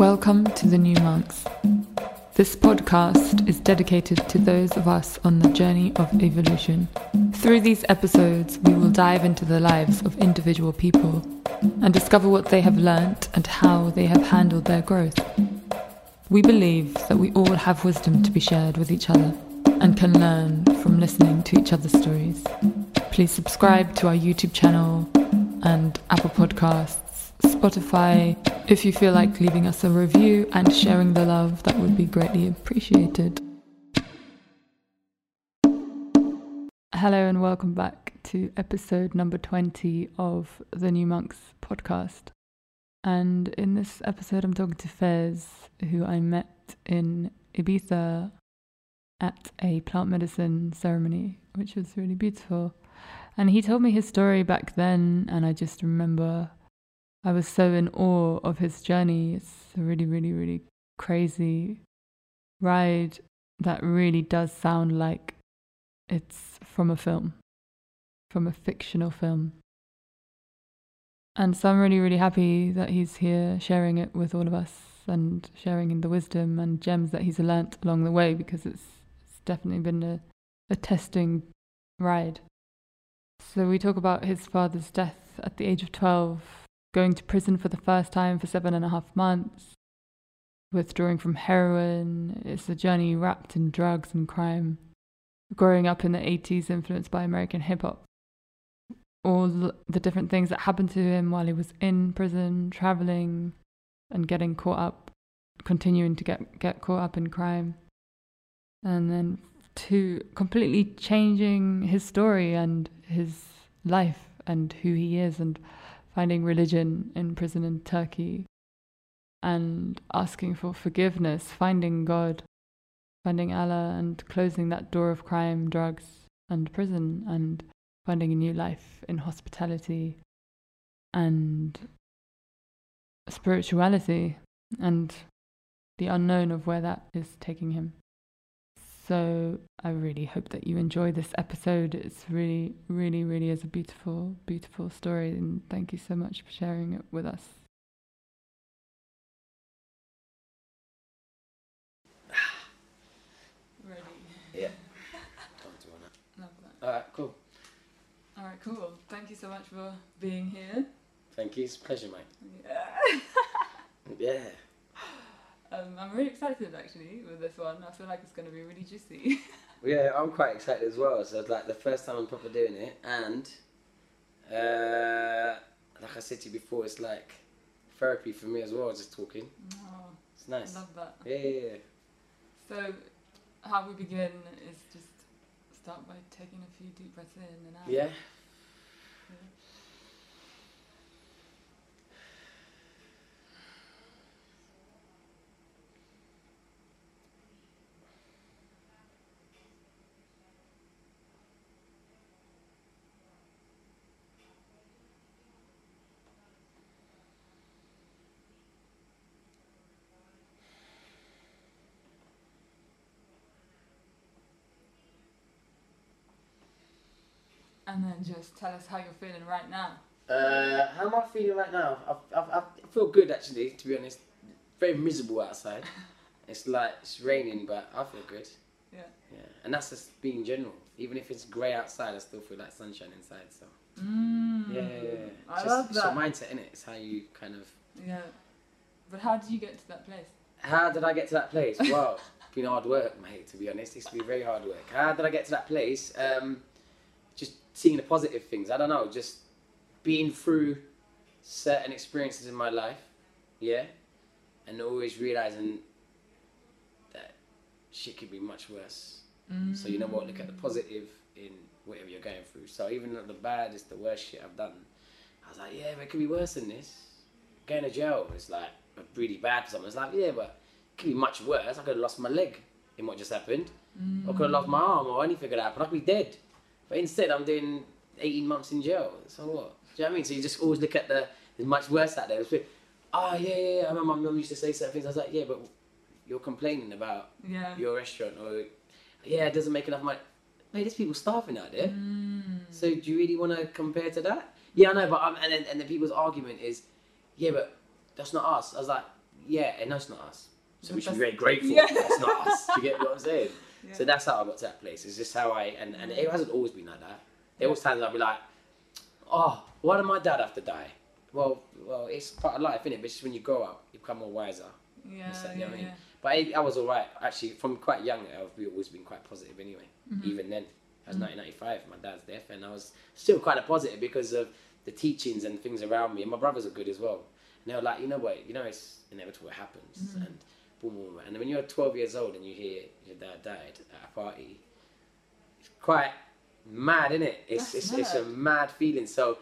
Welcome to the New Monks. This podcast is dedicated to those of us on the journey of evolution. Through these episodes, we will dive into the lives of individual people and discover what they have learnt and how they have handled their growth. We believe that we all have wisdom to be shared with each other and can learn from listening to each other's stories. Please subscribe to our YouTube channel and Apple Podcasts, Spotify. If you feel like leaving us a review and sharing the love, that would be greatly appreciated. Hello and welcome back to episode number 20 of the New Monks podcast. And in this episode, I'm talking to Fez, who I met in Ibiza at a plant medicine ceremony, which was really beautiful. And he told me his story back then, and I just remember I was so in awe of his journey. It's a really, really, really crazy ride that really does sound like it's from a film, from a fictional film. And so I'm really, really happy that he's here sharing it with all of us and sharing in the wisdom and gems that he's learnt along the way because it's, it's definitely been a, a testing ride. So we talk about his father's death at the age of 12, going to prison for the first time for seven and a half months, withdrawing from heroin. It's a journey wrapped in drugs and crime. Growing up in the 80s, influenced by American hip hop. All the different things that happened to him while he was in prison, traveling and getting caught up, continuing to get, get caught up in crime. And then to completely changing his story and his life and who he is and finding religion in prison in Turkey and asking for forgiveness, finding God, finding Allah and closing that door of crime, drugs, and prison and finding a new life in hospitality and spirituality and the unknown of where that is taking him. So I really hope that you enjoy this episode. It's really, really, really is a beautiful, beautiful story. And thank you so much for sharing it with us. Ready? Yeah. All right, cool. All right, cool. Thank you so much for being here. Thank you. It's a pleasure, mate. Yeah. Yeah. Um, I'm really excited actually with this one. I feel like it's going to be really juicy. Yeah, I'm quite excited as well. So it's like the first time I'm proper doing it, and uh, like I said to you before, it's like therapy for me as well. Just talking. oh, It's nice. love that. Yeah, yeah, yeah. So, how we begin is just start by taking a few deep breaths in and out. Yeah. And then just tell us how you're feeling right now. Uh, how am I feeling right now? I, I, I feel good actually, to be honest. Very miserable outside. it's like it's raining, but I feel good. Yeah. Yeah, and that's just being general. Even if it's grey outside, I still feel like sunshine inside. So Mm. yeah, yeah, yeah. I just, love It's your that. mindset, innit? It's how you kind of. Yeah. But how did you get to that place? How did I get to that place? Well, it's been hard work, mate. To be honest, it's been very hard work. How did I get to that place? Um, seeing the positive things. I don't know. Just being through certain experiences in my life, yeah, and always realizing that shit could be much worse. So you know what? Look at the positive in whatever you're going through. So even the baddest, the worst shit I've done, I was like, yeah, but it could be worse than this. Going to jail is like really bad for someone. It's like, yeah, but it could be much worse. I could have lost my leg in what just happened. I could have lost my arm or anything could happen. I could be dead. But instead, I'm doing 18 months in jail. So what? Do you know what I mean? So you just always look at the, much worse out there. Like, oh, yeah, yeah, yeah. I remember my mum used to say certain things. I was like, yeah, but you're complaining about Yeah. your restaurant or yeah, it doesn't make enough money. Mate, there's people starving out there. Mm. So do you really want to compare to that? Yeah, I know, but um, and then and the people's argument is, yeah, but that's not us. I was like, yeah, and that's not us. So we should be very grateful. Yeah. that It's not us. Do you get what I'm saying? Yeah. So that's how I got to that place. It's just how I and, and it hasn't always been like that. There was times I'd be like, oh, why did my dad have to die? Well, well, it's part of life, isn't it? But it's just when you grow up, you become more wiser. yeah, it, you yeah, know what I mean? yeah. But I, I was all right actually. From quite young, I've always been quite positive anyway. Mm-hmm. Even then, I was 1995. My dad's death, and I was still kind of positive because of the teachings and things around me. And my brothers are good as well. And they were like, you know what? You know it's inevitable. It happens. Mm-hmm. And boom, boom, boom. And when you're 12 years old and you hear your dad died at a party, it's quite mad, isn't it? It's it's, it's a mad. feeling. So,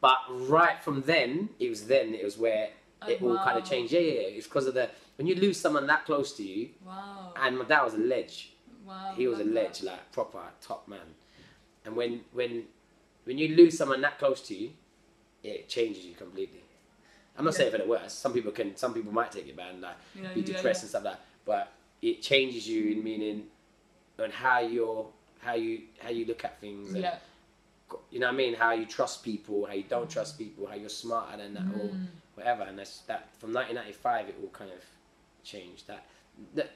but right from then, it was then it was where Oh, it all kind of changed. Yeah, yeah, yeah. It's because of the when you lose someone that close to you, Wow. and my dad was a ledge. wow. He was a ledge, that. like proper top man. And when when when you lose someone that close to you, it changes you completely. I'm not Yeah. saying for the worst. Some people can. Some people might take it bad and like be depressed yeah. and stuff like that. But it changes you in meaning and how you're how you how you look at things. And, Yeah. You know what I mean? How you trust people, how you don't trust people, how you're smarter than that, or Mm. whatever. And that's that. From 1995, it all kind of changed. That that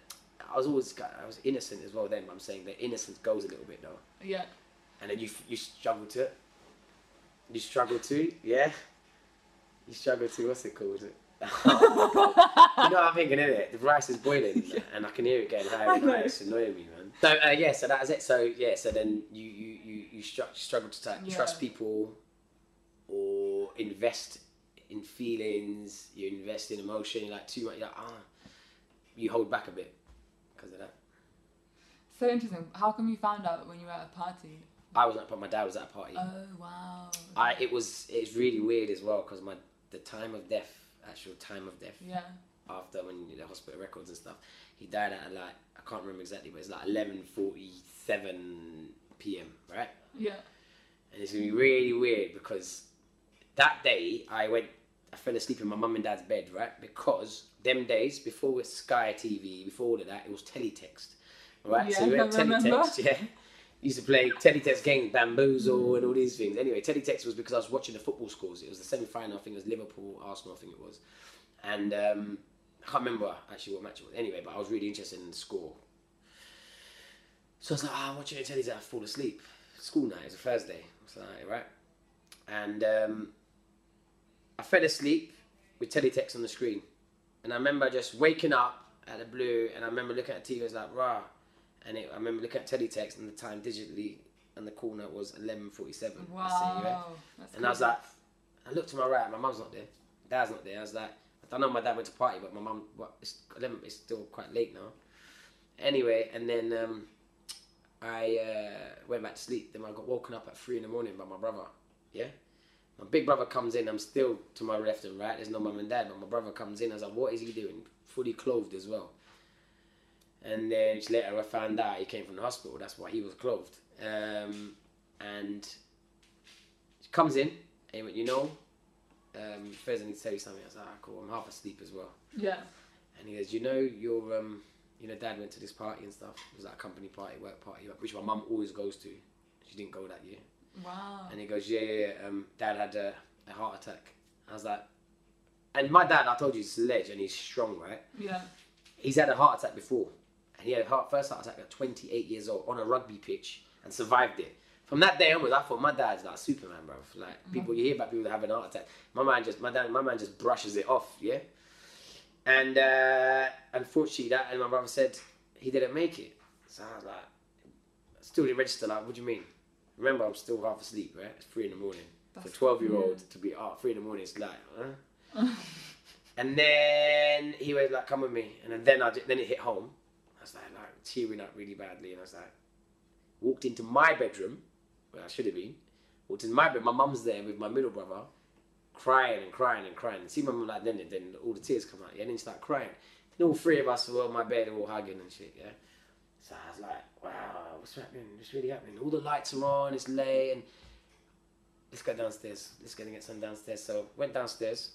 I was always I was innocent as well then. But I'm saying the innocence goes a little bit though, Yeah. and then you you struggle to. You struggle to, yeah. You struggle to. What's it called? you know what I'm thinking, isn't it? The rice is boiling, and I can hear it getting higher and higher. It's annoying me, man. So uh, yeah, so that was it. So yeah, so then you you you you stru- struggle to like, Yeah. trust people, or invest in feelings. You invest in emotion. You're like too much. You're like ah, you hold back a bit because of that. So interesting. How come you found out when you were at a party? I was at, but my dad was at a party. Oh wow. I it was it's really weird as well because my the time of death, actual time of death. Yeah. after when the hospital records and stuff. He died at like I can't remember exactly, but it's like eleven forty seven p.m. Right, Yeah. and it's gonna be really weird because that day I went, I fell asleep in my mum and dad's bed, right? Because them days before with Sky TV, before all of that, it was teletext, right? Yeah, so we had I remember. teletext, yeah. Used to play teletext games, bamboozle, and all these things. Anyway, teletext was because I was watching the football scores. It was the semi-final. I think it was Liverpool, Arsenal. I think it was, and um, I can't remember actually what match it was. Anyway, but I was really interested in the score. So I was like, oh, I'm watching the. I fall asleep. School night. It's a Thursday. So right, and um, I fell asleep with teletext on the screen, and I remember just waking up at the blue, and I remember looking at TV. It was like rah, and it, I remember looking at teletext, and the time digitally, and the corner was 11:47. Wow. And I was like, I looked to my right, my mum's not there, dad's not there. I was like, I don't know my dad went to party, but my mum, what? It's 11, It's still quite late now. Anyway, and then um, I uh, went back to sleep. Then I got woken up at three in the morning by my brother. Yeah, my big brother comes in. I'm still to my left and right. There's no mum and dad, but my brother comes in. I was like, what is he doing? Fully clothed as well. And then later I found out he came from the hospital. That's why he was clothed. Um, and he comes in and he went, you know, um, Fez, I need to tell you something. I was like, ah, cool. I'm half asleep as well. Yeah. And he goes, you know, your um, you know, dad went to this party and stuff. It was like a company party, work party, which my mum always goes to. She didn't go that year. Wow. And he goes, yeah, yeah, yeah. Um, dad had a, a heart attack. I was like, and my dad, I told you, he's a ledge and he's strong, right? Yeah. He's had a heart attack before. And he had a heart, first heart attack at 28 years old on a rugby pitch and survived it. From that day onwards, I thought my dad's like Superman, bro. Like people, you hear about people that have a heart attack. My man just, my dad, my man just brushes it off, yeah. And uh, unfortunately, that and my brother said he didn't make it. So I was like, still didn't register. Like, what do you mean? Remember, I'm still half asleep, right? It's three in the morning. For a 12 year old to be up three in the morning, it's like, huh? and then he was like, come with me. And then I, then it hit home. I was like, like tearing up really badly. And I was like, walked into my bedroom, where I should have been. Walked into my bed. My mum's there with my middle brother, crying and crying and crying. And see my mum like then, then all the tears come out. Yeah, and then she start crying. Then all three of us were on my bed, and all hugging and shit. Yeah. So I was like, wow, what's happening? What's really happening? All the lights are on. It's late and let's go downstairs. Let's go and get some downstairs. So went downstairs.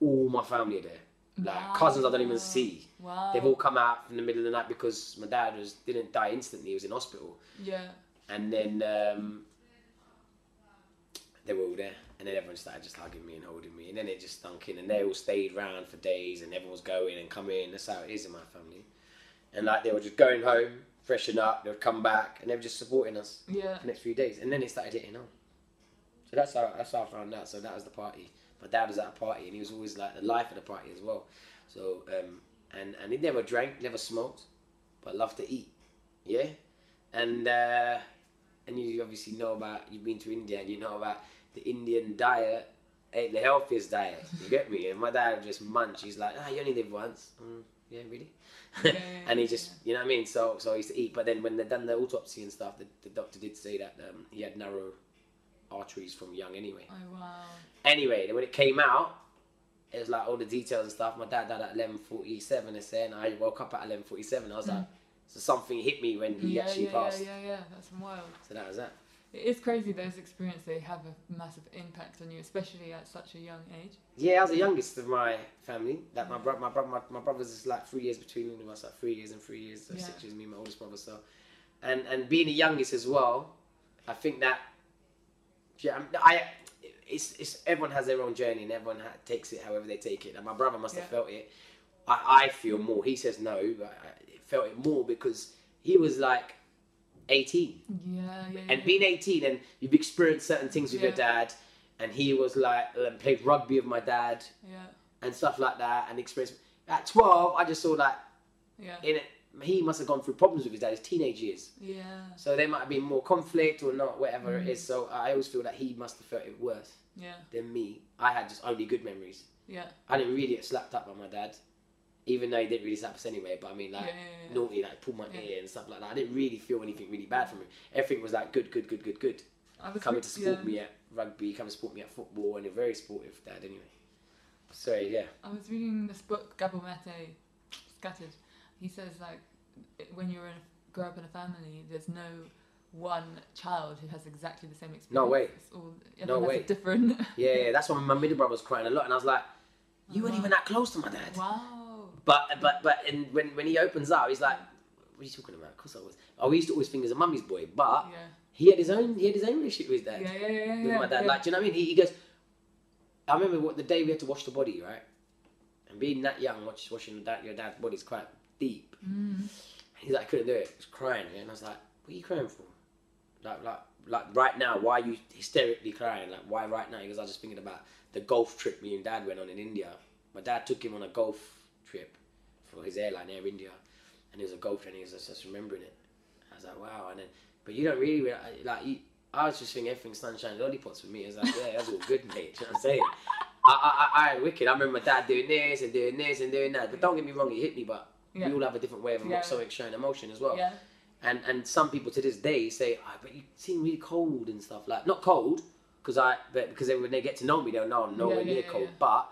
All my family are there. Like cousins I don't even see. Wow. They've all come out in the middle of the night because my dad was didn't die instantly. He was in hospital, Yeah. and then um, they were all there. And then everyone started just hugging me and holding me, and then it just stunk in, and they all stayed round for days, and everyone was going and coming. That's how it is in my family. And like they were just going home, freshen up, they would come back, and they were just supporting us Yeah. for the next few days, and then it started hitting home. So that's how that's how I found out. So that was the party. My dad was at a party, and he was always like the life of the party as well. So um, and and he never drank, never smoked, but loved to eat. Yeah, and uh, and you obviously know about you've been to India and you know about the Indian diet ain't the healthiest diet. You get me? And my dad just munch. He's like, ah, you only live once. Mm, yeah, really. Yeah, and he just, you know what I mean. So so he used to eat. But then when they done the autopsy and stuff, the, the doctor did say that um, he had narrow arteries from young anyway. Oh wow. Anyway, then when it came out, it was like all the details and stuff. My dad died at eleven forty seven. And I woke up at eleven forty seven. I was like, so something hit me when he Mm. yeah, actually yeah, passed. yeah, yeah, yeah. That's wild. So that was that. It is crazy those experiences they have a massive impact on you, especially at such a young age. Yeah, I was the youngest of my family. Like my brother, my brother, my, my brothers is like three years between all of us, like three years and three years, so Yeah. six years. Me and my oldest brother. So, and and being the youngest as well, I think that yeah, I'm- it's it's everyone has their own journey and everyone ha- takes it however they take it. And my brother must have Yeah. felt it. I I feel more. He says no, but I felt it more because he was like eighteen Yeah, yeah. and yeah. being 18 and you've experienced certain things with your dad and he was like um, played rugby with my dad Yeah, and stuff like that and experienced at 12 i just saw that yeah, in it he must have gone through problems with his dad his teenage years. Yeah, so there might have been more conflict or not whatever Mm. it is. So i always feel that he must have felt it worse yeah, than me. I had just only good memories. Yeah, i didn't really get slapped up by my dad even though he didn't really slap us anyway but i mean like yeah, yeah. naughty like pull my Yeah. ear and stuff like that. I didn't really feel anything really bad from him everything was like good good good good good. I was coming to support yeah, me at rugby, come and support me at football, and a very supportive dad anyway. So yeah, I was reading this book, Gabor Mate, Scattered. He says like, when you're in, grow up in a family, there's no one child who has exactly the same experience. No way. It's all, No way. Different. yeah, yeah. That's why my middle brother was crying a lot, and I was like, "You weren't Wow. even that close to my dad." wow. But but but and when when he opens up, he's like, "What are you talking about?" Of course I was. Oh, we used to always think he was a mummy's boy, but Yeah. he had his own he had his own relationship with his dad. yeah, yeah, yeah. With yeah, my dad, yeah. like, do you know what I mean? He, he goes. I remember what the day we had to wash the body, right? And being that young, watch, washing your, your dad's body is quite deep. Mm. He's like, I couldn't do it. He was crying, and I was like, what are you crying for? Like, like, like right now, why are you hysterically crying? Like, why right now? Because I was just thinking about the golf trip me and dad went on in India. My dad took him on a golf trip for his airline, Air India, and it was a golf and he was just, remembering it. I was like, wow. And then, but you don't really, rea- like, you, I was just thinking everything's sunshine lollipops for me. It's like, yeah, that's all good, mate. You know what I'm saying? I, I, I, I wicked. I remember my dad doing this and doing this and doing that. But don't get me wrong, he hit me, but Yeah. we all have a different way of Yeah. showing emotion as well. Yeah. And and some people to this day say, oh, but you seem really cold and stuff like not cold because I but because they, when they get to know me they'll know I'm nowhere near cold. But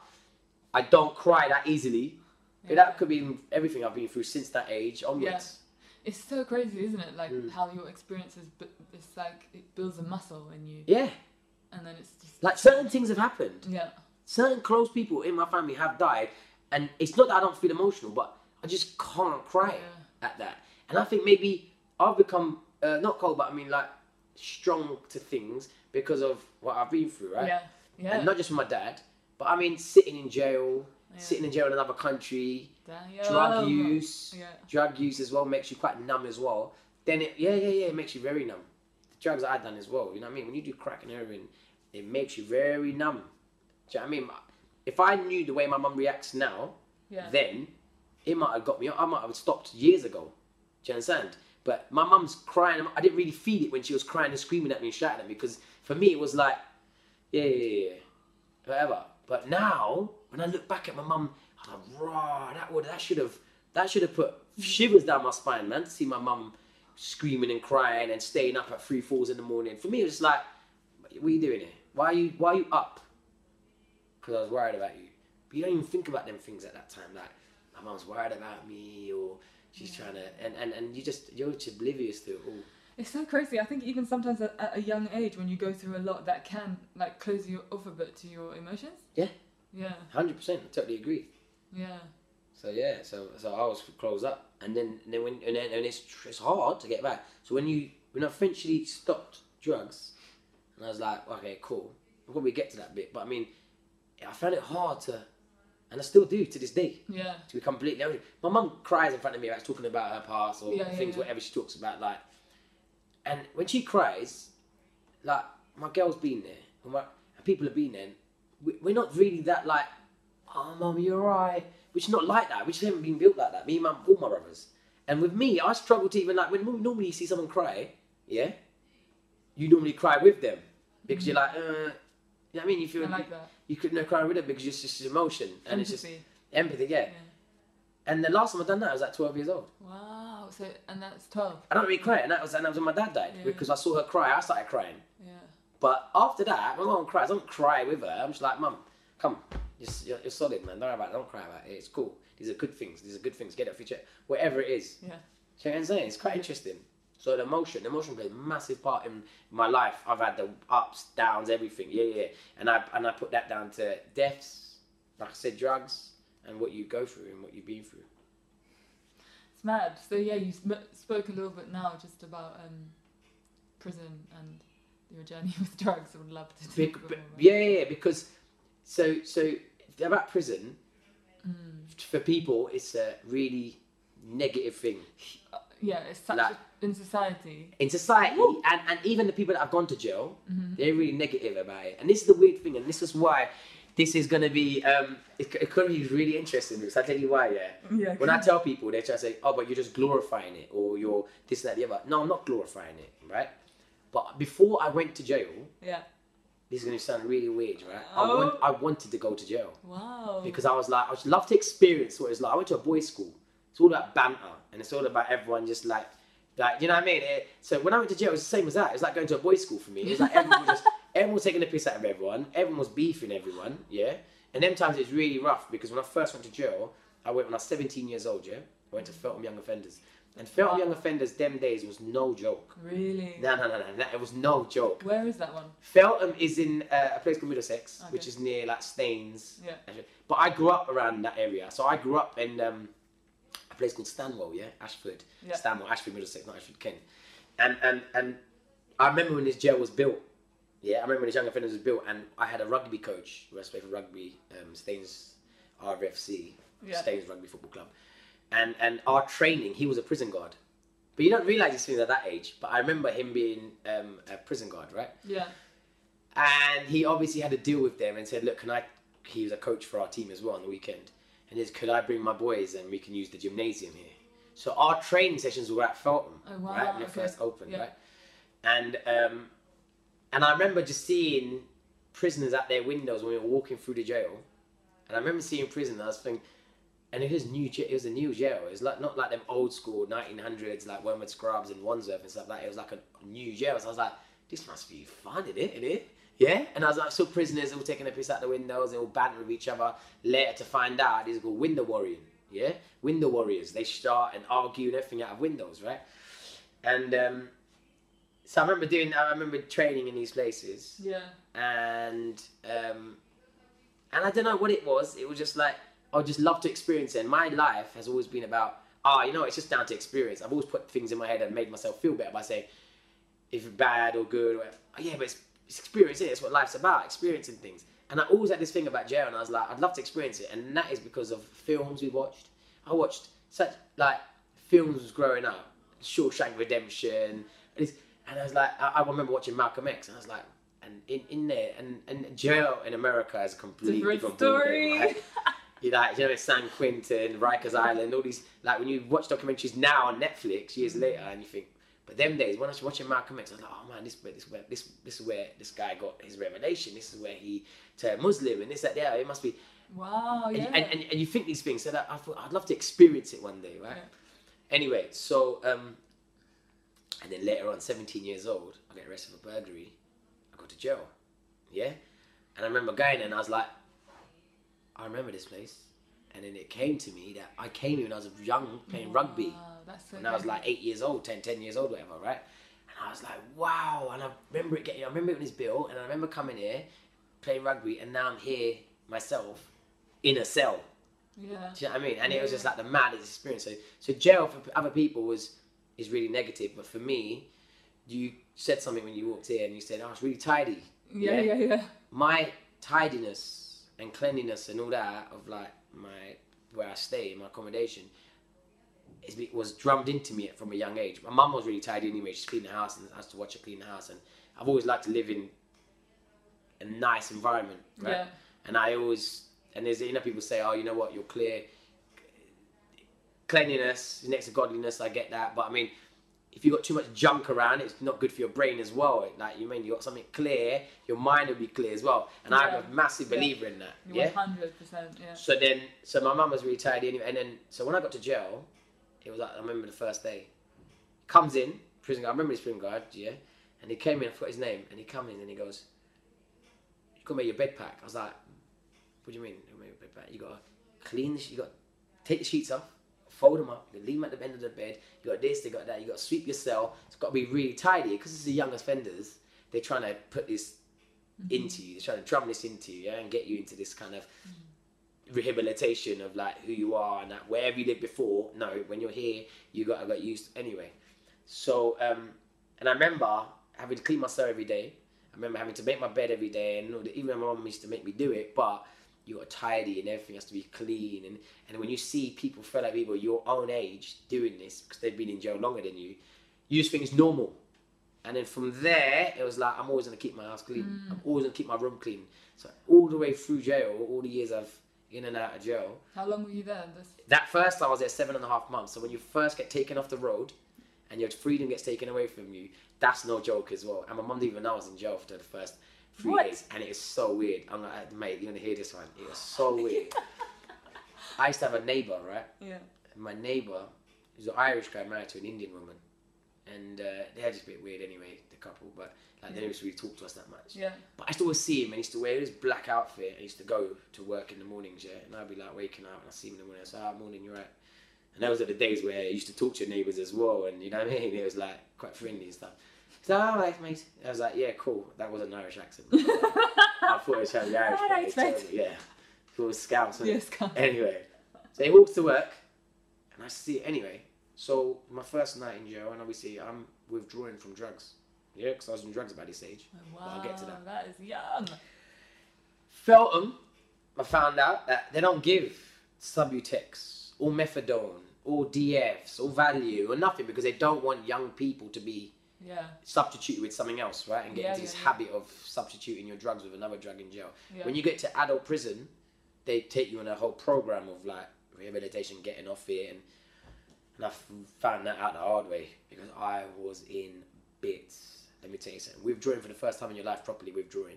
I don't cry that easily. That could be everything I've been through since that age onwards. It's so crazy, isn't it? Like Mm. how your experiences, it's like it builds a muscle in you, Yeah. and then it's just Like certain things have happened. yeah, Certain close people in my family have died, and it's not that I don't feel emotional, but I just can't cry Yeah. at that. And I think maybe I've become uh, not cold, but I mean like strong to things because of what I've been through, right? yeah, yeah. And not just my dad, but I mean sitting in jail, Yeah. sitting in jail in another country, Damn. drug use, Yeah, drug use as well makes you quite numb as well. Then it, yeah, yeah, yeah, it makes you very numb. The drugs I've done as well, you know what I mean? When you do crack and heroin, it makes you very numb. Do you know what I mean? If I knew the way my mum reacts now, yeah, then it might have got me. I might have stopped years ago. Do you understand? But my mum's crying. I didn't really feel it when she was crying and screaming at me and shouting at me because for me it was like, yeah, yeah, yeah, whatever. But now when I look back at my mum, I'm like, raw. That would that should have that should have put shivers down my spine, man. To see my mum screaming and crying and staying up at three, fours in the morning. For me, it was just like, what are you doing here? Why are you Why are you up? Because I was worried about you. But you don't even think about them things at that time. Like my mum's worried about me, or she's trying to, and, and and you just you're just oblivious to it all. It's so crazy. I think even sometimes at, at a young age, when you go through a lot, that can like close you off a bit to your emotions. Yeah. Yeah. Hundred percent, I totally agree. Yeah. So yeah, so so I was closed up, and then and then when and then and it's it's hard to get back. So when you when I eventually stopped drugs, and I was like, okay, cool. We'll probably get to that bit, but I mean, I found it hard to, and I still do to this day, Yeah. to be completely honest. My mum cries in front of me, like talking about her past or Yeah, things, yeah. whatever she talks about, like. And when she cries, like my girl's been there, and, my, and people have been there. And we, we're not really that like, oh mum, you're right. We're just not like that. We just haven't been built like that. Me, and mum, all my brothers. And with me, I struggle to even like when normally you see someone cry, yeah, you normally cry with them because you're like, uh, you know what I mean? You feel. I like that. you couldn't have cried with them because it's just emotion and it's just Empathy. empathy, yeah. Yeah. And the last time I done that, I was at 12 years old. Wow. So and that's twelve. I don't really cry, and that was and that was when my dad died Yeah. because I saw her cry. I started crying, Yeah. but after that, my mum cries. I don't cry with her. I'm just like, mum, come, you're, you're, solid, man. Don't worry about it. Don't cry about it. It's cool. These are good things. These are good things. Get it your chest. Whatever it is. Yeah. Do you know what I'm saying? It's quite interesting. So the emotion, the emotion plays a massive part in my life. I've had the ups, downs, everything. Yeah, yeah. And I and I put that down to deaths, like I said, drugs, and what you go through and what you've been through. It's mad. So yeah, you spoke a little bit now just about um, prison and your journey with drugs. I would love to Be- a be- about yeah, yeah, yeah, because so so about prison Mm. for people, it's a really negative thing Uh, yeah, it's such Like- a, in society. in society, and, and even the people that have gone to jail, Mm-hmm. they're really negative about it. And this is the weird thing, and this is why this is going to be um, it, it could be really interesting. Because I tell you why, yeah. Yeah. When I tell people, they try to say, "Oh, but you're just glorifying it, or you're this, that, the other." No, I'm not glorifying it, right? But before I went to jail, Yeah. this is going to sound really weird, right? I, Oh. want, I wanted to go to jail. Wow. because I was like, I would love to experience what it's like. I went to a boys' school. It's all about banter, and it's all about everyone just like, like you know what I mean. It- so when I went to jail, it was the same as that. It was like going to a boys' school for me. It was like everyone was just, everyone was taking the piss out of everyone. Everyone was beefing everyone, yeah. And them times it's really rough because when I first went to jail, I went when I was 17 years old, yeah. I went to Feltham Young Offenders, and Feltham. Young Offenders them days was no joke. really. No, no, no, no, no, it was no joke. Where is that one? Feltham is in uh, a place called Middlesex, Okay. which is near like Staines. Yeah. But I grew up around that area. So I grew up in um, a place called Stanwell, yeah, Ashford. Yeah. Stanwell, Ashford, Middlesex, not Ashford, Kent. And and and I remember when this jail was built. Yeah, I remember when this young offenders was built, and I had a rugby coach who I played for rugby, um, Staines RFC, Yeah. Staines Rugby Football Club, and and our training, he was a prison guard. But you don't realise these things at that age. But I remember him being um, a prison guard, right? Yeah. And he obviously had to deal with them and said, "Look, can I?" He was a coach for our team as well on the weekend, and said, "Could I bring my boys and we can use the gymnasium here?" So our training sessions were at Feltham, Oh, wow, right, when it okay. first opened, Yeah. right? And um, and I remember just seeing prisoners at their windows when we were walking through the jail, and I remember seeing prisoners. I was thinking, and it was new. It was a new jail. It was like not like them old school 1900s like Wormwood Scrubs and Wandsworth and stuff like. that. It was like a new jail. So I was like, this must be fun, isn't it? Innit? Yeah. And I was like, so prisoners all taking a piss out the windows and all bantering with each other. Later to find out, these are called window warriors. Yeah, window warriors. They start and argue and everything out of windows, right? And um, so I remember doing. I remember training in these places Yeah. and um, and I don't know what it was. It was just like I would just love to experience it. And my life has always been about ah, you know, it's just down to experience. I've always put things in my head and made myself feel better by saying if bad or good. Or, oh, yeah, but it's experience. It? It's what life's about, experiencing things. And I always had this thing about jail, and I was like, I'd love to experience it, and that is because of films we watched. I watched such like films growing up, Shawshank Redemption, and, it's, and I was like, I, I remember watching Malcolm X, and I was like, and in, in there, and, and jail in America is a completely Different different, story. right? You like, you know, San Quentin, Rikers Island, all these like when you watch documentaries now on Netflix years later, and you think, but them days when I was watching Malcolm X, I was like, oh man, this this where this this is where this guy got his revelation. This is where he turned Muslim, and this that yeah, it must be. Wow. And, Yeah. and, and, and you think these things, so that I thought I'd love to experience it one day, right? Yeah. Anyway, so um, and then later on, 17 years old, I get arrested for burglary. I go to jail, yeah. And I remember going and I was like, I remember this place. And then it came to me that I came here when I was young playing rugby. That's so When I was like eight years old, 10, 10 years old, whatever, right? And I was like, wow. And I remember it getting, I remember it when it's built, and I remember coming here, playing rugby, and now I'm here myself in a cell. Yeah. Do you know what I mean? And it was just like the maddest experience. So, so jail for other people was is really negative, but for me, you said something when you walked in, and you said, "Oh, it's really tidy." Yeah, yeah, yeah. my tidiness and cleanliness and all that of like my where I stay, my accommodation, be- was drummed into me from a young age. My mum was really tidy anyway. She cleaned the house and has to watch her clean the house. And I've always liked to live in a nice environment, right? Yeah. And I always and there's you know people say, oh, you know what, you're clear. Cleanliness is next to godliness. I get that, but I mean, if you've got too much junk around, it's not good for your brain as well. Like you mean you got something clear, your mind will be clear as well. And I'm a massive Yeah. believer in that. One Yeah. hundred percent. Yeah. So then, so my mum was really tidy anyway. And then, so when I got to jail, it was like, I remember the first day. Comes in, prison guard, I remember his prison guard, yeah. And he came in, I forgot his name, and he come in and he goes, You gotta make your bed pack. I was like, What do you mean, you make your bed pack? You gotta clean, the, you gotta take the sheets off, fold them up, you leave them at the end of the bed. You got this, they got that, you gotta sweep your cell. It's gotta be really tidy because it's the young offenders. They're trying to put this mm-hmm. into you, they're trying to drum this into you, yeah, and get you into this kind of rehabilitation of like who you are and that wherever you lived before. No, when you're here, you gotta get used anyway. So um, and I remember having to clean my cell every day. I remember having to make my bed every day, and even my mum used to make me do it. But you got tidy and everything has to be clean. And and when you see people, fellow people your own age doing this because they've been in jail longer than you, you just think it's normal. And then from there, it was like I'm always gonna keep my house clean. I'm always gonna keep my room clean. So all the way through jail, all the years I've in and out of jail. How long were you there? This... That first I was there seven and a half months. So when you first get taken off the road and your freedom gets taken away from you, that's no joke as well. And my mum didn't even know I was in jail for the first three What? days. And it is so weird. I'm like, uh, mate, you're gonna hear this one. It was so weird. I used to have a neighbour, right? Yeah. And my neighbour was an Irish guy married to an Indian woman. And uh, they're just a bit weird anyway, the couple, but like they didn't really talk to us that much. Yeah. But I used to always see him and he used to wear this black outfit and he used to go to work in the mornings, yeah. And I'd be like waking up and I see him in the morning, I say, ah, morning, you're right. And those are the days where he used to talk to your neighbours as well and you know what I mean? It was like quite friendly and stuff. He's like, all right, mate. I was like, yeah, cool. That was an Irish accent. I thought it was Irish. All but right, it's mate. totally- yeah. It was Scouse. wasn't? Yes. Anyway, so he walks to work, and I see it anyway. So my first night in jail, and obviously I'm withdrawing from drugs. Yeah, because I was on drugs by this age. But Wow, I'll get to that. that is young. Feltham, I found out that they don't give Subutex or methadone or DFs or Valium or nothing because they don't want young people to be Yeah. substituted with something else, right? And get Yeah, into this yeah. habit of substituting your drugs with another drug in jail. When you get to adult prison, they take you on a whole program of like rehabilitation, getting off it, and, and I found that out the hard way because I was in bits. Let me tell you something. Withdrawing for the first time in your life, properly withdrawing,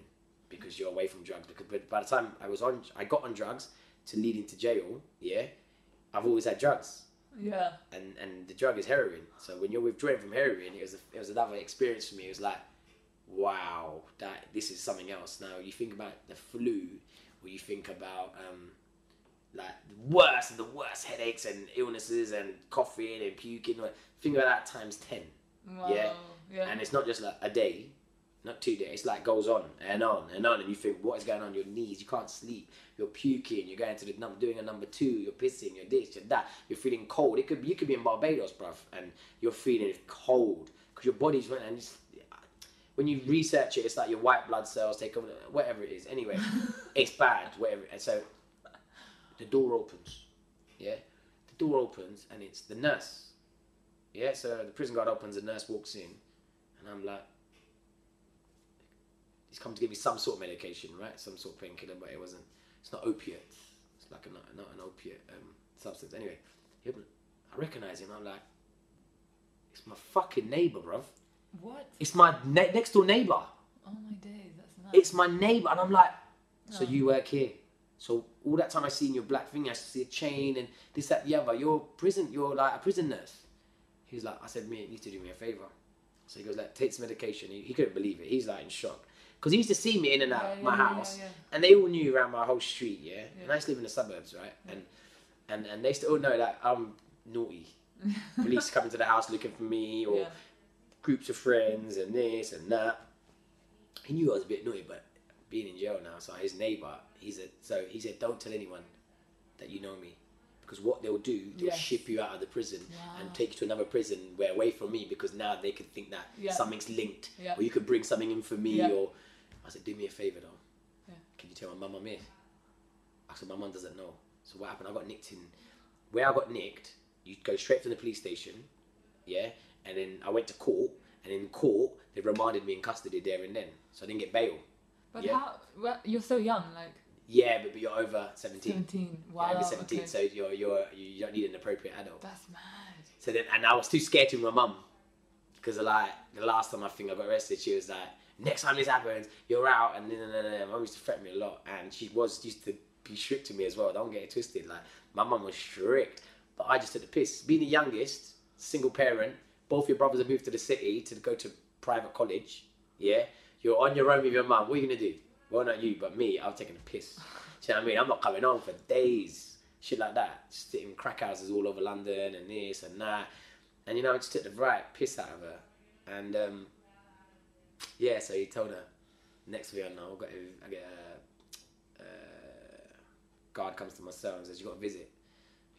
because you're away from drugs. Because but by the time I was on, I got on drugs to lead into jail. Yeah, I've always had drugs Yeah. and and the drug is heroin. So when you're withdrawing from heroin, it was a, it was another experience for me. It was like, wow, that this is something else. Now you think about the flu, or you think about um, like the worst and the worst headaches and illnesses and coughing and puking. Think about that times ten, Wow. Yeah. Yeah. and it's not just like a day. Not two days, it's like goes on and on and on, and you think, what is going on? Your knees, you can't sleep, you're puking, you're going to the number, doing a number two, you're pissing, you're this, you're that, you're feeling cold. It could be, you could be in Barbados, bruv, and you're feeling cold because your body's running. And it's, when you research it, it's like your white blood cells take over, whatever it is. Anyway, it's bad, whatever. And so the door opens, yeah, the door opens, and it's the nurse, yeah. So the prison guard opens, the nurse walks in, and I'm like he's come to give me some sort of medication, right? Some sort of painkiller, but it wasn't. It's not opiate. It's like a, not, not an opiate um, substance. Anyway, I recognize him. I'm like, it's my fucking neighbor, bruv. what? It's my ne- next door neighbor. Oh my days, that's nuts. It's my neighbor, and I'm like, so Oh. you work here. So all that time I seen your black thing, I see a chain and this, that, the other. You're prison. You're like a prison nurse. He's like, I said, me, you need to do me a favor. So he goes, like, take some medication. He, he couldn't believe it. He's like in shock because he used to see me in and out Yeah, my yeah, house, yeah, and they all knew around my whole street, yeah. And I used to live in the suburbs, right? And and and they still oh, know that I'm naughty. Police coming to the house looking for me, or groups of friends, and this and that. He knew I was a bit naughty, but being in jail now, so his neighbour, he said, so he said, don't tell anyone that you know me. Because what they'll do, they'll Yes. ship you out of the prison and take you to another prison where away from me because now they can think that Yeah. something's linked Yeah. or you could bring something in for me Yeah. or I said, do me a favor though. Yeah. Can you tell my mum I'm here? I said, my mum doesn't know. So what happened? I got nicked in. Where I got nicked, you go straight from the police station, yeah, and then I went to court, and in court they remanded me in custody there and then, so I didn't get bail. But Yeah. how? Well, you're so young, like Yeah, but, but you're over seventeen. 17. Yeah, Wow. over seventeen, okay. so you're you're you don't need an appropriate adult. That's mad. So then, and I was too scared to my mum because like the last time I think I got arrested, she was like, "Next time this happens, you're out." And then, and then, and then. mum used to threaten me a lot, and she was used to be strict to me as well. Don't get it twisted. Like my mum was strict, but I just took the piss. Being the youngest, single parent, both your brothers have moved to the city to go to private college. Yeah, you're on your own with your mum. What are you gonna do? Well, not you, but me. I'm taking a piss. Do you know what I mean? I'm not coming on for days. Shit like that. Sitting crack houses all over London and this and that. And you know, I just took the right piss out of her. And um, yeah, so he told her, next week I know, I got a, I get a, uh, guard comes to my cell and says, you got a visit.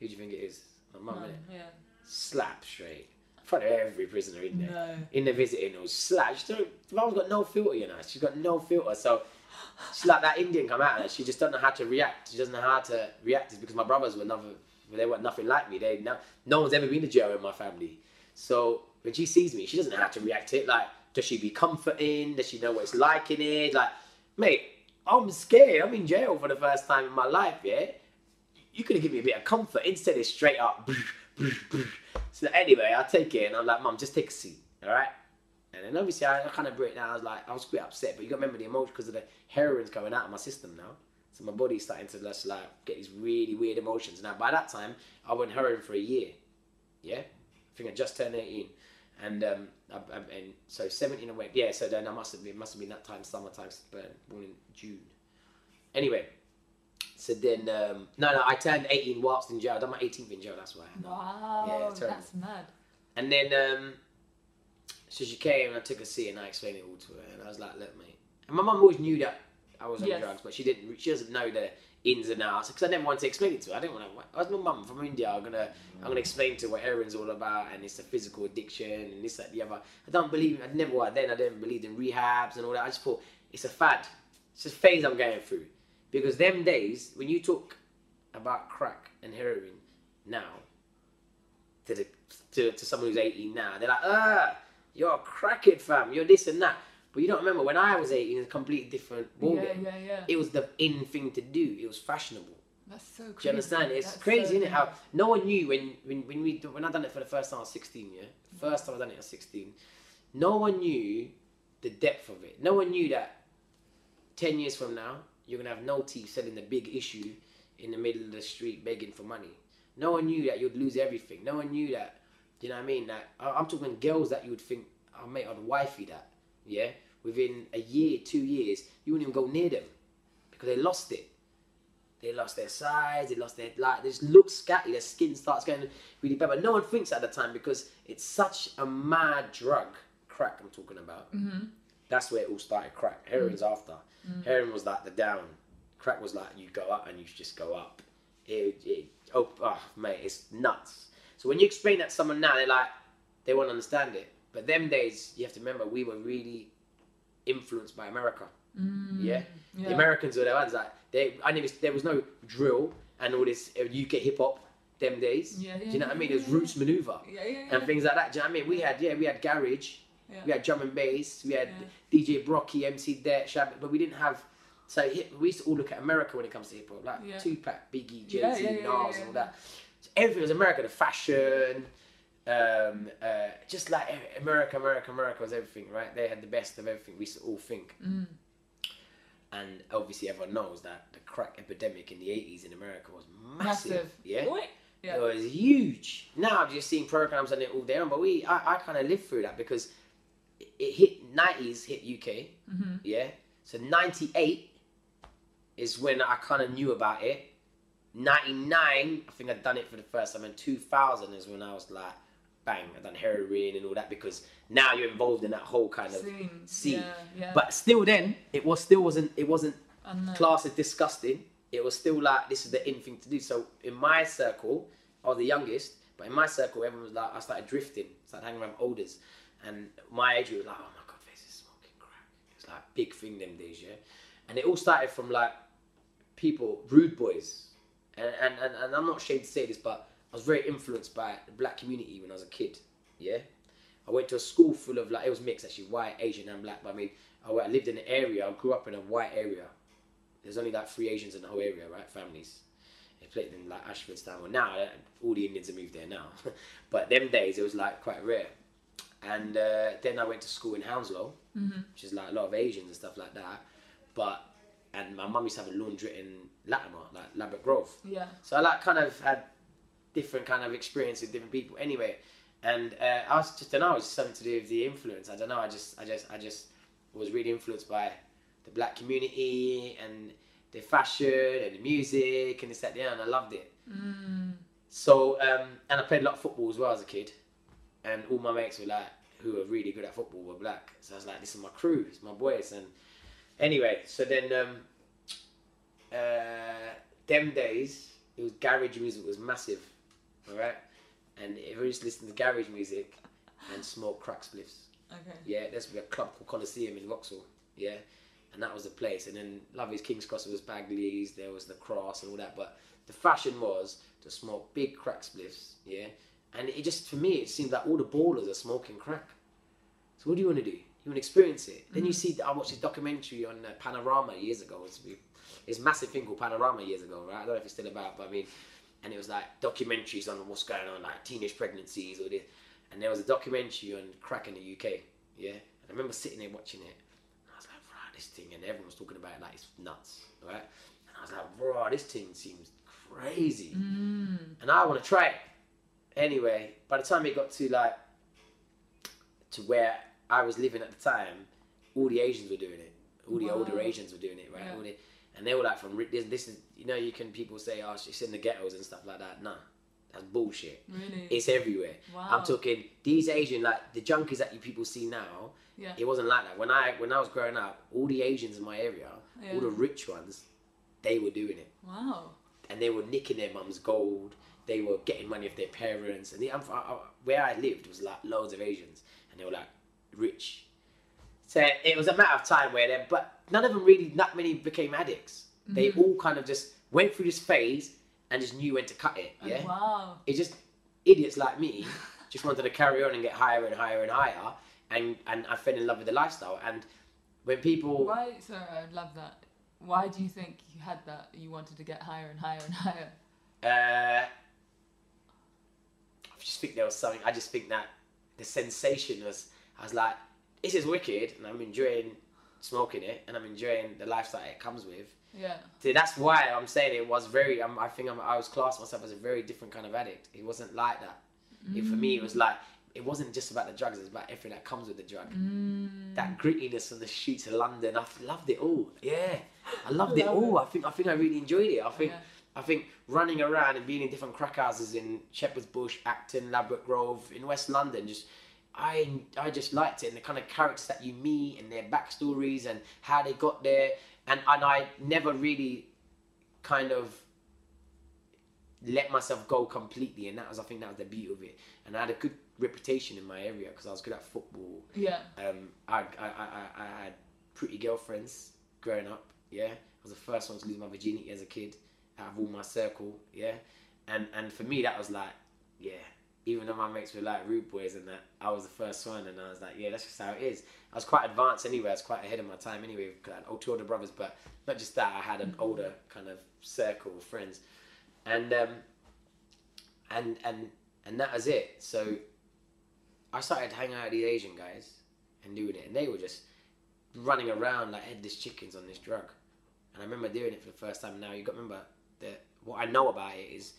Who do you think it is? My mum, innit? yeah. Slap straight. In front of every prisoner in there No. in the visiting it was slash. She don't, mum's got no filter, you know. She's got no filter, so she's like that Indian come out her. She just doesn't know how to react. She doesn't know how to react. It's because my brothers were never, they were nothing like me. They no, no one's ever been to jail in my family. So when she sees me, she doesn't know how to react to it. Like, does she be comforting? Does she know what it's like in it? Like, mate, I'm scared. I'm in jail for the first time in my life. Yeah, you could have given me a bit of comfort. Instead, it's straight up. So anyway, I take it and I'm like, Mom, just take a seat, all right? And then obviously I, I kind of break down. I was like, I was quite upset, but you got to remember the emotion because of the heroin's going out of my system now. So my body's starting to just like get these really weird emotions. Now by that time, I went heroin for a year. Yeah, I think I just turned 18, and um, I, I, and so 17 and went. Yeah, so then I must have been must have been that time, summertime, but born in June. Anyway, so then um, no, no, I turned 18 whilst in jail. I done my 18th in jail. That's why. Wow. Yeah, that's mad. And then, um, so she came and I took a seat and I explained it all to her. And I was like, look, mate. And my mum always knew that I was on Yes. drugs, but she didn't. She doesn't know the ins and outs because I never wanted to explain it to her. I didn't want to. I was my mum from India. I'm gonna, I'm gonna explain to her what heroin's all about and it's a physical addiction and this, that, the other. I don't believe. I never. Then I didn't believe in rehabs and all that. I just thought it's a fad. It's a phase I'm going through. Because them days when you talk about crack and heroin now to the to, to someone who's 18 now, they're like, ah, you're a crackhead fam, you're this and that. But you don't remember when I was 18, it's a completely different ballgame. Yeah, yeah, yeah. It was the in thing to do. It was fashionable. That's so crazy. Do you understand? It's That's crazy, so isn't it? How no one knew when when when we when I done it for the first time I was 16. Yeah, first time I done it I was 16. No one knew the depth of it. No one knew that 10 years from now you're gonna have no teeth selling the big issue in the middle of the street begging for money. No one knew that you'd lose everything. No one knew that. Do you know what I mean? That I- I'm talking girls that you would think, oh mate, I'd wifey that. Yeah, within a year, two years, you wouldn't even go near them because they lost it. They lost their size, they lost their like they just look scatty, their skin starts getting really bad. But no one thinks at the time because it's such a mad drug. Crack I'm talking about. Mm-hmm. That's where it all started. Crack. Heroin's after. Heroin was like the down. Crack was like you go up and you just go up. It, it oh, oh mate, it's nuts. So when you explain that to someone now, they're like they won't understand it. But them days, you have to remember we were really influenced by America. Mm, Yeah? yeah. The Americans were the ones like they. I never. There was no drill and all this uh, UK hip hop. Them days. Yeah, Do you know what I mean? yeah, yeah, Roots Manuva Yeah, yeah, yeah. and things like that. Do you know what I mean? We had yeah, we had garage, Yeah. we had drum and bass, we had DJ Brockie, MC Det, Shab, but we didn't have. So hip, we used to all look at America when it comes to hip hop, like Yeah. Tupac, Biggie, Jay Z, Yeah, yeah, yeah, Nas, yeah, and all that. So everything was America. The fashion, um, uh, just like America, America, America was everything, right? They had the best of everything. We all think. Mm. And obviously, everyone knows that the crack epidemic in the 80s in America was massive. Massive. Yeah. Oi. Yeah. It was huge. Now I've just seen programs and it all there, but we, I, I kind of lived through that because it, it hit 90s, hit UK. Mm-hmm. Yeah. So 98 is when I kind of knew about it. 99, I think I'd done it for the first time. And 2000 is when I was like, bang, I've done heroin and all that because now you're involved in that whole kind of Scene. scene. Yeah, yeah. But still, then it was still wasn't it wasn't class is disgusting. It was still like this is the in thing to do. So in my circle, I was the youngest, but in my circle, everyone was like I started drifting, started hanging around olders, and my age group was like, oh my god, Faiz is smoking crack. It was like big thing them days, yeah. And it all started from like people, rude boys, and and, and, and I'm not ashamed to say this, but I was very influenced by the black community when I was a kid. Yeah, I went to a school full of like it was mixed actually, white, Asian, and black. But I mean, I, I lived in an area. I grew up in a white area. There's only like three Asians in the whole area, right? Families. They played in like Ashford, Stanwell. Now uh, all the Indians have moved there now, but them days it was like quite rare. And uh, then I went to school in Hounslow, which is like a lot of Asians and stuff like that. But and my mum used to have a laundry in Latimer, like Ladbroke Grove. Yeah. So I like kind of had different kind of experience with different people. Anyway, and uh, I was just I don't know, it it's something to do with the influence. I don't know. I just I just I just was really influenced by the black community and the fashion and the music and this that yeah, and I loved it. So um, and I played a lot of football as well as a kid, and all my mates were like who were really good at football were black. So I was like, this is my crew, it's my boys. And anyway, so then um, uh, them days it was garage music was massive, all right. And everyone used to listen to garage music and smoke crack spliffs. Okay. Yeah, there's a club called Coliseum in Vauxhall. Yeah, and that was the place. And then Lovey's King's Cross there was Bagley's, there was the Cross and all that. But the fashion was to smoke big crack spliffs. Yeah, and it just for me it seemed like all the ballers are smoking crack. So what do you want to do? You want to experience it. Then you see, I watched a documentary on uh, Panorama years ago. It's, massive thing called Panorama years ago, right? I don't know if it's still about, but I mean, and it was like documentaries on what's going on, like teenage pregnancies or this. And there was a documentary on crack in the UK, yeah. And I remember sitting there watching it, and I was like, "Right, this thing," and everyone was talking about it like it's nuts, right? And I was like, "Right, this thing seems crazy," and I want to try it. Anyway, by the time it got to like to where I was living at the time, all the Asians were doing it. All the older Asians were doing it, right? Yeah. All the, and they were like from this, this is you know you can people say oh it's in the ghettos and stuff like that. Nah, that's bullshit. Really? It's everywhere. Wow. I'm talking these Asian like the junkies that you people see now. Yeah. It wasn't like that when I when I was growing up. All the Asians in my area, Yeah. all the rich ones, they were doing it Wow. and they were nicking their mum's gold. They were getting money off their parents, and the, I, I, where I lived was like loads of Asians, and they were like rich. So it was a matter of time where they, but none of them really, not many became addicts. They all kind of just went through this phase and just knew when to cut it. Yeah, Oh, Wow. it's just idiots like me just wanted to carry on and get higher and higher and higher, and and I fell in love with the lifestyle. And when people Why? Sorry, I love that. Why do you think you had that? You wanted to get higher and higher and higher. Uh, I just think there was something. I just think that the sensation was. I was like, this is wicked, and I'm enjoying smoking it, and I'm enjoying the lifestyle it comes with. Yeah. So that's why I'm saying it was very. Um, I think I'm, I was classed myself as a very different kind of addict. It wasn't like that. It, for me, it was like it wasn't just about the drugs. It's about everything that comes with the drug. Mm. That grittiness on the streets of London. I loved it all. Yeah, I loved it love all. it. I think I think I really enjoyed it. I think Yeah. I think running around and being in different crack houses in Shepherd's Bush, Acton, Ladbroke Grove, in West London, just I I just liked it and the kind of characters that you meet and their backstories and how they got there and and I never really kind of let myself go completely and that was I think that was the beauty of it and I had a good reputation in my area because I was good at football Yeah. um, I, I, I, I had pretty girlfriends growing up. Yeah, I was the first one to lose my virginity as a kid out of all my circle. Yeah, and and for me that was like, yeah. Even though my mates were like rude boys and that, I was the first one, and I was like, yeah, that's just how it is. I was quite advanced anyway. I was quite ahead of my time anyway. I had two older brothers, but not just that. I had an older kind of circle of friends, and um, and and and that was it. So I started hanging out with these Asian guys and doing it, and they were just running around like headless chickens on this drug. And I remember doing it for the first time. Now you got to remember that what I know about it is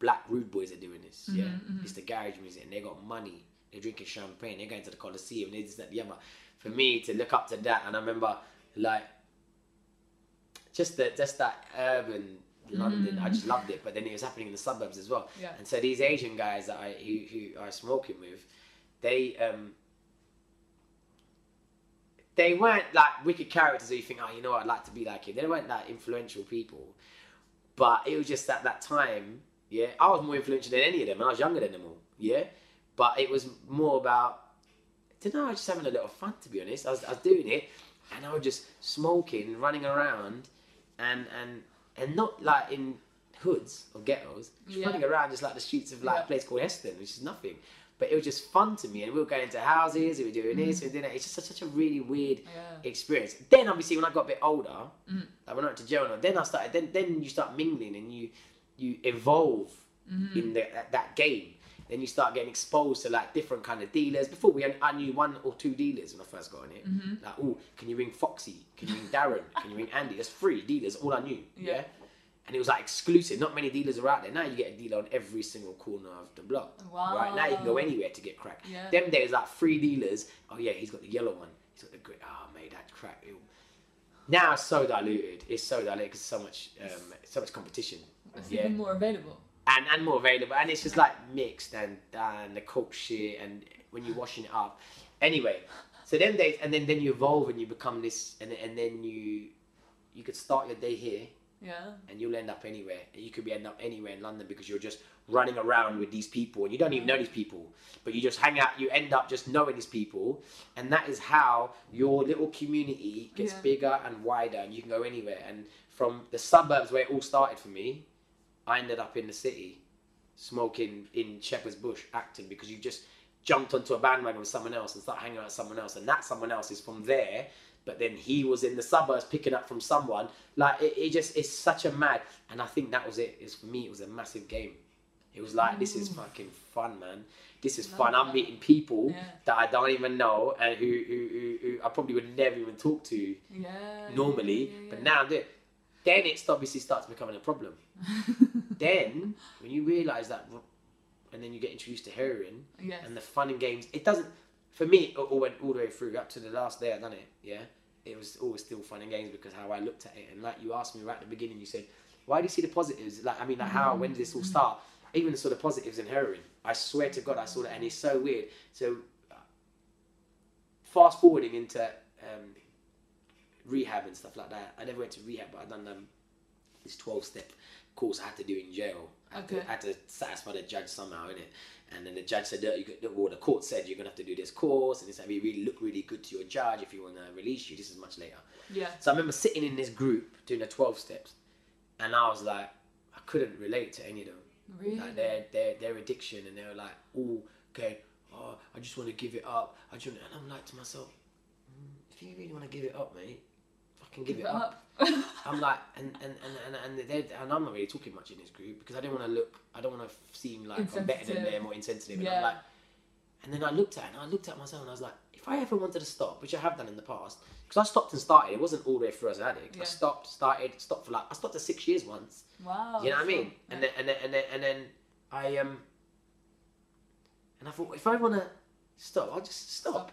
black rude boys are doing this. Yeah, mm-hmm, mm-hmm. it's the garage music, and they got money. They're drinking champagne. They're going to the Coliseum. They this that the other. For me to look up to that, and I remember like just that just that urban London. I just mm. loved it. But then it was happening in the suburbs as well. Yeah. And so these Asian guys that I who, who I smoking with, they um they weren't like wicked characters who you think, oh, you know, what, I'd like to be like him. They weren't that influential people. But it was just at that time, yeah, I was more influential than any of them, and I was younger than them all, yeah. But it was more about, I don't know, I was just having a little fun, to be honest. I was, I was doing it, and I was just smoking, running around, and and and not like in hoods or ghettos, just Yeah. running around just like the streets of like Yeah. a place called Heston, which is nothing. But it was just fun to me, and we were going into houses, we were doing this, we were doing that. It's just such, such a really weird Mm. Yeah. experience. Then obviously when I got a bit older, Mm. like when I went to jail, then I started. Then then you start mingling and you you evolve Mm-hmm. in the, that, that game. Then you start getting exposed to like different kind of dealers. Before we, I knew one or two dealers when I first got on it. Mm-hmm. Like, oh, can you ring Foxy? Can you ring Darren? Can you ring Andy? That's three dealers. All I knew. Yeah. Yeah. And it was like exclusive. Not many dealers are out there. Now you get a dealer on every single corner of the block. Wow. Right now you can go anywhere to get crack. Yeah. Them days like three dealers. Oh yeah, he's got the yellow one. He's got the grey. Oh mate, that crack. Ew. Now it's so diluted. It's so diluted because so much, um, so much competition. It's yeah. even more available. And and more available. And it's just like mixed and and the coke shit and when you're washing it up. Anyway, so them days and then then you evolve and you become this and and then you you could start your day here Yeah. and you'll end up anywhere. You could be end up anywhere in London because you're just running around with these people and you don't even know these people, but you just hang out. You end up just knowing these people, and that is how your little community gets Yeah. bigger and wider, and you can go anywhere. And from the suburbs where it all started for me, I ended up in the city, smoking in Shepherd's Bush, Acton because you just jumped onto a bandwagon with someone else and start hanging out with someone else, and that someone else is from there. But then he was in the suburbs picking up from someone. Like it, it just it's such a mad. And I think that was it. Is for me, it was a massive game. It was like this is fucking fun, man. This is fun. I'm meeting people Yeah. that I don't even know and who, who, who, who I probably would never even talk to Yeah. normally. yeah, But now I'm doing. Then it obviously starts becoming a problem. then when you realise that, and then you get introduced to heroin Yes. and the fun and games. It doesn't. For me, it all went all the way through up to the last day I done it. Yeah, it was always still fun and games because how I looked at it and like you asked me right at the beginning, you said, "Why do you see the positives?" Like I mean, like how when did this all start? Even saw the positives in heroin. I swear to God, I saw that, and it's so weird. So fast forwarding into um, rehab and stuff like that. I never went to rehab, but I done um, this twelve step course I had to do in jail. I had, Okay. to, I had to satisfy the judge somehow, innit? And then the judge said, you could, well, the court said you're gonna have to do this course, and it's like, you really look really good to your judge if you want to release you. This is much later. Yeah. So I remember sitting in this group doing the 12 steps, and I was like, I couldn't relate to any of them. Really? Like their their their addiction, and they were like, all okay, oh, I just want to give it up. I just, and I'm like to myself, mm, if you really want to give it up, mate, fucking give, Give it it up. up. I'm like, and and and and, and, and I'm not really talking much in this group because I don't want to look, I don't want to seem like I'm better than them or insensitive. And Yeah. I'm like, and then I looked at it and I looked at myself and I was like, if I ever wanted to stop, which I have done in the past, because I stopped and started, it wasn't all the way through as an addict. Yeah. I stopped, started, stopped for like, I stopped for six years once. wow. you know what I mean? And then and then and then and then I um, and I thought if I want to stop, I'll just stop. Stop.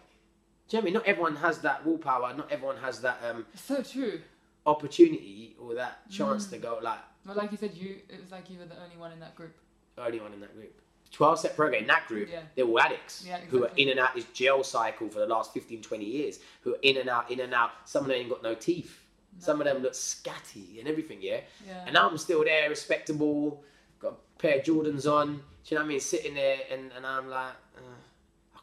Do you know what I mean? Not everyone has that willpower. Not everyone has that um so true. opportunity or that chance Mm. to go like Well, like you said, you it was like you were the only one in that group. only one in that group. 12 step program in that group, Yeah. they're all addicts Yeah, who are in and out of this jail cycle for the last 15, 20 years, who are in and out, in and out. Some of them ain't got no teeth. Some of them look scatty and everything, yeah? Yeah. And I'm still there, respectable, got a pair of Jordans on, do you know what I mean? Sitting there and, and I'm like, uh,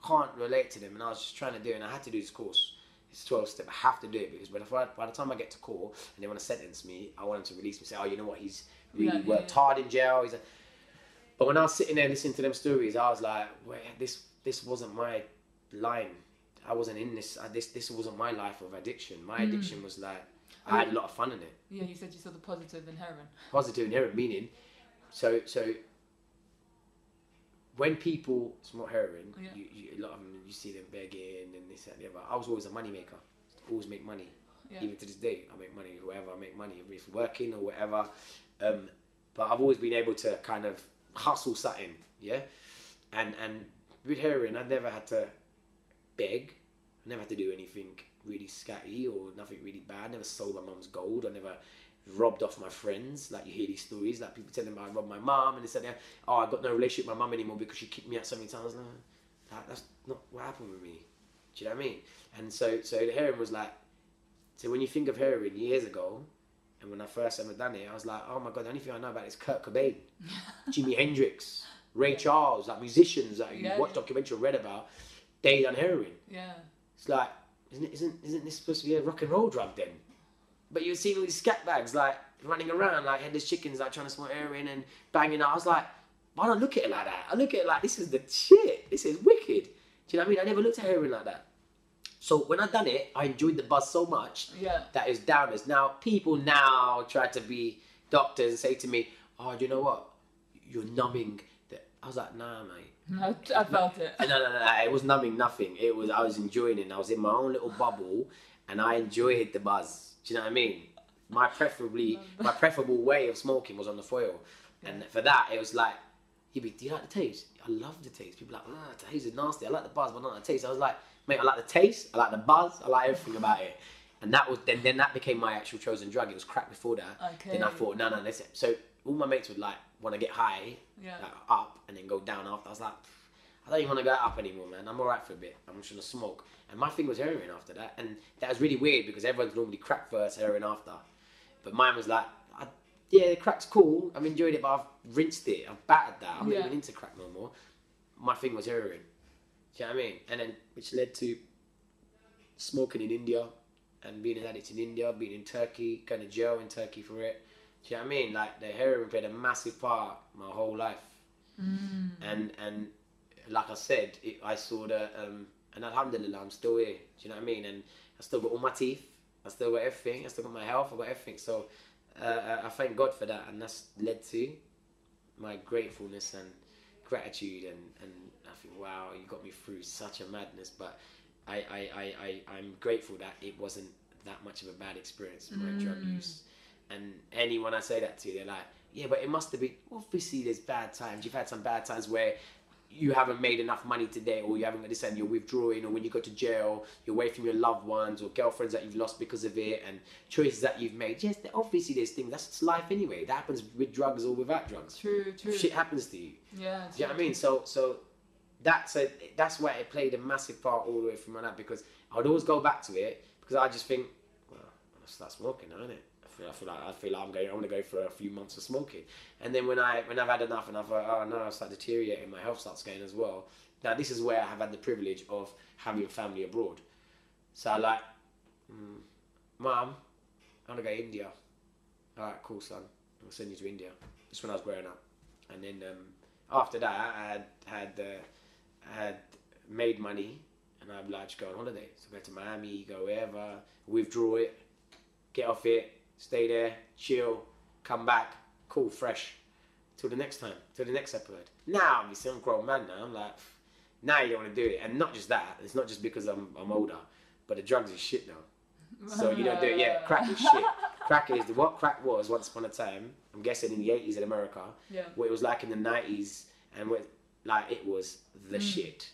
can't relate to them. And I was just trying to do it and I had to do this course. It's 12 step. I have to do it because by the, by the time I get to court and they want to sentence me, I want them to release me. Say, oh, you know what? He's really Yeah, worked yeah. hard in jail. He's a... But when I was sitting there listening to them stories, I was like, Wait, this this wasn't my line. I wasn't in this. Uh, this this wasn't my life of addiction. My Mm. addiction was like I had a lot of fun in it Yeah, you said you saw the positive in heroin. positive inherent meaning. So so when people smoke heroin, Yeah. you, you, a lot of them you see them begging and this and the other. I was always a money maker. Always make money. Yeah. Even to this day, I make money. Whoever I make money, if working or whatever. Um, but I've always been able to kind of hustle something, yeah. And and with heroin, I never had to beg. I never had to do anything really scatty or nothing really bad. I never sold my mum's gold. I never robbed off my friends. Like you hear these stories, like people telling me I robbed my mum, and they said, "Oh, I got no relationship with my mum anymore because she kicked me out so many times." No, that, that's not what happened with me. Do you know what I mean? And so, so the heroin was like. So when you think of heroin years ago, and when I first ever done it, I was like, "Oh my god!" The only thing I know about is Kurt Cobain, Jimi Hendrix, Ray Charles, like musicians that you Yeah, watch yeah. documentary or read about. They done heroin. Yeah. It's like isn't, isn't, isn't this supposed to be a rock and roll drug then? But you're seeing all these scat bags like running around like headless chickens like trying to smoke heroin and banging out. I was like, why don't look at it like that? I look at it like this is the shit. This is wicked. Do you know what I mean? I never looked at heroin like that. So when I done it, I enjoyed the buzz so much Yeah. that is downers. Now people now try to be doctors and say to me, "Oh, do you know what? You're numbing." The... I was like, "Nah, mate." I, I felt it. No, no, no, no. It was numbing nothing. It was I was enjoying it. I was in my own little bubble, and I enjoyed the buzz. Do you know what I mean? My preferably, my preferable way of smoking was on the foil, and for that it was like, he'd be, "Do you like the taste?" I love the taste. People like, "Ah, the taste is nasty." I like the buzz, but not the taste. I was like, "Mate, I like the taste. I like the buzz. I like everything about it." And that was then. Then that became my actual chosen drug. It was crack before that. Okay. Then I thought, no, no, let's. So all my mates would like want to get high, Yeah. like, up, and then go down after. I was like, I don't even want to go up anymore, man. I'm alright for a bit. I'm just gonna smoke. And my thing was heroin after that, and that was really weird because everyone's normally crack first, heroin after. But mine was like, I, yeah, the crack's cool. I've enjoyed it, but I've rinsed it. I've battered that. I'm Yeah. not even into crack no more. My thing was heroin. Do you know what I mean? And then which led to smoking in India and being an addict in India, being in Turkey, going to jail in Turkey for it. Do you know what I mean? Like the heroin played a massive part my whole life. Mm. And and like I said, it, I saw that, um, and Alhamdulillah, I'm still here. Do you know what I mean? And I still got all my teeth. I still got everything. I still got my health. I got everything. So uh, I thank God for that, and that's led to my gratefulness and gratitude. And, and I think, wow, you got me through such a madness. But I, I, I, I, I'm grateful that it wasn't that much of a bad experience, my drug use. And anyone I say that to, they're like, yeah, but it must have been. Obviously, there's bad times. You've had some bad times where you haven't made enough money today, or you haven't got this, and you're withdrawing, or when you go to jail, you're away from your loved ones, or girlfriends that you've lost because of it, and choices that you've made. Yes, obviously, there's things. That's life anyway. That happens with drugs or without drugs. True, true. Shit happens to you. Yeah. Do you know what I mean? So so that's a that's why it played a massive part all the way from my life because I would always go back to it because I just think, well, I'll start smoking now, innit? I feel, like I feel like I'm going. I want to go for a few months of smoking, and then when I when I've had enough and I've uh, oh no, I start deteriorating, my health starts going as well. Now this is where I have had the privilege of having a family abroad. So I like, mm, mum, I want to go to India. All right, cool, son. I'll send you to India. Just when I was growing up, and then um, after that, I had had uh, had made money, and I'd like to go on holiday. So go to Miami, go wherever, withdraw it, get off it, stay there, chill, come back, cool, fresh, till the next time, till the next episode. Now I'm a grown man now. I'm like, now you don't want to do it, and not just that. It's not just because I'm I'm older, but the drugs is shit now. So you don't do it. Yeah, crack is shit. Crack is the what crack was once upon a time. I'm guessing in the 80s in America Yeah. what it was like in the 90s and what like it was the Mm. shit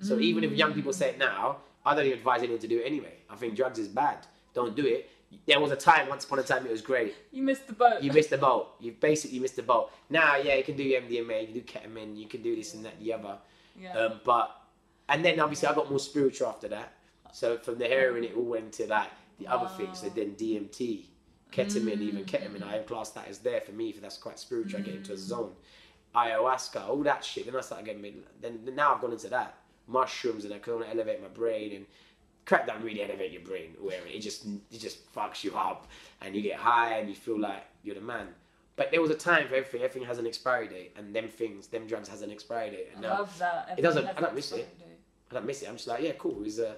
so even if young people say it now i don't even advise anyone to do it anyway i think drugs is bad don't do it there was a time once upon a time it was great. You missed the boat. you missed the boat. You basically missed the boat. Now yeah you can do mdma you can do ketamine you can do this and that the other. Yeah. um, but and then obviously i got more spiritual after that. So from the heroin it all went to like the other ah. things so then dmt ketamine even mm. ketamine i class that as there for me for that's quite spiritual i get into a mm. zone. Ayahuasca all that shit then i started getting then then now i've gone into that. Mushrooms and i can elevate my brain and crack don't really elevate your brain where it just it just fucks you up and you get high and you feel like you're the man but there was a time for everything everything has an expiry date and them things them drugs has an expiry date and I now love that. It doesn't- I don't miss it. I don't miss it. I'm just like, yeah, cool. It was, uh,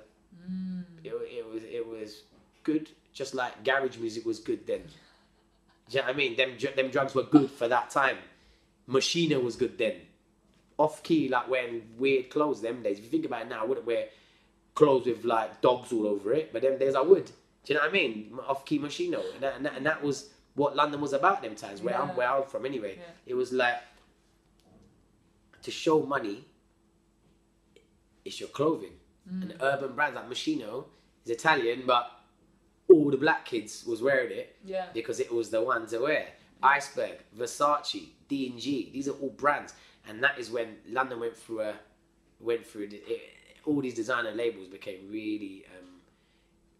Mm. it, it was, it was good. Just like garage music was good then. Do you know what I mean? Them, them drugs were good for that time. Moschino was good then. Off key, like wearing weird clothes them days. If you think about it now, I wouldn't wear clothes with like dogs all over it, but them days I would. Do you know what I mean? Off key Moschino, and that, and that, and that was what London was about them times. Where I'm, where I'm from anyway. Yeah. It was like to show money. It's your clothing mm. and urban brands like Moschino is Italian, but all the black kids was wearing it Yeah. because it was the ones to wear. Iceberg, Versace, D and G. These are all brands, and that is when London went through a went through the, it, all these designer labels became really um,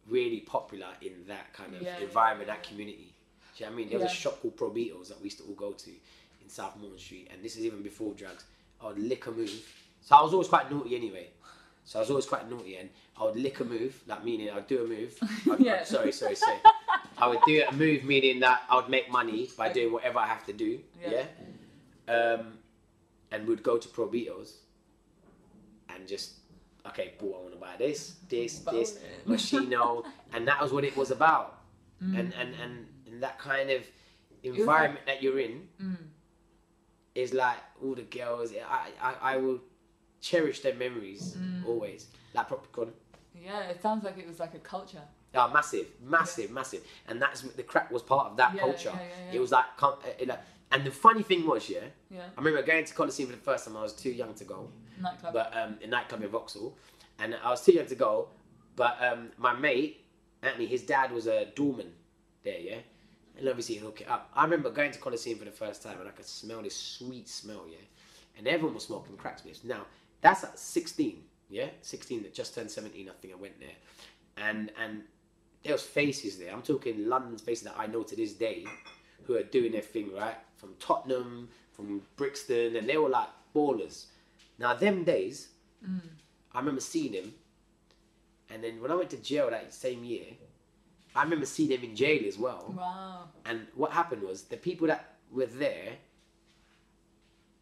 really popular in that kind of Yeah, environment, that community. Do you know what I mean? There was a shop called Probitos that we used to all go to in South Molton Street, and this is even before drugs. Oh, liquor move. So I was always quite naughty anyway. So I was always quite naughty, and I would lick a move, like meaning I'd do a move. I'd, Yeah. I'd- sorry, sorry, sorry. I would do a move, meaning that I would make money by doing whatever I have to do. Yeah. Yeah. Um, and we'd go to Probitos and just okay, boy, I want to buy this, this, this. Moschino, and that was what it was about. Mm. And, and and and that kind of environment that you're in Mm. is like all the girls. I I, I will cherish their memories Mm. always. Like Propicon. Yeah, it sounds like it was like a culture. Oh, massive, massive, massive, and that's the crack was part of that Yeah, culture. yeah, yeah, yeah. It was like, uh, like, and the funny thing was, yeah, Yeah, I remember going to Coliseum for the first time. I was too young to go, nightclub. but um, a nightclub in Vauxhall, and I was too young to go. But um, my mate Anthony, his dad was a doorman there, yeah, and obviously he'd hook it up. I remember going to Coliseum for the first time, and I could smell this sweet smell, yeah, and everyone was smoking crack spliffs. Now that's at sixteen, yeah, sixteen that just turned seventeen. I think I went there, and and there was faces there. I'm talking London's faces that I know to this day, who are doing their thing right from Tottenham, from Brixton, and they were like ballers. Now them days, mm. I remember seeing him, and then when I went to jail that same year, I remember seeing him in jail as well. wow. And what happened was the people that were there,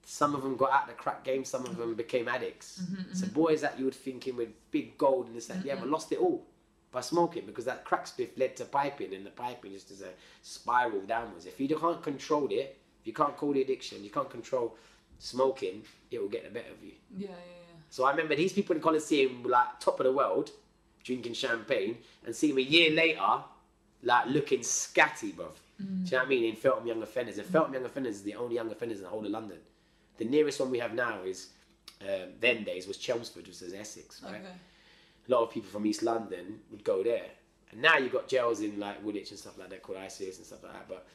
some of them got out of the crack game, some of them became addicts. Mm-hmm, mm-hmm. So boys that you would think in with big gold and this that, yeah, but lost it all by smoking because that crack spliff led to piping, and the piping just is a spiral downwards. If you can't control it, if you can't call the addiction, you can't control smoking, it will get the better of you. Yeah, yeah, So I remember these people in Coliseum were like top of the world, drinking champagne, and seeing me a year later, like looking scatty, bruv. Do you know what I mean? In Feltham Young Offenders. And Feltham Young Offenders is the only young offenders in the whole of London. The nearest one we have now is, um, then days, was Chelmsford, which is Essex, right? Okay. A lot of people from East London would go there. And now you've got jails in like Woolwich and stuff like that called Isis and stuff like that. But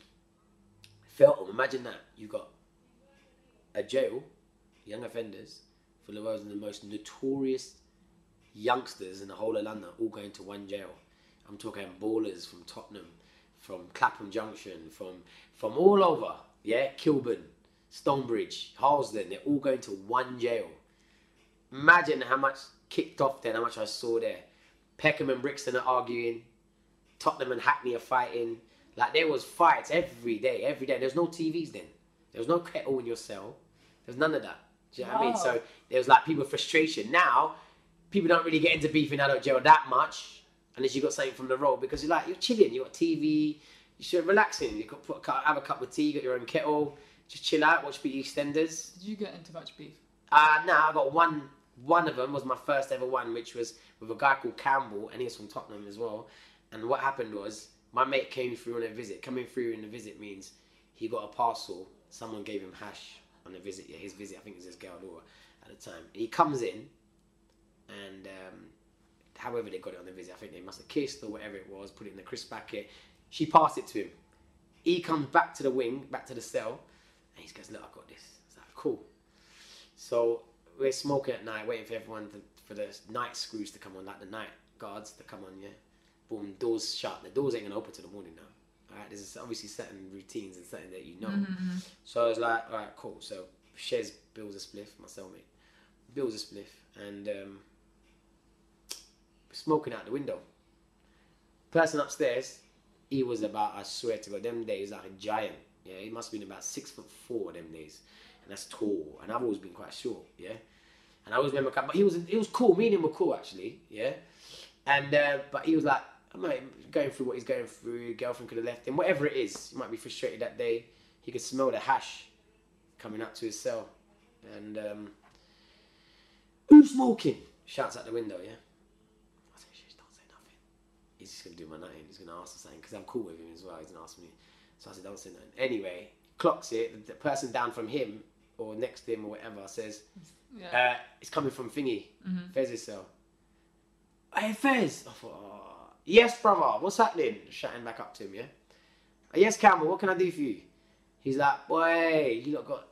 Feltham, imagine that. You've got a jail, young offenders, full of of the most notorious youngsters in the whole of London, all going to one jail. I'm talking ballers from Tottenham, from Clapham Junction, from from all over. Yeah, Kilburn, Stonebridge, Harlesden. They're all going to one jail. Imagine how much kicked off then, how much I saw there. Peckham and Brixton are arguing. Tottenham and Hackney are fighting. Like there was fights every day, every day. There's no TVs then. There was no kettle in your cell. There's none of that. Do you know what I mean? So there was like people frustration. Now, people don't really get into beef in adult jail that much unless you got something from the road because you're like you're chilling. You got TV. You should relaxing. You could put a have a cup of tea. You got your own kettle. Just chill out. Watch BT EastEnders. Did you get into much beef? Uh, no, I got one. One of them was my first ever one, which was with a guy called Campbell, and he was from Tottenham as well. And what happened was my mate came through on a visit. Coming through in a visit means he got a parcel. Someone gave him hash on a visit. Yeah, his visit. I think it was his girl Laura at the time. He comes in, and um, however they got it on the visit, I think they must have kissed or whatever it was. Put it in the crisp packet. She passed it to him. He comes back to the wing, back to the cell, and he goes, "Look, I got this." It's like, "Cool." So we're smoking at night, waiting for everyone to, for the night screws to come on, like the night guards to come on. Yeah, boom, doors shut. The doors ain't gonna open till the morning now. Right, there's obviously certain routines and something that you know. So I was like, all right, cool. So Shez builds a spliff, my cellmate builds a spliff, and um, smoking out the window. Person upstairs, he was about, I swear to God, them days like a giant. Yeah, he must have been about six foot four them days, and that's tall. And I've always been quite short. Yeah, and I always remember, but he was he was cool. Me and him were cool actually. Yeah, and uh, but he was like, I might going through what he's going through. Girlfriend could have left him. Whatever it is, he might be frustrated that day. He could smell the hash coming up to his cell, and um, who's smoking? Shouts out the window. Yeah. I say, "Shush, don't say nothing. He's just gonna do my nothing. He's gonna ask us something because I'm cool with him as well. He's gonna ask me. So I said, don't say nothing. Anyway, clocks it. The, person down from him or next to him or whatever says, Yeah. uh, it's coming from Thingy, Fez's cell. Hey Fez! I thought, oh, yes, brother, what's happening? Shouting back up to him, yeah? "Oh, yes, Campbell, what can I do for you? He's like, boy, you lot got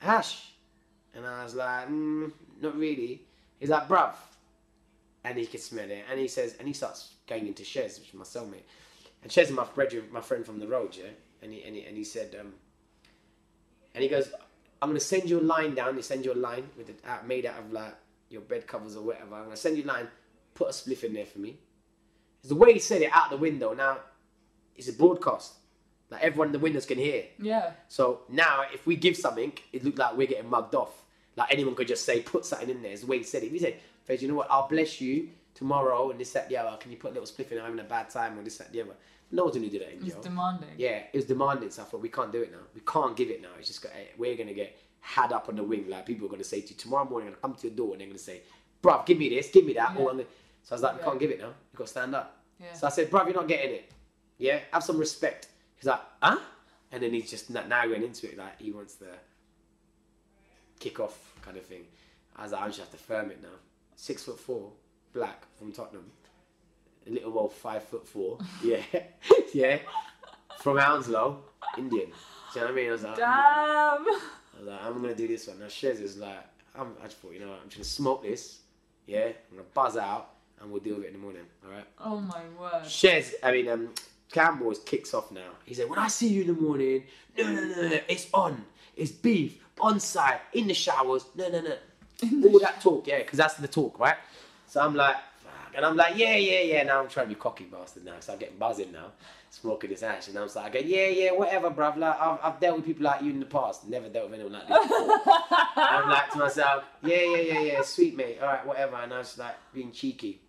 hash. And I was like, mm, not really. He's like, bruv. And he can smell it. And he says, and he starts going into Shez, which is my cellmate. And Shez is my my friend from the road, yeah? And he, and he, and he said, um, and he goes, I'm going to send you a line down. He sends you a line with it out, made out of like your bed covers or whatever. I'm gonna send you a line. Put a spliff in there for me. It's the way he said it out the window. Now, it's a broadcast. Like everyone in the windows can hear. Yeah. So now, if we give something, it looked like we're getting mugged off. Like anyone could just say, put something in there. It's the way he said it. If he said, Fez, you know what? I'll bless you tomorrow and this, that, the other. Can you put a little spliff in? I'm having a bad time or this, that, the other. No one's gonna do that in It's demanding. Yeah, it was demanding, so I thought we can't do it now. We can't give it now. It's just got, eh, we're gonna get had up on the wing. Like people are gonna say to you tomorrow morning, I'm gonna come to your door and they're gonna say, "Bruv, give me this, give me that." Yeah. Or. So I was like, we Yeah. can't give it now. You've gotta stand up. So I said, "Bruv, you're not getting it. Yeah, have some respect." He's like, "Huh?" And then he's just now going into it like he wants the kick off kind of thing. I was like, I just have to firm it now. Six foot four, black from Tottenham. A little old five foot four. Yeah, yeah. From Hounslow, Indian. Do you know what I mean? I was like, Damn. I was like, I'm gonna do this one. Now Shez is like, I'm, I just thought, you know what, I'm just gonna smoke this. Yeah, I'm gonna buzz out and we'll deal with it in the morning. All right. Oh my word. Shez, I mean, um, Campbell kicks off now. He said, when I see you in the morning, no, no, no, no, it's on. It's beef, on site, in the showers, no, no, no. All that talk, yeah, because that's the talk, right? So I'm like, fuck. And I'm like, yeah, yeah, yeah. Now I'm trying to be cocky bastard now. So I'm getting buzzing now, smoking this ash. And I'm like, I go, yeah, yeah, whatever, bruv. Like, I've, I've dealt with people like you in the past. Never dealt with anyone like this before. I'm like to myself, yeah, yeah, yeah, yeah, sweet mate. All right, whatever. And I was just like being cheeky.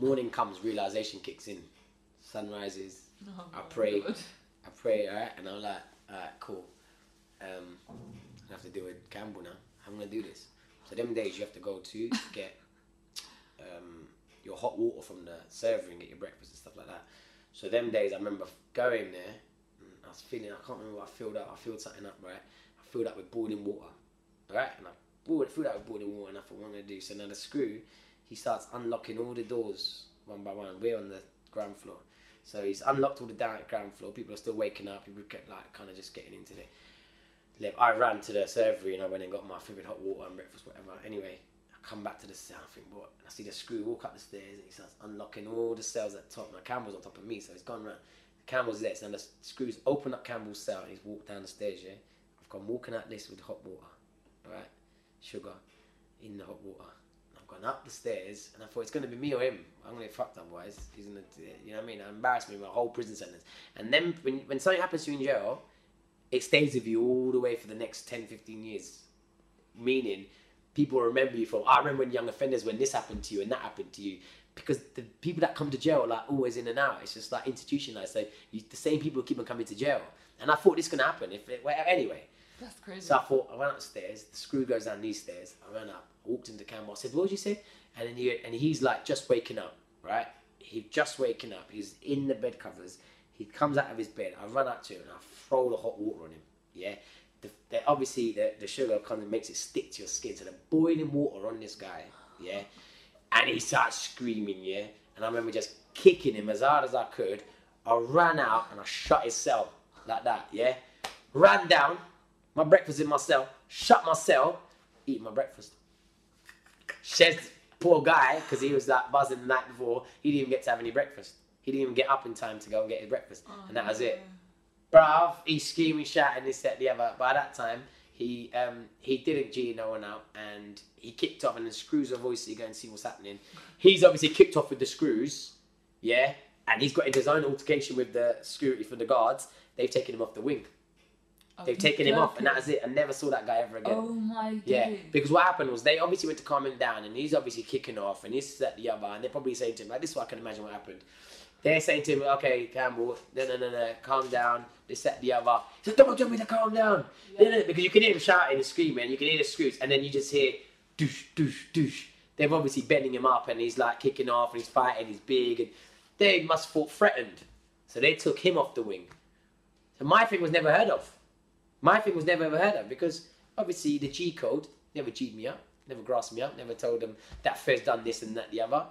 Morning comes, realization kicks in. Sun rises. Oh I pray. God. I pray, all right, and I'm like, all right, cool. Um, I have to deal with Campbell now. I'm gonna do this. So them days you have to go to get um, your hot water from the server and get your breakfast and stuff like that. So them days I remember going there. I was feeling. I can't remember what I filled up. I filled something up, right? I filled up with boiling water, right? And I filled up with boiling water, and I thought, what am I gonna do? So now the screw, he starts unlocking all the doors one by one. We're on the ground floor. So he's unlocked all the down ground floor. People are still waking up. People kept like kind of just getting into. Like, I ran to the servery and I went and got my flipping hot water and breakfast, whatever. Anyway, I come back to the cell. I think, what? And I see the screw walk up the stairs and he starts unlocking all the cells at the top. Now Campbell's on top of me, so he's gone round. Campbell's there, so now the screws open up Campbell's cell and he's walked down the stairs. Yeah, I've gone walking out this with hot water, all right, sugar in the hot water. Gone up the stairs and I thought it's going to be me or him. I'm going to get fucked otherwise. He's going to, you know what I mean? I embarrassed me in my whole prison sentence. And then when, when something happens to you in jail, it stays with you all the way for the next 10, 15 years. Meaning, people remember you from, I remember when young offenders, when this happened to you and that happened to you. Because the people that come to jail are like always in and out. It's just like institutionalized. So you, the same people keep on coming to jail. And I thought this going to happen. If it, well, Anyway, That's crazy. so I thought I went upstairs. The screw goes down these stairs. I ran up, walked into Campbell. I said, "What did you say?" And then he and he's like just waking up, right? He's just waking up. He's in the bed covers. He comes out of his bed. I run up to him and I throw the hot water on him. Yeah. The, the, obviously, the, the sugar kind of makes it stick to your skin. So the boiling water on this guy, yeah. And he starts screaming, yeah. And I remember just kicking him as hard as I could. I ran out and I shut his cell like that, yeah. Ran down, my breakfast in my cell, shut my cell, eat my breakfast. Shez, poor guy, because he was like buzzing the night before, he didn't even get to have any breakfast. He didn't even get up in time to go and get his breakfast. and that was it. Bruv, he's screaming, shouting, this, that, the other. By that time, he um, he didn't G no one out and he kicked off and the screws are obviously going to see what's happening. He's obviously kicked off with the screws, yeah, and he's got into his own altercation with the security from the guards. They've taken him off the wing. Oh, They've taken him off, and that was it. I never saw that guy ever again. Oh my god. Yeah, because what happened was they obviously went to calm him down, and he's obviously kicking off, and he's that, the other, and they're probably saying to him, like, this is what I can imagine what happened. They're saying to him, okay, Campbell, no, no, no, no, calm down, They that, the other. He said, don't tell me to calm down. No, no, because you can hear him shouting and screaming, you can hear the screws, and then you just hear, douche, douche, douche. They're obviously bending him up, and he's like kicking off, and he's fighting, he's big, and they must have felt threatened. So they took him off the wing. So my thing was never heard of. My thing was never ever heard of because obviously the G code never G'd me up, never grasped me up, never told them that Fez done this and that the other.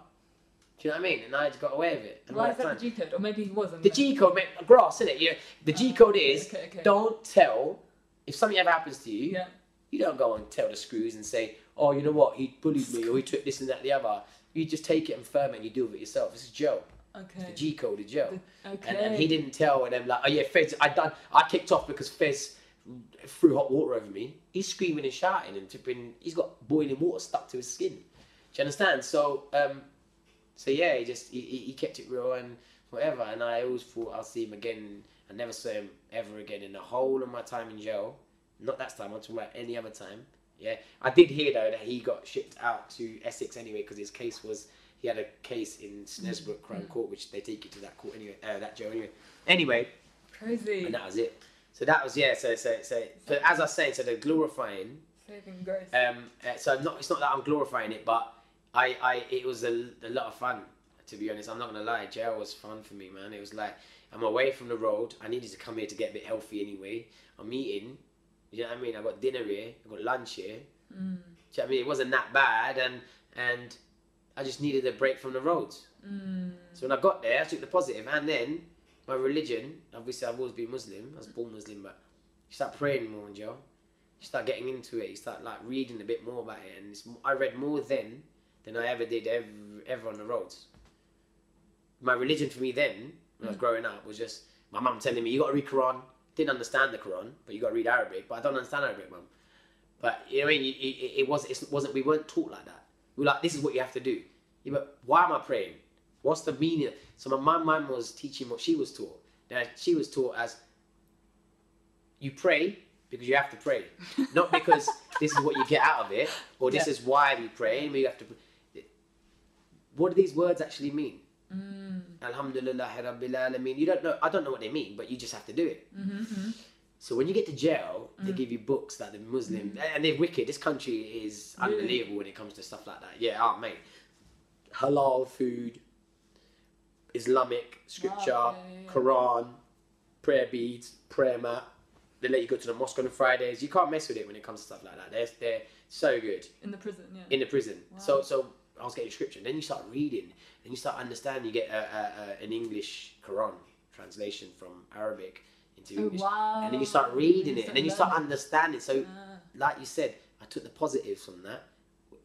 Do you know what I mean? And I just got away with it. Why is that time- the G code? Or maybe he wasn't. the G code meant grass, isn't it? You, the G ah, code is okay, okay. don't tell if something ever happens to you. Yeah. You don't go and tell the screws and say, oh, you know what, he bullied me or he took this and that the other. You just take it and firm it and you deal with it yourself. This is Joe. Okay. The G code is Joe. Okay. And, and he didn't tell and then like, oh yeah, Fez, I done, I kicked off because Fez threw hot water over me. He's screaming and shouting and tipping. He's got boiling water stuck to his skin. Do you understand? So, um, so yeah, he just he, he he kept it real and whatever. And I always thought I'll see him again. I never saw him ever again in the whole of my time in jail. Not that time. I'm talking about any other time. Yeah, I did hear though that he got shipped out to Essex anyway because his case was he had a case in Snaresbrook Crown Court, which they take you to that court anyway, uh, that jail anyway. Anyway, Crazy. and that was it. So that was yeah. So so so. But as I was saying, so the glorifying. Saving grace. Um, uh, so not it's not that I'm glorifying it, but I I it was a, a lot of fun. To be honest, I'm not gonna lie. Jail was fun for me, man. It was like I'm away from the road. I needed to come here to get a bit healthy anyway. I'm eating. You know what I mean? I got dinner here. I got lunch here. Mm. You know what I mean? It wasn't that bad, and and I just needed a break from the roads. Mm. So when I got there, I took the positive, and then my religion. Obviously, I've always been Muslim. I was born Muslim, but you start praying more in jail. You start getting into it. You start like reading a bit more about it, and it's, I read more then than I ever did ever ever on the roads. My religion for me then, when I was mm. growing up, was just my mum telling me you got to read Quran. Didn't understand the Quran, but you got to read Arabic. But I don't understand Arabic, mum. But you know what I mean? It, it, it was it wasn't we weren't taught like that. We were like, this is what you have to do. Yeah, but why am I praying? What's the meaning? So my mum, mum was teaching what she was taught. Now she was taught as you pray because you have to pray, not because this is what you get out of it or this Yeah. is why we pray. We have to. What do these words actually mean? Mm. Alhamdulillah Rabbil Alameen. You don't know. I don't know what they mean, but you just have to do it. Mm-hmm. So when you get to jail, they give you books that the Muslim and they're wicked. This country is Really? unbelievable when it comes to stuff like that. Yeah, oh mate, halal food, Islamic scripture, yeah, yeah, yeah. Quran, prayer beads, prayer mat. They let you go to the mosque on the Fridays. You can't mess with it when it comes to stuff like that. They're they're so good In the prison, yeah. in the prison. Wow. So so I was getting scripture. Then you start reading, and you start understanding. You get a, a, a, an English Quran translation from Arabic into Oh, English, wow. and then you start reading You it, and then you start learning. understanding. So, Ah. like you said, I took the positives from that.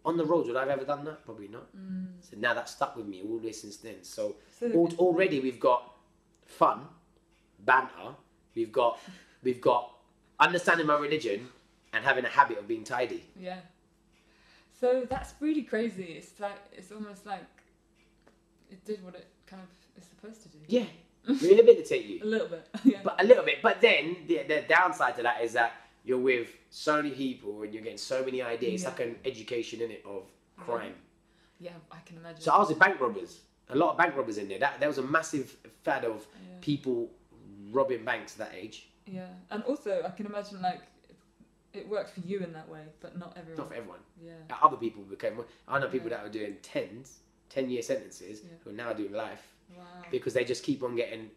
On the roads, would I have ever done that? Probably not. Mm. So now that's stuck with me all the way since then. So So al- already we've got fun, banter. We've got we've got understanding my religion and having a habit of being tidy. Yeah. So that's really crazy. It's like it's almost like it did what it kind of is supposed to do. Yeah, rehabilitate you. A little bit. yeah. But a little bit. But then the, the downside to that is that you're with so many people and you're getting so many ideas. It's like an education in it of crime. yeah, I can imagine. So I was with bank robbers. A lot of bank robbers in there. That there was a massive fad of yeah. people robbing banks at that age. yeah, and also I can imagine like it worked for you in that way, but not everyone. Not for everyone. Yeah. Other people became. I know people Yeah. that were doing tens, ten year sentences Yeah. who are now doing life Wow. because they just keep on getting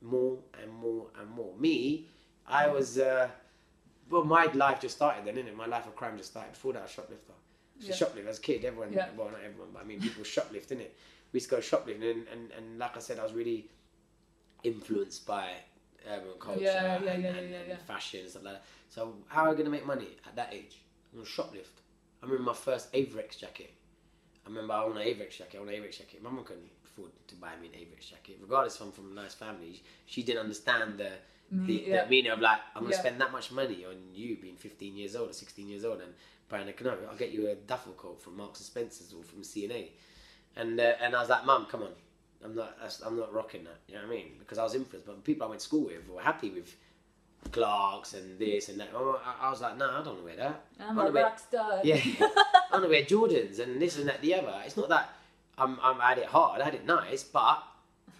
more and more and more. Me, I was. Uh, well, my life just started then, innit? My life of crime just started. Before that, I was shoplifter. Yeah. shoplift as a kid, everyone, Yeah. well, not everyone, but I mean, people shoplift, innit? We used to go shoplifting, and, and, and like I said, I was really influenced by urban culture Yeah, and, and, and fashion and stuff like that. So, how am I going to make money at that age? I'm going to shoplift. I remember my first Avirex jacket. I remember I owned an Avirex jacket. I owned an Avirex jacket. My mum couldn't afford to buy me an Avirex jacket. Regardless if I'm from a nice family, she didn't understand the the, yeah. the meaning of like I'm gonna Yeah. spend that much money on you being 15 years old or 16 years old and buying a no, I'll get you a duffel coat from Marks and Spencers or from C&A, and uh, and I was like, Mum, come on, I'm not I'm not rocking that. You know what I mean? Because I was influenced, but people I went to school with were happy with Clarks and this and that. I, was like, no, I don't want to wear that. I'm I wanna a wear- rock star. Yeah, I want to wear Jordans and this and that, the other. It's not that I'm, I'm I had it hard, I had it nice, but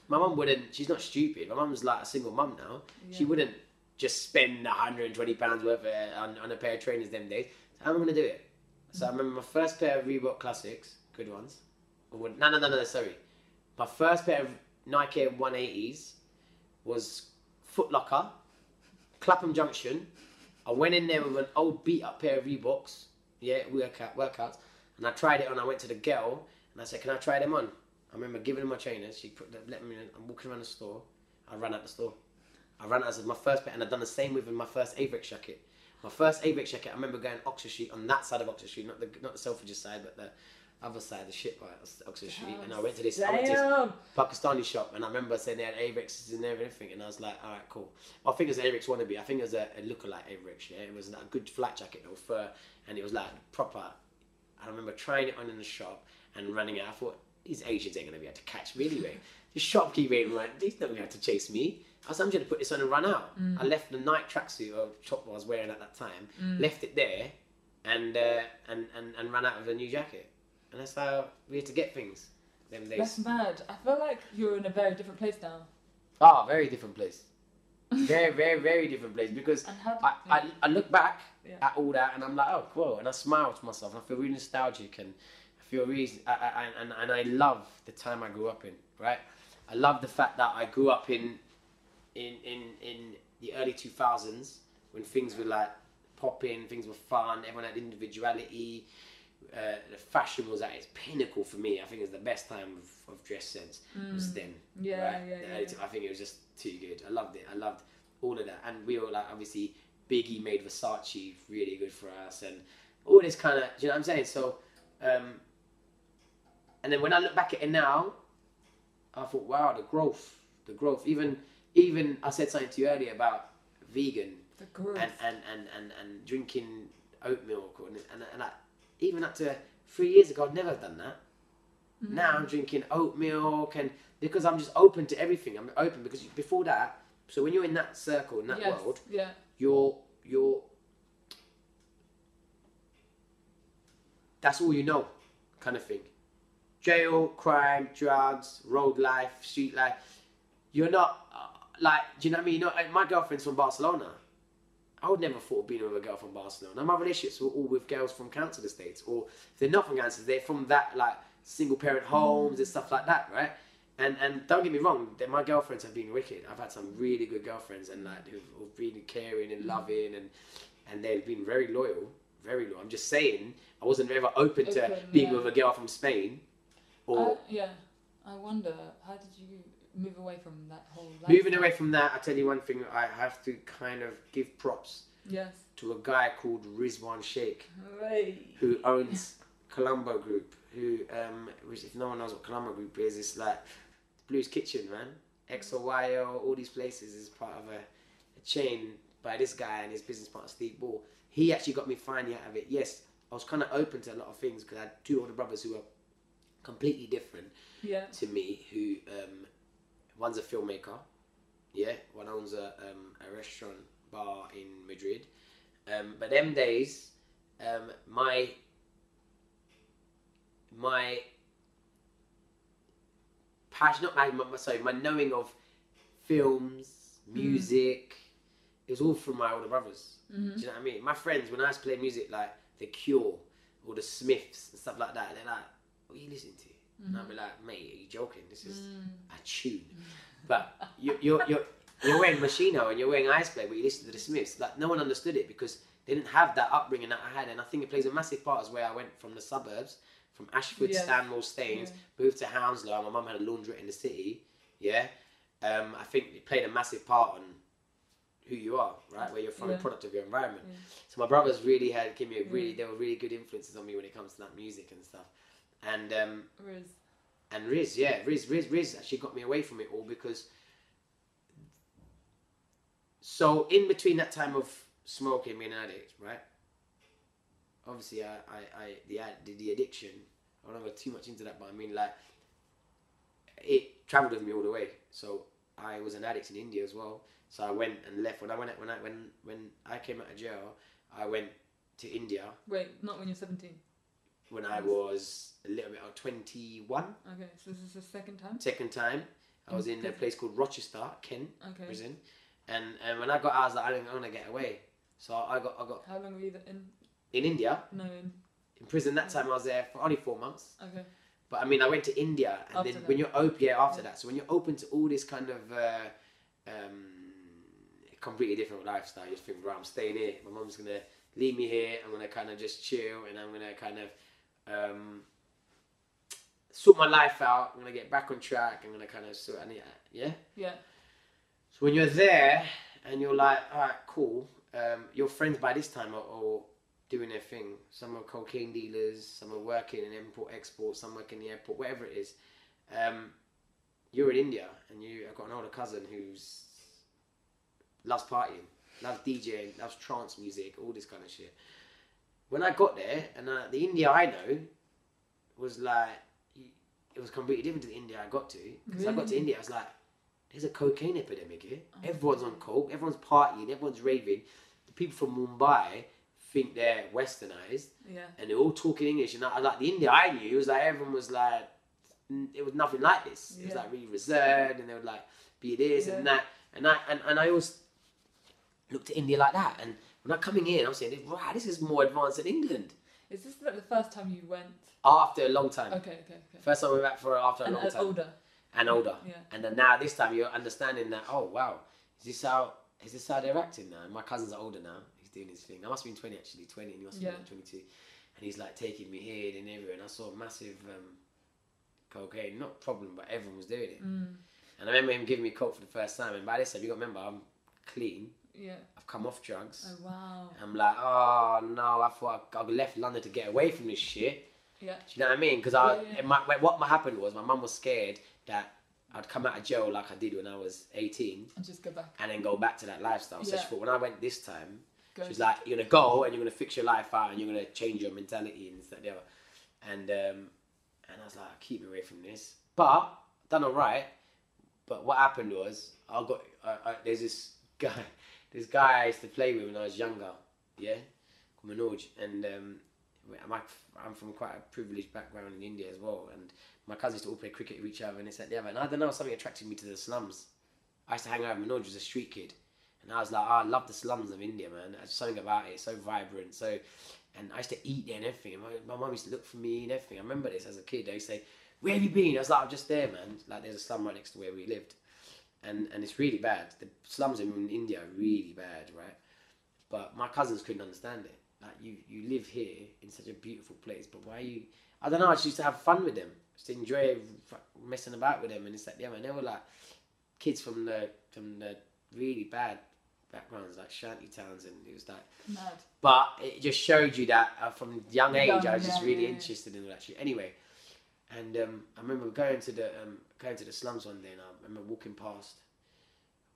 my mum wouldn't. She's not stupid. My mum's like a single mum now. She wouldn't just spend 120 pounds worth of, on, on a pair of trainers them days. So how am I gonna do it? So I remember my first pair of Reebok Classics, good ones. No, no, no, no, sorry. My first pair of Nike 180s was Foot Locker, Clapham Junction. I went in there with an old beat up pair of Reeboks, yeah, workout workouts, and I tried it on. I went to the girl and I said, "Can I try them on?" I remember giving her my trainers. She put, let me. in. I'm walking around the store. I ran out the store. I ran out as my first pair, and I'd done the same with my first Avirex jacket. My first Avirex jacket. I remember going Oxford Street on that side of Oxford Street, not the not the Selfridges side, but the other side of the ship, right, Oxford Street, and I went to this, I went to this Pakistani shop, and I remember saying they had there and everything, and I was like, all right, cool. I think it was an Avirex wannabe. I think it was a, a lookalike Avirex. Yeah, it was like a good flat jacket, no fur, and it was like proper. I remember trying it on in the shop and running it. I thought these Asians ain't gonna be able to catch me anyway. the shopkeeper ain't right. He's not gonna be able to chase me. I was, I'm just gonna put this on and run out. I left the night tracksuit or top I was wearing at that time, left it there, and uh, and and and ran out of a new jacket. And that's how we had to get things. Them days. That's mad. I feel like you're in a very different place now. Ah, very different place. Very, very, very different place because I, I, I look back Yeah. at all that and I'm like, oh, cool. And I smile to myself and I feel really nostalgic and Really, I, I, and, and I love the time I grew up in, right? I love the fact that I grew up in, in, in, in the early 2000s when things were like popping, things were fun, everyone had individuality. Uh, the fashion was at its pinnacle for me. I think it was the best time of, of dress sense was then. Mm. Yeah, right? yeah, The yeah, early yeah. I think it was just too good. I loved it. I loved all of that, and we were like obviously Biggie made Versace really good for us, and all this kind of. You know what I'm saying? So, um, and then when I look back at it now, I thought, wow, the growth, the growth. Even, even I said something to you earlier about vegan The growth. and and and and, and drinking oat milk, and and, and I, even up to three years ago, I'd never done that. Mm. Now I'm drinking oat milk, and because I'm just open to everything. I'm open because before that, so when you're in that circle in that yes. world, Yeah. you're you're that's all you know, kind of thing. Jail, crime, drugs, road life, street life. You're not uh, like, do you know what I mean? You know, like, my girlfriend's from Barcelona. I would never thought of being with a girl from Barcelona. My relationships were all with girls from council estates, or if they're not from council, they're from that like single parent homes and stuff like that, right? And and don't get me wrong, my girlfriends have been wicked. I've had some really good girlfriends and like who've, who've been caring and loving and and they've been very loyal, very loyal. I'm just saying, I wasn't ever open to being yeah. with a girl from Spain or Uh, yeah. I wonder how did you move away from that whole. moving away from that. I tell you one thing, I have to kind of give props Yes. to a guy called Rizwan Sheikh. Hey. who owns Columbo Group. Who, um, which if no one knows what Columbo Group is, it's like Blues Kitchen, man. XOYO, all these places is part of a, a chain by this guy and his business partner Steve Ball. He actually got me finally out of it. Yes, I was kind of open to a lot of things because I had two older brothers who were completely different Yeah. to me. Who, um, one's a filmmaker, yeah. One owns a um, a restaurant bar in Madrid. Um, but them days, um, my my passion, not my, my sorry, my knowing of films, music, it was all from my older brothers. Mm-hmm. Do you know what I mean? My friends, when I used to play music like The Cure or The Smiths and stuff like that, they're like, "What are you listening to?" And I'll be like, "Mate, are you joking? This is a tune." But you, you're you're you're wearing Moschino and you're wearing Ice Play, but you listen to The Smiths. Like no one understood it because they didn't have that upbringing that I had, and I think it plays a massive part as where I went from the suburbs, from Ashford. Stanmore, Staines, Yeah. moved to Hounslow. My mum had a laundrette in the city. Yeah, um, I think it played a massive part on who you are, right? Where you're from, Yeah. a product of your environment. Yeah. So my brothers really had give me a really, they were really good influences on me when it comes to that music and stuff. And um, Riz. and Riz, yeah, Riz, Riz, Riz actually got me away from it all because. So in between that time of smoking, being an addict, right? Obviously, I, I, I the, the the addiction. I don't go too much into that, but I mean, like, it traveled with me all the way. So I was an addict in India as well. So I went and left when I went when I when when I came out of jail. I went to India Wait, not when you're 17. When I was a little bit, was 21. Okay, so this is the second time? Second time, I was in a place called Rochester, Kent Okay. prison, and and when I got out, I was like, I don't want to get away. So I got I got How long were you in? in India No, in. in prison. That time I was there for only four months. Okay. But I mean, I went to India, and After then that. when you're open, yeah, after Yeah. that. So when you're open to all this kind of uh, um, completely different lifestyle, you just think, right, I'm staying here. My mom's gonna leave me here. I'm gonna kind of just chill, and I'm gonna kind of um, sort my life out. I'm gonna get back on track. I'm gonna kind of sort, and yeah. Yeah. So when you're there and you're like, all right, cool. Um, your friends by this time are, are doing their thing. Some are cocaine dealers, some are working in import export, some work in the airport, whatever it is. Um, you're in India, and you. I've got an older cousin who's loves partying, loves DJing, loves trance music, all this kind of shit. When I got there, and uh, the India I know was like, it was completely different to the India I got to. Because I got to India, I was like, there's a cocaine epidemic here. Oh. Everyone's on coke, everyone's partying, everyone's raving. The people from Mumbai think they're westernized, Yeah. and they're all talking English. And I, like the India I knew, it was like everyone was like, n- it was nothing like this. Yeah. It was like really reserved, and they would like be this and that. And I and, and I always looked at India like that. And when I'm coming in, I'm saying, wow, this is more advanced than England. Is this like the first time you went? After a long time. Okay, okay, okay. First time we went back for after a And long uh, time. older. And older. Yeah. And then now this time you're understanding that, oh wow, is this how is this how they're acting now? My cousin's are older now. He's doing his thing. I must have been twenty actually, twenty and he must have Yeah. been twenty two. And he's like taking me here and everywhere and I saw massive um, cocaine, not problem, but everyone was doing it. Mm. And I remember him giving me coke for the first time and by this time you gotta remember I'm clean. Yeah. I've come off drugs. Oh wow. I'm like, oh no, I thought I, I left London to get away from this shit. Yeah. Do you know what I mean? Because I, Yeah, yeah. what happened was my mum was scared that I'd come out of jail like I did when I was 18 And just go back. and then go back to that lifestyle. So she thought when I went this time, Go. she was like, you're going to go and you're going to fix your life out and you're going to change your mentality and stuff. And, um, and I was like, keep me away from this. But, done all right. But what happened was, I got, uh, uh, there's this guy, this guy I used to play with when I was younger, yeah, Manoj. And um, I'm, from quite a privileged background in India as well. And my cousins used to all play cricket with each other and that, and the other. And I don't know, something attracted me to the slums. I used to hang out with Manoj, was a street kid. And I was like, oh, I love the slums of India, man. There's something about it, it's so vibrant. So, and I used to eat there and everything. And my, my mum used to look for me and everything. I remember this as a kid. They used to say, where have you been? I was like, I'm just there, man. Like, there's a slum right next to where we lived. And, and it's really bad. The slums in India are really bad, right? But my cousins couldn't understand it. Like, you, you live here in such a beautiful place, but why you... I don't know, I just used to have fun with them. Just enjoy f- messing about with them and it's like, yeah, man, they were like kids from the from the really bad backgrounds like shanty towns and it was like Mad. but it just showed you that uh, from young age Young, I was just yeah, really yeah, interested in that shit anyway and um, I remember going to the um, going to the slums one day and I remember walking past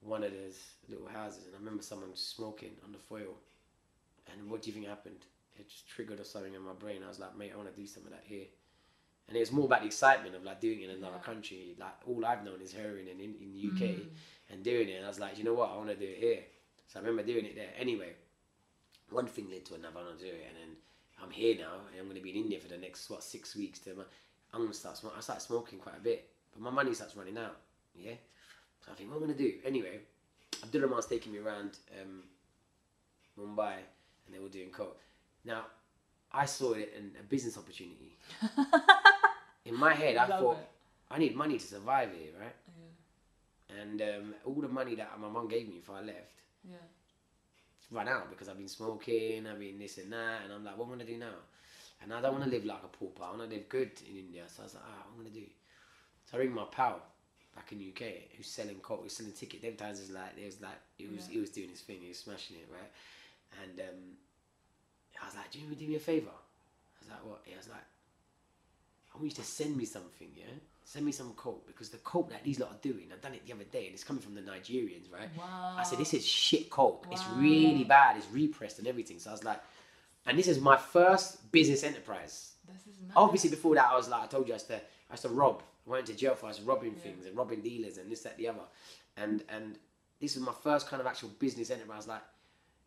one of those little houses and I remember someone smoking on the foil and what do you think happened it just triggered something in my brain I was like mate I want to do some of that here and it was more about the excitement of like doing it in another Yeah. country like all I've known is heroin in, in, in the UK Mm. and doing it. And I was like, you know what, I want to do it here. So I remember doing it there. Anyway, one thing led to another. I want to do it, and then I'm here now, and I'm going to be in India for the next what six weeks. To my, I'm going to start. Smoking. I started smoking quite a bit, but my money starts running out. Yeah, so I think what am I going to do anyway? Abdul Rahman's taking me around um, Mumbai, and they were doing coke. Now, I saw it in a business opportunity. In my head, I thought it. I need money to survive here, right? Yeah. And um, all the money that my mum gave me before I left Yeah. run out because I've been smoking, I've been this and that, and I'm like, what am I gonna do now? And I don't want to live like a pauper. I want to live good in India. So I was like, ah, what am I gonna do? So I ring my pal back in the UK who's selling coke, who's selling ticket. Them times is like, it was like, he was Yeah. he was doing his thing, he was smashing it, right? And um, I was like, do you want me to do me a favor? I was like, what? He was like, I want you to send me something, yeah? Send me some coke because the coke that these lot are doing, I've done it the other day, and it's coming from the Nigerians, right? Wow. I said, this is shit coke. Wow. It's really bad. It's repressed and everything. So I was like, and this is my first business enterprise. This is mad. Obviously, before that, I was like, I told you, I used to, I used to rob. I went to jail for I was robbing Yeah. things and robbing dealers and this, that, the other. And and this is my first kind of actual business enterprise. I was like,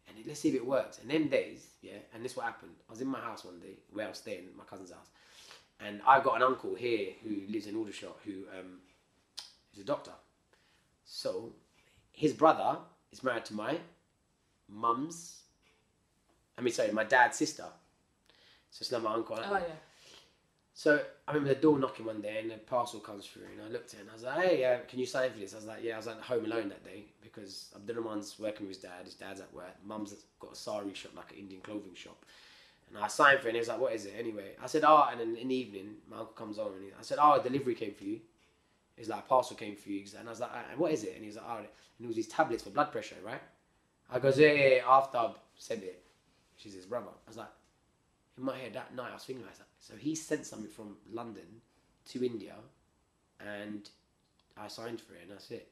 and let's see if it works. And them days, yeah, and this what happened. I was in my house one day, where I was staying, my cousin's house. And I've got an uncle here who lives in Aldershot who um, is a doctor. So his brother is married to my mum's, I mean, sorry, my dad's sister. So it's not my uncle. Oh yeah. So I remember the door knocking one day and the parcel comes through and I looked at it and I was like, hey, uh, can you sign for this? I was like, yeah, I was at home alone that day because Abdurrahman's working with his dad. His dad's at work. Mum's got a sari shop, like an Indian clothing shop. And I signed for it and he was like, what is it? Anyway, I said, oh, and then in the evening, my uncle comes on and he, I said, oh, a delivery came for you. He's like, a parcel came for you. And I was like, "Ah, and what is it? And he's like, oh, and it was these tablets for blood pressure, right? I goes, yeah, yeah, yeah, after I've said it. is his brother. I was like, in my head that night, I was thinking like that. So he sent something from London to India, and I signed for it, and that's it.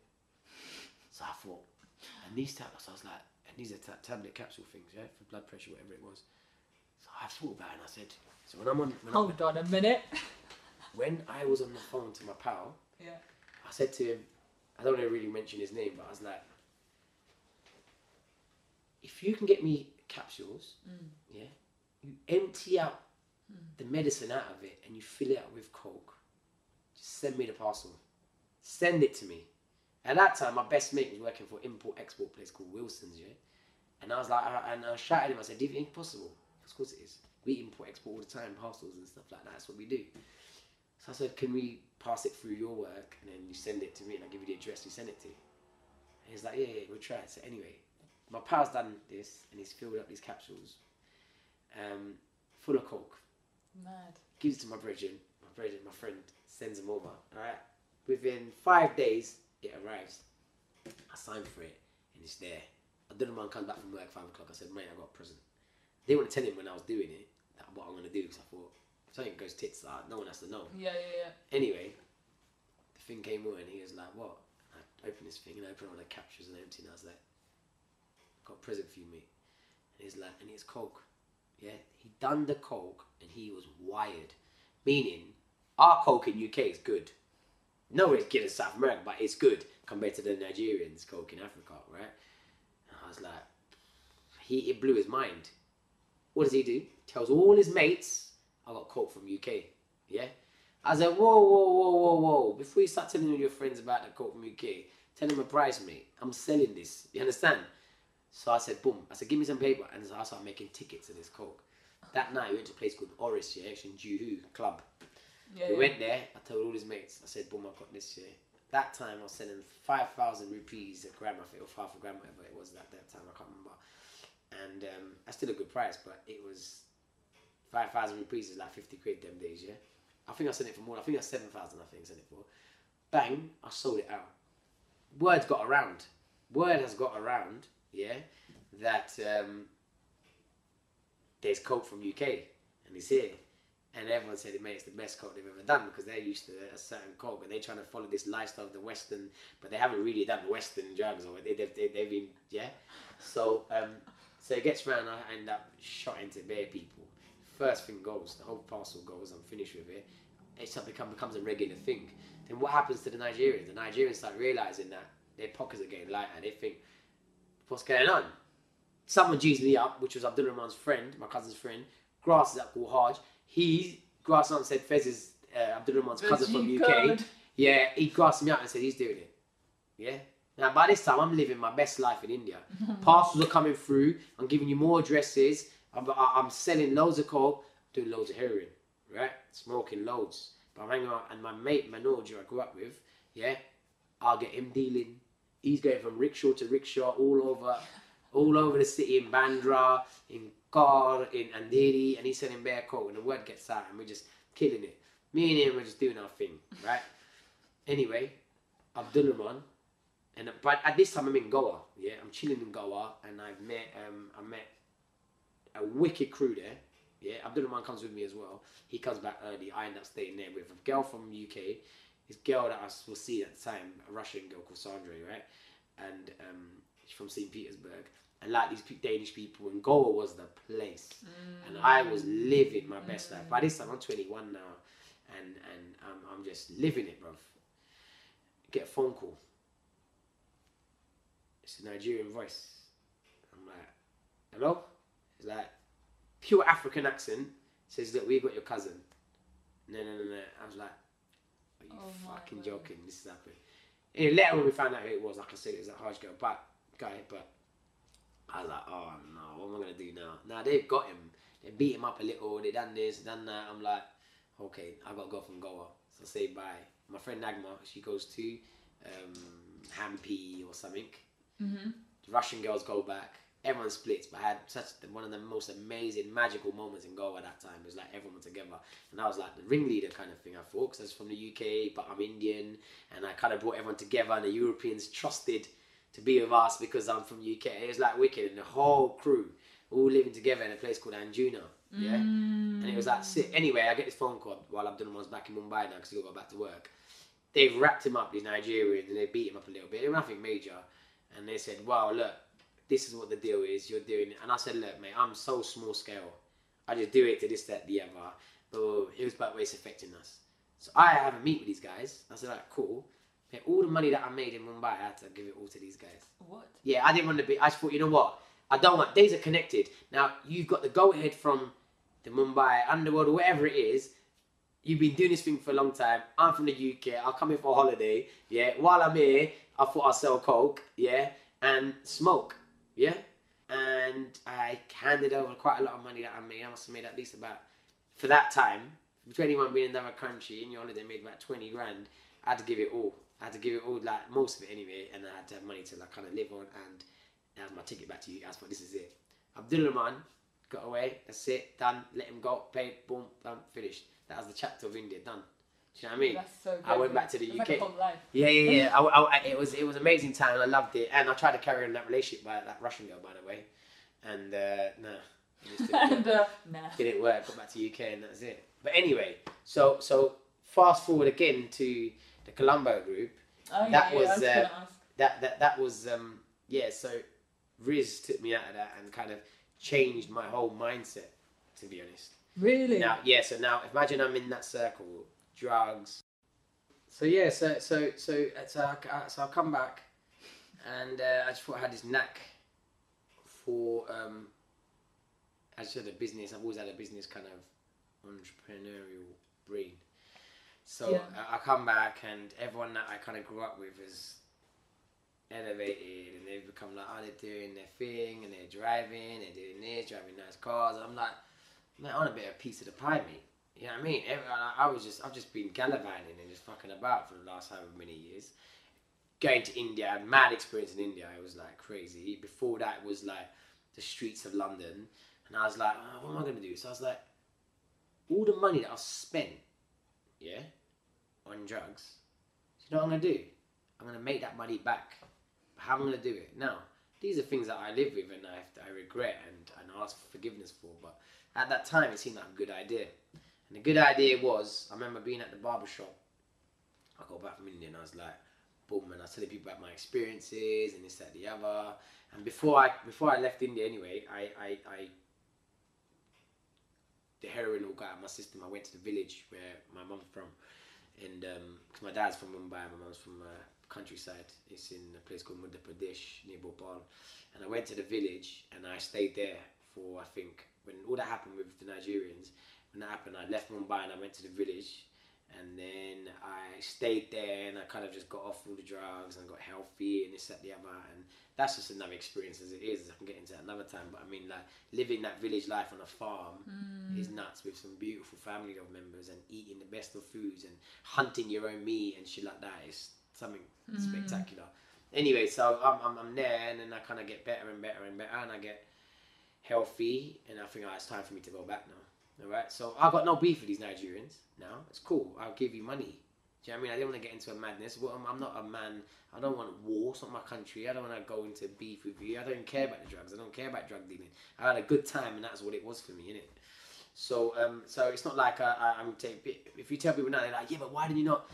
So I thought, and these tablets, I was like, and these are ta- tablet capsule things, yeah, for blood pressure, whatever it was. So I thought about it, and I said, so when I'm on, when, Hold on a minute. when I was on the phone to my pal, Yeah. I said to him, I don't want to really mention his name, but I was like, if you can get me capsules, mm. yeah, you empty out hmm. the medicine out of it and you fill it up with coke, just send me the parcel. Send it to me. At that time, my best mate was working for import export place called Wilson's, yeah. And I was like, I, and I shouted at him. I said, "Do you think it's possible?" Of course it is. We import export all the time, parcels and stuff like that. That's what we do. So I said, "Can we pass it through your work and then you send it to me and I give you the address you send it to?" And he's like, "Yeah, yeah, we'll try it." So anyway, my pal's done this and he's filled up these capsules, um, full of coke. Mad. Gives it to my brethren. My brethren, my friend, sends them over. All right. Within five days, it arrives. I sign for it and it's there. I did man comes back from work five o'clock. I said, mate, I got a present. I didn't want to tell him when I was doing it that what I'm gonna do because I thought if something goes tits, uh, no one has to know. Yeah, yeah, yeah. Anyway, the thing came on and he was like, what? And I opened this thing and I opened all the captures and empty and I was like, got a present for you, mate. And he's like, and it's coke. Yeah, he done the coke and he was wired, meaning our coke in UK is good. Nowhere it's good in South America, but it's good compared to the Nigerians coke in Africa, right? And I was like, he it blew his mind. What does he do? Tells all his mates, I got coke from UK. Yeah. I said, whoa, whoa, whoa, whoa, whoa. Before you start telling all your friends about the coke from UK, tell them a price, mate. I'm selling this. You understand? So I said, boom. I said, give me some paper. And so I started making tickets to this coke. That night, we went to a place called Oris, yeah, actually in Juhu Club. yeah. we yeah. went there. I told all his mates. I said, boom, I got this, yeah. That time, I was selling 5,000 rupees a gram, I think, or half a gram, whatever it was at that time. I can't remember. And um, that's still a good price, but it was 5,000 rupees is like 50 quid them days, yeah. I think I sent it for more. I think that's 7,000, I think I sent it for. Bang, I sold it out. Word got around. Word has got around, yeah, that um, there's coke from UK and it's here. And everyone said, mate, it's the best coke they've ever done because they're used to a certain coke and they're trying to follow this lifestyle of the Western, but they haven't really done Western drugs or they, they've, they've, they've been, yeah. So, um, so it gets round, I end up shot into bare people. First thing goes, the whole parcel goes, I'm finished with it. It of become, becomes a regular thing. Then what happens to the Nigerians? The Nigerians start realizing that their pockets are getting lighter. They think, what's going on? Someone G's me up, which was Abdul Rahman's friend, my cousin's friend. Grass is up called Haj. He, Grass on said Faiz is uh, Abdul Rahman's cousin from UK. Yeah, he grassed me out and said he's doing it. Yeah. Now by this time I'm living my best life in India. Parcels are coming through. I'm giving you more addresses. I'm, I'm selling loads of coke, doing loads of heroin, right? Smoking loads. But I'm hanging out, and my mate Manoj, who I grew up with, yeah, I'll get him dealing. He's going from rickshaw to rickshaw all over, all over the city in Bandra, in Khar, in Andheri, and he's selling bare coke. And the word gets out, and we're just killing it. Me and him are just doing our thing, right? Anyway, Abdul Rahman, and but at this time I'm in Goa. Yeah, I'm chilling in Goa, and I've met um I met a wicked crew there. Yeah, Abdul Rahman comes with me as well. He comes back early. I end up staying there with a girl from UK. This girl that I will see at the time, a Russian girl called Sandra, right? And um, she's from St. Petersburg. And like these Danish people, and Goa was the place. And I was living my best life. By this time, I'm 21 now, and and I'm just living it, bruv. Get a phone call. It's a Nigerian voice. I'm like, hello? It's like, pure African accent. Says, that we got your cousin. No, no, no, no. I was like, you Oh fucking joking? This is happening. And later when we found out who it was, like I said, it was that harsh girl, but guy, but I was like, oh no, what am I gonna do now? Now they've got him. They beat him up a little. They done this, done that. I'm like, okay, I gotta go from Goa. So say bye. My friend Nagma, she goes to um, Hampi or something. Mm-hmm. The Russian girls go back. Everyone splits, but I had such the, one of the most amazing, magical moments in Goa at that time. It was like everyone together, and I was like the ringleader kind of thing. I thought because I was from the UK, but I'm Indian, and I kind of brought everyone together, and the Europeans trusted to be with us because I'm from UK. It was like wicked, and the whole crew all living together in a place called Anjuna. Yeah, and it was like sick. Anyway, I get this phone call while Abdul was back in Mumbai now because he got back to work. They've wrapped him up, these Nigerians, and they beat him up a little bit. It was nothing major, and they said, "Wow, look, this is what the deal is. You're doing it." And I said, "Look, mate, I'm so small scale. I just do it to this, that, the other." But it was about ways affecting us. So I have a meet with these guys. I said, like, cool. Yeah, all the money that I made in Mumbai, I had to give it all to these guys. What? Yeah, I didn't want to be. I just thought, you know what? I don't want. These are connected. Now you've got the go ahead from the Mumbai underworld or whatever it is. You've been doing this thing for a long time. I'm from the UK. I'll come here for a holiday. Yeah. While I'm here, I thought I'll sell coke. Yeah, and smoke. Yeah. And I handed over quite a lot of money that I made. I must have made at least about for that time. For anyone being in another country in your holiday made about twenty grand. I had to give it all. I had to give it all, like most of it anyway, and I had to have money to like kind of live on. And that was my ticket back to you guys. But this is it. Abdul Rahman got away. That's it. Done. Let him go. Paid. Boom. Done. Finished. That was the chapter of India. Done. Do you know what I mean? That's so I went back to the It's UK. Like. Yeah, yeah, yeah. I, I, I- it was it was amazing time. I loved it, and I tried to carry on that relationship by that Russian girl, by the way. And uh, no, it didn't and work. uh, nah. didn't work. Got back to UK, and that's it. But anyway, so so fast forward again to the Columbo group. Oh, That yeah, was, yeah, I was uh. That that that was um yeah. So Riz took me out of that and kind of changed my whole mindset. To be honest. Really? Now, yeah. So now, imagine I'm in that circle, drugs. So yeah, so so so so I, so I come back, and uh, I just thought I had this knack for um. I just had a business. I've always had a business kind of entrepreneurial brain. So Yeah. I, I come back, and everyone that I kind of grew up with is elevated, and they've become like, oh, they're doing their thing, and they're driving, they're doing this, driving nice cars. I'm like, man, I want a bit of a piece of the pie, mate. You know what I mean? I, I was just, I've just been gallivanting and just fucking about for the last however many years. Going to India, I mad experience in India. It was like crazy. Before that, it was like the streets of London, and I was like, oh, what am I gonna do? So I was like, all the money that I've spent, yeah, on drugs. You know what I'm gonna do? I'm gonna make that money back. How am I gonna do it? Now, these are things that I live with and I, I regret and, and ask for forgiveness for. But at that time, it seemed like a good idea. And the good idea was, I remember being at the barber shop. I got back from India and I was like, boom, and I was telling people about my experiences and this, that, the other. And before I before I left India anyway, I, I, I the heroin all got out of my system. I went to the village where my mum's from, and because my dad's from Mumbai, my mum's from uh, countryside. It's in a place called Madhya Pradesh near Bhopal, and I went to the village and I stayed there for I think when all that happened with the Nigerians. When that happened, I left Mumbai and I went to the village, and then I stayed there and I kind of just got off all the drugs and got healthy and this that the other and that's just another experience as it is. I can get into that another time, but I mean like living that village life on a farm mm. is nuts with some beautiful family of members and eating the best of foods and hunting your own meat and shit like that is something mm. spectacular. Anyway, so I'm, I'm, I'm there and then I kind of get better and better and better and I get healthy and I think oh, it's time for me to go back now. All right, so I got no beef with these Nigerians now. It's cool. I'll give you money. Do you know what I mean? I didn't want to get into a madness. Well, I'm, I'm not a man. I don't want war. It's not my country. I don't want to go into beef with you. I don't care about the drugs. I don't care about drug dealing. I had a good time, and that's what it was for me, innit? So, um, so it's not like I, I, I'm taking. If you tell people now, they're like, yeah, but why did you not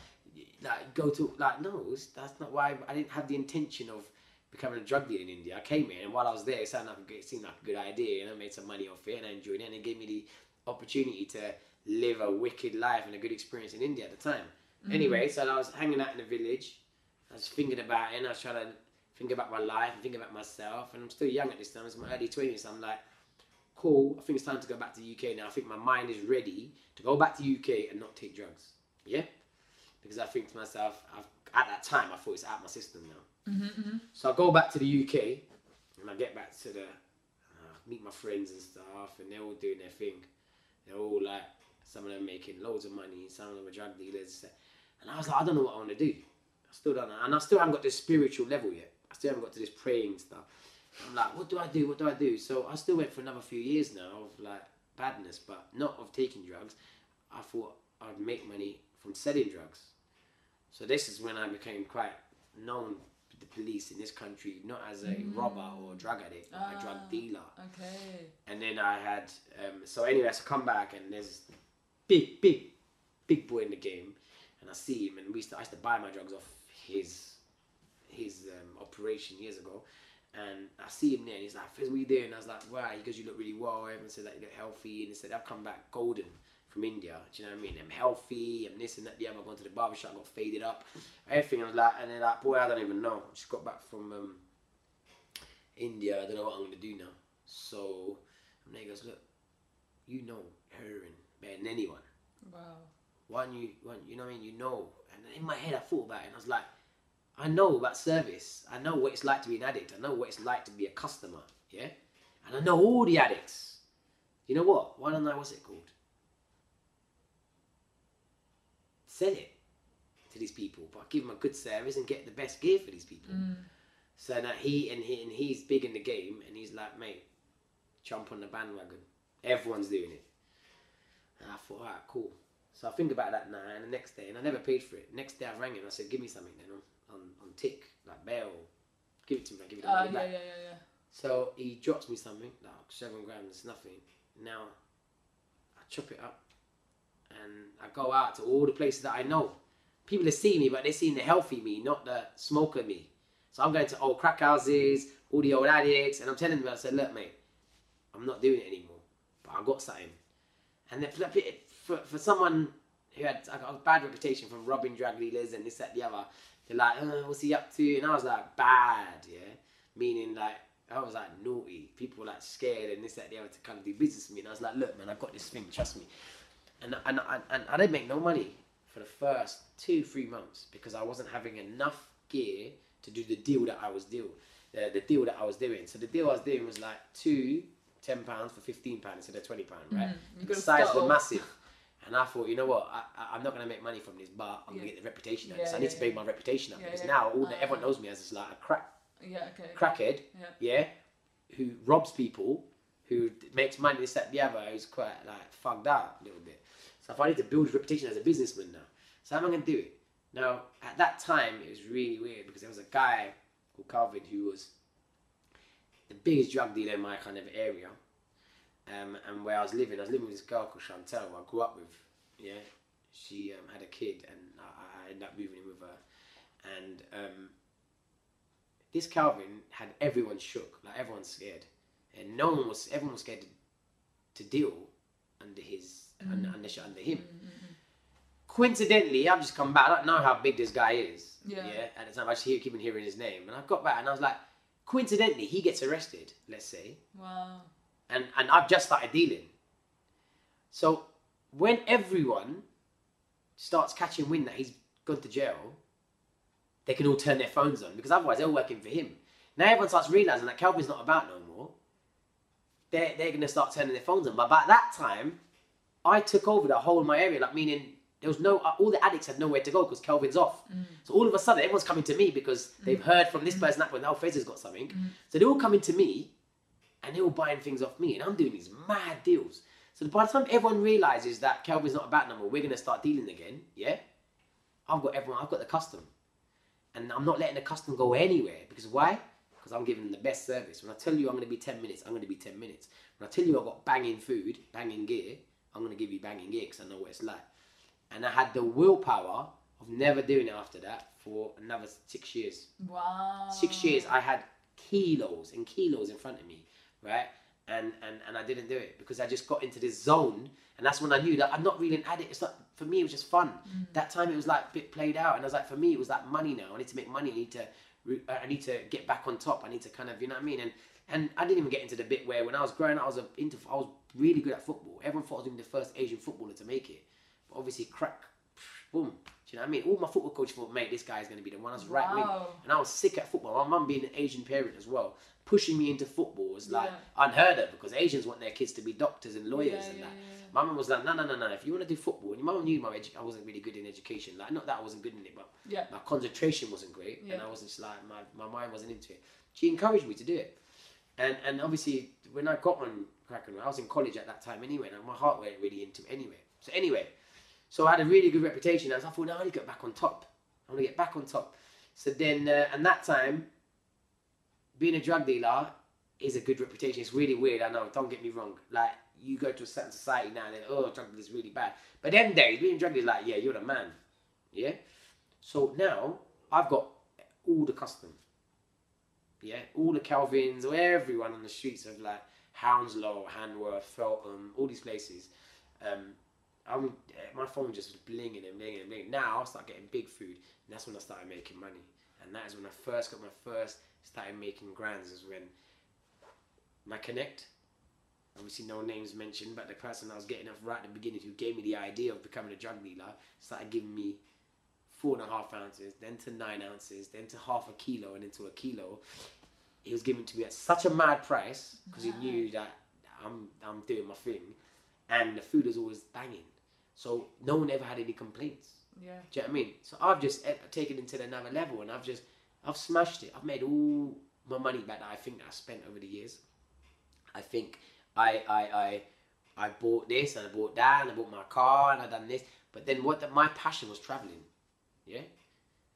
like go to like? No, that's not why. I didn't have the intention of becoming a drug dealer in India. I came here, and while I was there, it sounded like it seemed like a good idea, and I made some money off it, and I enjoyed it, and it gave me the opportunity to live a wicked life and a good experience in India at the time. Anyway, so I was hanging out in the village. I was thinking about it, and I was trying to think about my life and think about myself. And I'm still young at this time. It's my early twenties. I'm like, cool. I think it's time to go back to the UK now. I think my mind is ready to go back to the UK and not take drugs. Yeah, because I think to myself, I've, at that time, I thought it's out of my system now. Mm-hmm, So I go back to the UK, and I get back to the uh, meet my friends and stuff, and they're all doing their thing. They're all like, some of them making loads of money, some of them are drug dealers, and I was like, I don't know what I want to do. I still don't know, and I still haven't got this spiritual level yet. I still haven't got to this praying stuff. I'm like, what do I do? What do I do? So I still went for another few years now of like badness, but not of taking drugs. I thought I'd make money from selling drugs. So this is when I became quite known the police in this country not as a robber or drug addict, but a Ah. drug dealer. Okay. And then I had um, so anyway, so I come back and there's big, big, big boy in the game, and I see him, and we used to, I used to buy my drugs off his his um, operation years ago, and I see him there, and he's like, "Fizz, what you doing?" I was like, "Why?" He goes, "You look really well." Everyone said that you look healthy, and he said, "I've come back golden." From India, do you know what I mean? I'm healthy, I'm this and that. The other, I gone to the barber shop, got faded up, everything. I was like, and they're like, boy, I don't even know. Just got back from um, India. I don't know what I'm gonna do now. So, and they goes, look, you know heroin better than anyone. Wow. Why don't you, why don't- you know what I mean? You know. And in my head, I thought about it, and I was like, I know about service. I know what it's like to be an addict. I know what it's like to be a customer. Yeah, and I know all the addicts. You know what? Why don't I? What's it called? Sell it to these people, but give them a good service and get the best gear for these people. Mm. So that he and he and he's big in the game, and he's like, mate, jump on the bandwagon. Everyone's doing it. And I thought, alright, cool. So I think about that now, and the next day, and I never paid for it. Next day I rang him, I said, give me something then on, on, on tick, like bail. Give it to me, give it the Oh money yeah, back. yeah, yeah, yeah. So he drops me something, like seven grams, nothing. Now I chop it up and I go out to all the places that I know. People are seeing me, but they're seeing the healthy me, not the smoker me. So I'm going to old crack houses, all the old addicts, and I'm telling them, I said, look, mate, I'm not doing it anymore, but I got something. And for, for, someone who had a bad reputation for robbing drug dealers and this, that, the other, they're like, uh, what's he up to? And I was like, bad, yeah? Meaning, like, I was like naughty. People were like scared and this, that, the other to of do business with me. And I was like, look, man, I've got this thing, trust me. And, and, and, I didn't make no money for the first two, three months because I wasn't having enough gear to do the deal that I was doing. The, the deal that I was doing. So the deal I was doing was like two ten pounds for fifteen pounds instead of twenty pound, right? You The size were massive. And I thought, you know what? I, I'm not gonna make money from this, but I'm Yeah. gonna get the reputation out. Yeah, I yeah, need to yeah. build my reputation up because now all the, Ah. everyone knows me as just like a crack Yeah, okay. crackhead, Yeah. yeah, who robs people, who makes money, this, that, the other, who's quite like fucked out a little bit. So if I need to build reputation as a businessman now, so how am I going to do it? Now, at that time, it was really weird because there was a guy called Calvin who was the biggest drug dealer in my kind of area. Um, and where I was living, I was living with this girl called Chantel, who I grew up with. Yeah, she um, had a kid, and I, I ended up moving in with her. And um, this Calvin had everyone shook, like everyone scared, and no one was. Everyone was scared to, to deal under his under, under mm. under him. Mm, mm, coincidentally, I've just come back. I don't know how big this guy is. Yeah. At the time, I just hear, keep on hearing his name, and I got back and I was like, coincidentally, he gets arrested. Let's say, Wow. and and I've just started dealing. So when everyone starts catching wind that he's gone to jail, they can all turn their phones on because otherwise they're working for him. Now everyone starts realizing that Calvin's not about no more. They're they're gonna start turning their phones on. But by that time, I took over the whole of my area. Like meaning there was no all the addicts had nowhere to go because Kelvin's off. Mm. So all of a sudden everyone's coming to me because they've mm. heard from this mm. person that point, oh Faiz has got something. So they're all coming to me and they're all buying things off me, and I'm doing these mad deals. So by the time everyone realizes that Kelvin's not about no more, we're gonna start dealing again. Yeah, I've got everyone. I've got the custom, and I'm not letting the custom go anywhere because why? Because I'm giving them the best service. When I tell you I'm gonna be ten minutes, I'm gonna be ten minutes. When I tell you I've got banging food, banging gear, I'm gonna give you banging gear because I know what it's like. And I had the willpower of never doing it after that for another six years Wow. six years I had kilos and kilos in front of me, right? And and and I didn't do it because I just got into this zone, and that's when I knew that I'm not really an addict. It's not for me. It was just fun. Mm. That time it was like a bit played out, and I was like, for me, it was like money now. I need to make money. I need to, uh, I need to get back on top. I need to kind of, you know what I mean? And and I didn't even get into the bit where when I was growing up, I was a, into, I was really good at football. Everyone thought I was even the first Asian footballer to make it, but obviously crack, boom. Do you know what I mean? All my football coach thought, mate, this guy is going to be the one. I was right wing. Wow. And I was sick at football. My mum being an Asian parent as well, pushing me into football was like Yeah. unheard of because Asians want their kids to be doctors and lawyers Yeah, and yeah, that. My mum was like, no, no, no, no. If you want to do football, and your mum knew my edu- I wasn't really good in education. Like, not that I wasn't good in it, but Yeah. my concentration wasn't great, and I wasn't just like my, my mind wasn't into it. She encouraged me to do it, and and obviously when I got on crack Kraken, I was in college at that time anyway, and my heart went really into it anyway. So anyway, so I had a really good reputation. As I thought, now I need to get back on top. I want to get back on top. So then, uh, and that time, being a drug dealer is a good reputation. It's really weird. I know. Don't get me wrong. Like you go to a certain society now, and then oh, drug dealer is really bad. But then days, being a drug dealer, like yeah, you're the man. Yeah. So now I've got all the custom. Yeah, all the Calvins, or everyone on the streets of like Hounslow, Hanworth, Feltham, all these places. Um, I'm my phone just was blinging and blinging and blinging. Now I start getting big food, and that's when I started making money. And that is when I first got my first started making grands. Is when my connect. Obviously, no names mentioned, but the person I was getting off right at the beginning who gave me the idea of becoming a drug dealer started giving me four and a half ounces, then to nine ounces, then to half a kilo, and into a kilo. He was giving to me at such a mad price because he knew that I'm I'm doing my thing, and the food is always banging. So no one ever had any complaints. Yeah. Do you know what I mean? So I've just eh, taken it to another level, and I've just I've smashed it. I've made all my money back that I think that I spent over the years. I think I I I I bought this and I bought that and I bought my car and I done this. But then what the, my passion was traveling, yeah.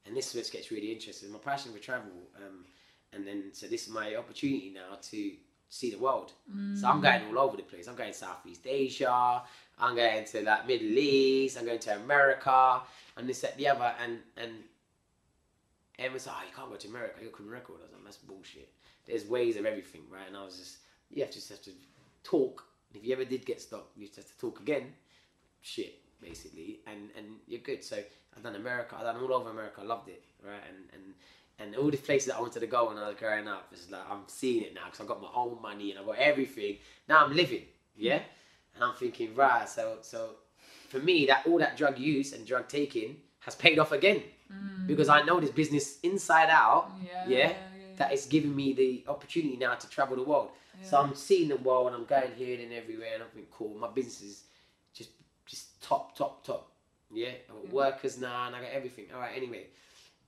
And this is where it gets really interesting. My passion for travel, um, and then so this is my opportunity now to see the world. So I'm going all over the place. I'm going Southeast Asia. I'm going to that Middle East. I'm going to America and this that the other. And and everyone's like, oh, you can't go to America. A criminal record. I was like, that's bullshit. There's ways of everything, right? And I was just, you have to just have to talk. If you ever did get stopped, you just have to talk again. Shit, basically, and and you're good. So I've done America. I've done all over America. I loved it, right? And and and all the places that I wanted to go when I was growing up, it's like I'm seeing it now because I've got my own money and I've got everything. Now I'm living, yeah. And I'm thinking, right, so so for me, that all that drug use and drug taking has paid off again mm. because I know this business inside out, Yeah, yeah, yeah, yeah. that is giving me the opportunity now to travel the world. So I'm seeing the world and I'm going here and everywhere and I'm thinking, cool, my business is top, top, top. Yeah, I've got workers now and I got everything. All right, anyway,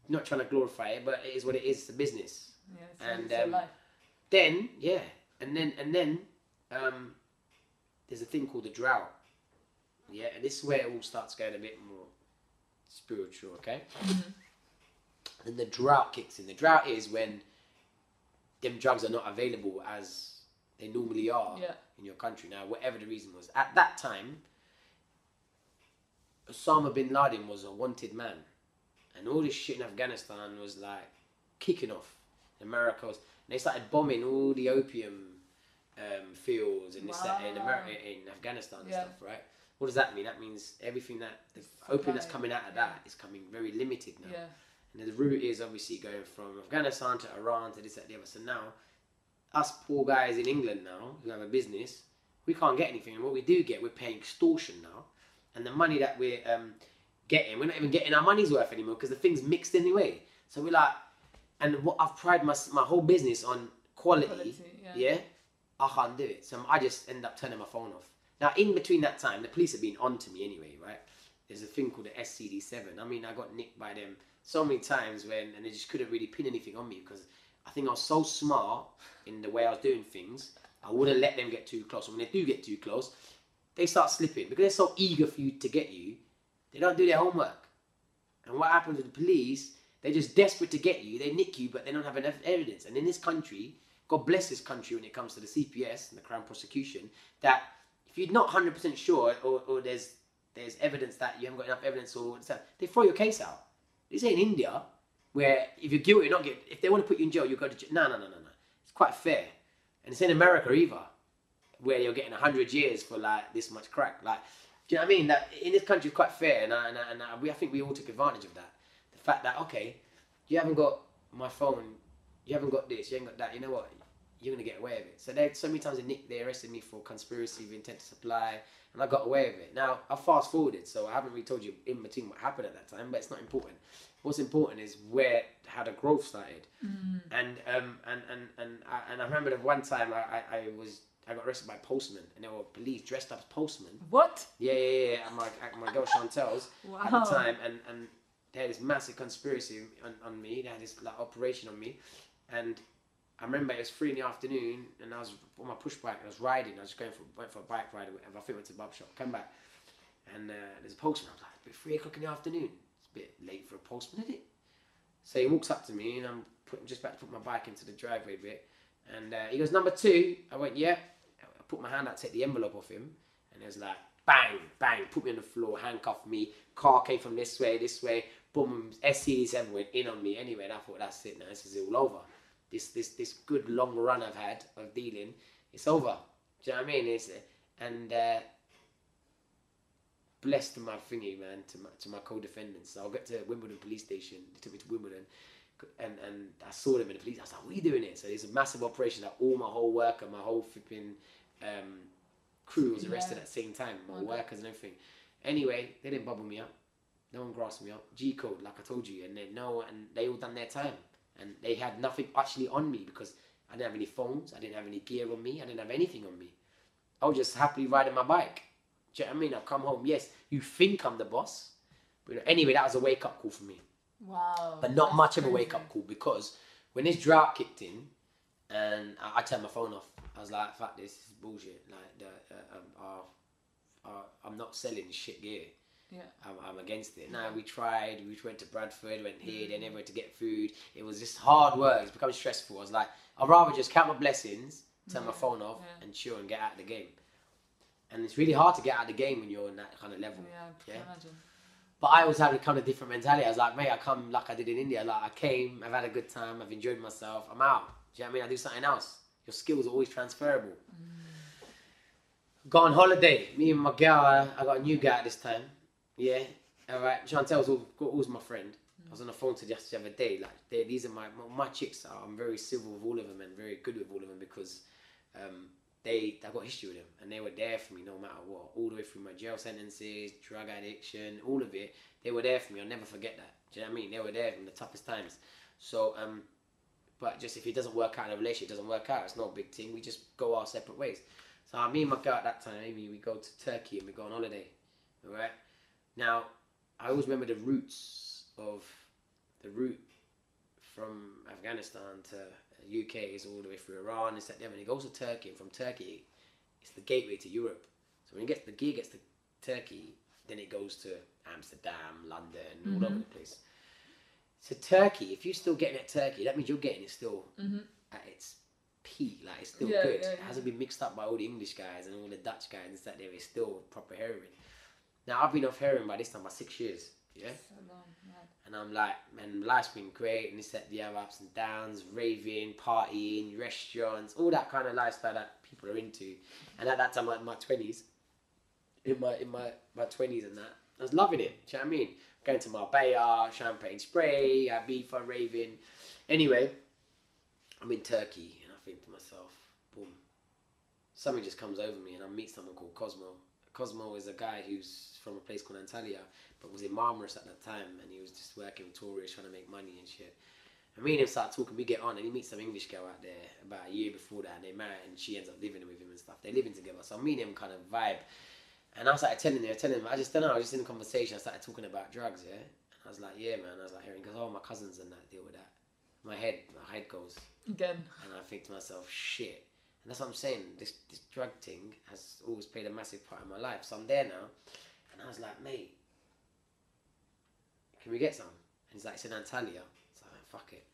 not trying to glorify it, but it is what it is. It's a business. Yeah. And, um. Then, yeah, and then and then um, there's a thing called the drought. Yeah, and this is where it all starts going a bit more spiritual. Okay. And the drought kicks in. The drought is when them drugs are not available as they normally are Yeah. in your country. Now, whatever the reason was, at that time, Osama bin Laden was a wanted man, and all this shit in Afghanistan was like kicking off. America was, and they started bombing all the opium um, fields and this that in America, in Afghanistan and Yeah. stuff, right? What does that mean? That means everything that the opium that's coming out of yeah. that is coming very limited now. Yeah. And the route is obviously going from Afghanistan to Iran to this, that, the other. So now, us poor guys in England now who have a business, we can't get anything. And what we do get, we're paying extortion now. And the money that we're um, getting, we're not even getting our money's worth anymore because the thing's mixed anyway. So we're like, and what I've pride my, my whole business on quality, Quality, yeah. yeah, I can't do it. So I just end up turning my phone off. Now, in between that time, the police have been on to me anyway, right? There's a thing called the SCD7. I mean, I got nicked by them so many times when, and they just couldn't really pin anything on me because I think I was so smart in the way I was doing things. I wouldn't let them get too close. And when they do get too close, they start slipping because they're so eager for you to get you. They don't do their homework. And what happens with the police? They're just desperate to get you. They nick you, but they don't have enough evidence. And in this country, God bless this country when it comes to the CPS and the Crown Prosecution, that if you're not 100% sure or, or there's there's evidence that you haven't got enough evidence or stuff, they throw your case out. This ain't India, where if you're guilty or not guilty, if they want to put you in jail, you go to jail. No, no, no, no, no. It's quite fair. And it's in America either, where you're getting 100 years for like this much crack. Like, do you know what I mean? That in this country it's quite fair, and I, and, I, and I, we, I think we all took advantage of that. The fact that okay, you haven't got my phone, you haven't got this, you haven't got that. You know what? You're gonna get away with it. So they so many times they they arrested me for conspiracy with intent to supply, and I got away with it. Now I fast forwarded, so I haven't really told you in between what happened at that time, but it's not important. What's important is where how the growth started, and um and and and I, and I remember the one time I, I, I was I got arrested by postmen, and there were police dressed up as postmen. What? Yeah, yeah, yeah. And my at my girl Chantel's at the time, and and they had this massive conspiracy on, on me. They had this like operation on me, and I remember it was three in the afternoon, and I was on my push bike. And I was riding. I was going for went for a bike ride or whatever. I think I went to the barber shop. Come back, and uh, there's a postman. I was like, it's three o'clock in the afternoon. It's a bit late for a postman, isn't it? So he walks up to me and I'm putting, just about to put my bike into the driveway a bit. And uh, he goes, number two. I went, yeah. I put my hand out, take the envelope off him. And it was like, bang, bang, put me on the floor, handcuffed me. Car came from this way, this way. Boom, SC7 went in on me. Anyway, and I thought, that's it now. This is all over. This, this, this good long run I've had of dealing, it's over. Do you know what I mean? It's, and uh, blessed my thingy, man, to my, to my co-defendants. So I'll get to Wimbledon police station. They took me to Wimbledon and and I saw them in the police. I was like, "What are you doing here?" So it's a massive operation. Like all my whole work and my whole flipping um, crew was arrested Yeah. at the same time. My Okay. workers and everything. Anyway, they didn't bubble me up. No one grasped me up. G code, like I told you, and they no, and they all done their time, and they had nothing actually on me because I didn't have any phones. I didn't have any gear on me. I didn't have anything on me. I was just happily riding my bike. Do you know what I mean? I've come home. Yes, you think I'm the boss, but anyway, that was a wake up call for me Wow. but not much of a wake up call because when this drought kicked in and I, I turned my phone off, I was like, "Fuck this, this is bullshit." Like, the, uh, um, uh, uh, I'm not selling shit gear. Yeah. I'm, I'm against it. Now we tried. We went to Bradford, went here, then everywhere to get food. It was just hard work. It's becoming stressful. I was like, I'd rather just count my blessings, turn my phone off, yeah. and chill and get out of the game. And it's really hard to get out of the game when you're on that kind of level. Yeah, I can Yeah. imagine. But I was had a kind of different mentality. I was like, mate, I come like I did in India. Like I came, I've had a good time, I've enjoyed myself. I'm out. Do you know what I mean? I do something else. Your skills are always transferable. Go on holiday. Me and my girl, I, got a new guy this time. Yeah. All right. Chantel's all, always my friend. I was on the phone to just the other day. Like, these are my, my my chicks. Are, I'm very civil with all of them and very good with all of them because um, they I got history with them and they were there for me no matter what. All the way through my jail sentences, drug addiction, all of it. They were there for me. I'll never forget that. Do you know what I mean? They were there in the toughest times. So, um, but just if it doesn't work out in a relationship, it doesn't work out. It's not a big thing. We just go our separate ways. So uh, me and my girl at that time, Amy, we go to Turkey and we go on holiday. All right. Now, I always remember the roots of the route from Afghanistan to UK is all the way through Iran and set them, and it goes to Turkey. And from Turkey, it's the gateway to Europe. So when it gets the gear gets to Turkey, then it goes to Amsterdam, London, all over the place. So Turkey, if you're still getting it Turkey, that means you're getting it still mm-hmm. at its peak. Like it's still Yeah, good. yeah, It hasn't been mixed up by all the English guys and all the Dutch guys and stuff. There, it's still proper heroin. Now I've been off heroin by this time by six years. Yeah. So long. And I'm like, man, life's been great, and this, that, the other ups and downs, raving, partying, restaurants, all that kind of lifestyle that people are into. And at that time, like my twenties, in my in my my twenties and that, I was loving it. Do you know what I mean? Going to Marbella, champagne spray, Ibiza, raving. Anyway, I'm in Turkey, and I think to myself, boom, something just comes over me, and I meet someone called Cosmo. Cosmo is a guy who's from a place called Antalya, but was in Marmaris at that time, and he was just working with tourists, trying to make money and shit. And me and him start talking, we get on, and he meets some English girl out there about a year before that, and they marry, and she ends up living with him and stuff. They're living together, so me and him kind of vibe. And I started telling him, telling him, I just don't know, I was just in a conversation, I started talking about drugs, yeah? And I was like, yeah, man. I was like, hearing, because all my cousins and that deal with that. My head, my head goes, Again. and I think to myself, shit. And that's what I'm saying. This this drug thing has always played a massive part in my life. So I'm there now, and I was like, mate, can we get some? And he's like, it's in Antalya. So I went, fuck it.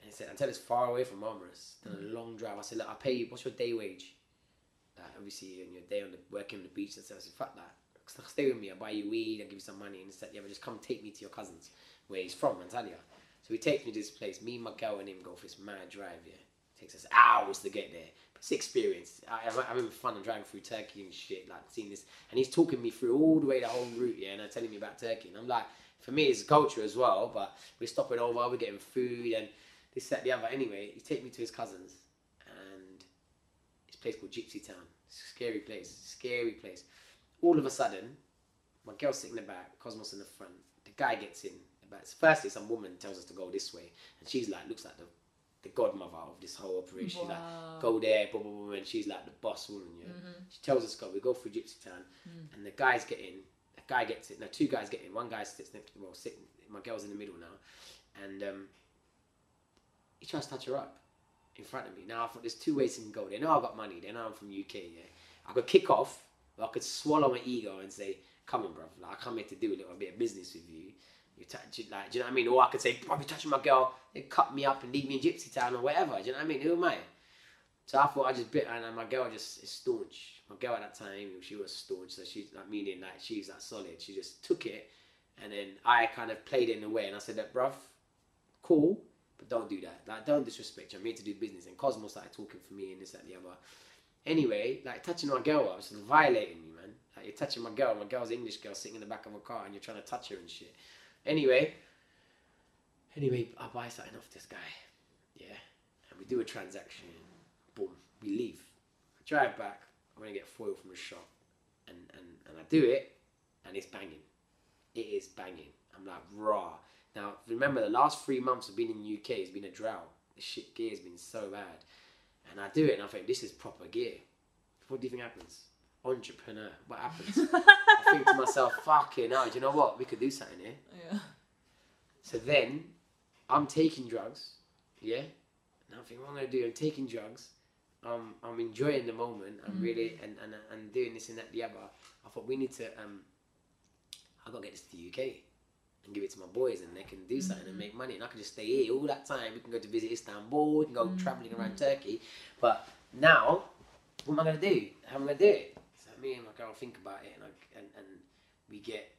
And he said, Antalya's far away from Marmaris. Done a mm. long drive. I said, look, I'll pay you. What's your day wage? Like, obviously, on your day on the working on the beach. and I said, fuck that. Stay with me. I'll buy you weed. I'll give you some money. And he said, yeah, but just come take me to your cousin's, where he's from, Antalya. So he takes me to this place. Me, my girl, and him go for this mad drive. Yeah, takes us hours to get there. It's experience. I, I, I remember fun. I'm driving through Turkey and shit, like seeing this, and he's talking me through all the way the whole route. Yeah, and I'm telling me about Turkey, and I'm like, for me, it's a culture as well. But we're stopping over, we're getting food, and this, that, the other. Anyway, he take me to his cousins, and place called Gypsy Town. Scary place. Scary place. All of a sudden, my girl's sitting in the back, Cosmos in the front. The guy gets in. But firstly, some woman tells us to go this way, and she's like, looks like the, the godmother of this whole operation. She's like, go there, blah, blah, blah, and she's like the boss woman. Yeah, she tells us go. We go through Gypsy Town, and the guys get in. The guy gets it. No, two guys get in. One guy sits next. To, the well, sitting, My girl's in the middle now, and um, he tries to touch her up in front of me. Now I thought there's two ways he can go. They know I got money. They know I'm from UK. Yeah, I could kick off, or I could swallow my ego and say, "Come on, bro. Like, I come here to do a little bit of business with you." You touch it like, do you know what I mean? Or I could say, bro, you're touching my girl. They cut me up and leave me in Gypsy Town or whatever. Do you know what I mean? Who am I? So I thought I just bit and my girl just is staunch. My girl at that time, she was staunch, so she's like meaning like she's that solid. She just took it, and then I kind of played it in a way, and I said that, bruv, cool, but don't do that. Like, don't disrespect. you. I'm here to do business. And Cosmo started talking for me and this, that, and the other. Anyway, like touching my girl, I was violating me, man. Like you're touching my girl. My girl's English girl sitting in the back of a car, and you're trying to touch her and shit. Anyway, anyway, I buy something off this guy, yeah, and we do a transaction. Boom, we leave. I drive back. I'm gonna get foil from a shop, and and and I do it, and it's banging. It is banging. I'm like raw. Now remember, the last three months of being in the UK has been a drought. The shit gear has been so bad, and I do it, and I think this is proper gear. What do you think happens? Entrepreneur. What happens? I think to myself, fucking hell, do you know what? We could do something here. Yeah. So then I'm taking drugs, yeah. And I'm thinking, what am I gonna do? I'm taking drugs. Um, I'm enjoying the moment. I'm really and, and and doing this and that the other. I thought we need to um, I gotta get this to the UK and give it to my boys and they can do something and mm-hmm. make money and I can just stay here all that time. We can go to visit Istanbul. We can go mm-hmm. traveling around Turkey. But now, what am I gonna do? How am I gonna do it? So me and my girl think about it and I, and, and we get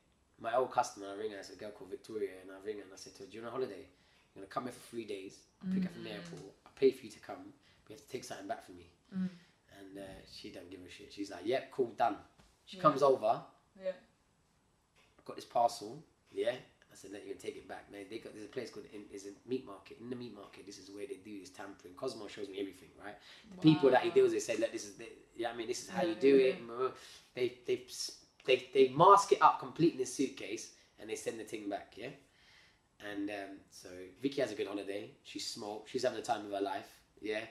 my old customer, I ring her, it's a girl called Victoria, and I ring her and I said to her, Do you want a holiday? I'm going to come here for three days, I'll pick her from the mm-hmm. airport, I'll pay for you to come, but you have to take something back from me. Mm. And uh, she don't give a shit. She's like, Yep, cool, done. She Yeah. comes over, Yeah. I've got this parcel, yeah. I said, let you can take it back. Now they got there's a place called in, is a meat market. In the meat market, this is where they do this tampering. Cosmo shows me everything, right? The people that he deals with say, look, this is the, yeah, I mean, this is how you do it. They they they they mask it up completely in the suitcase and they send the thing back, yeah. And um, so Vicky has a good holiday. She's small. She's having the time of her life, yeah.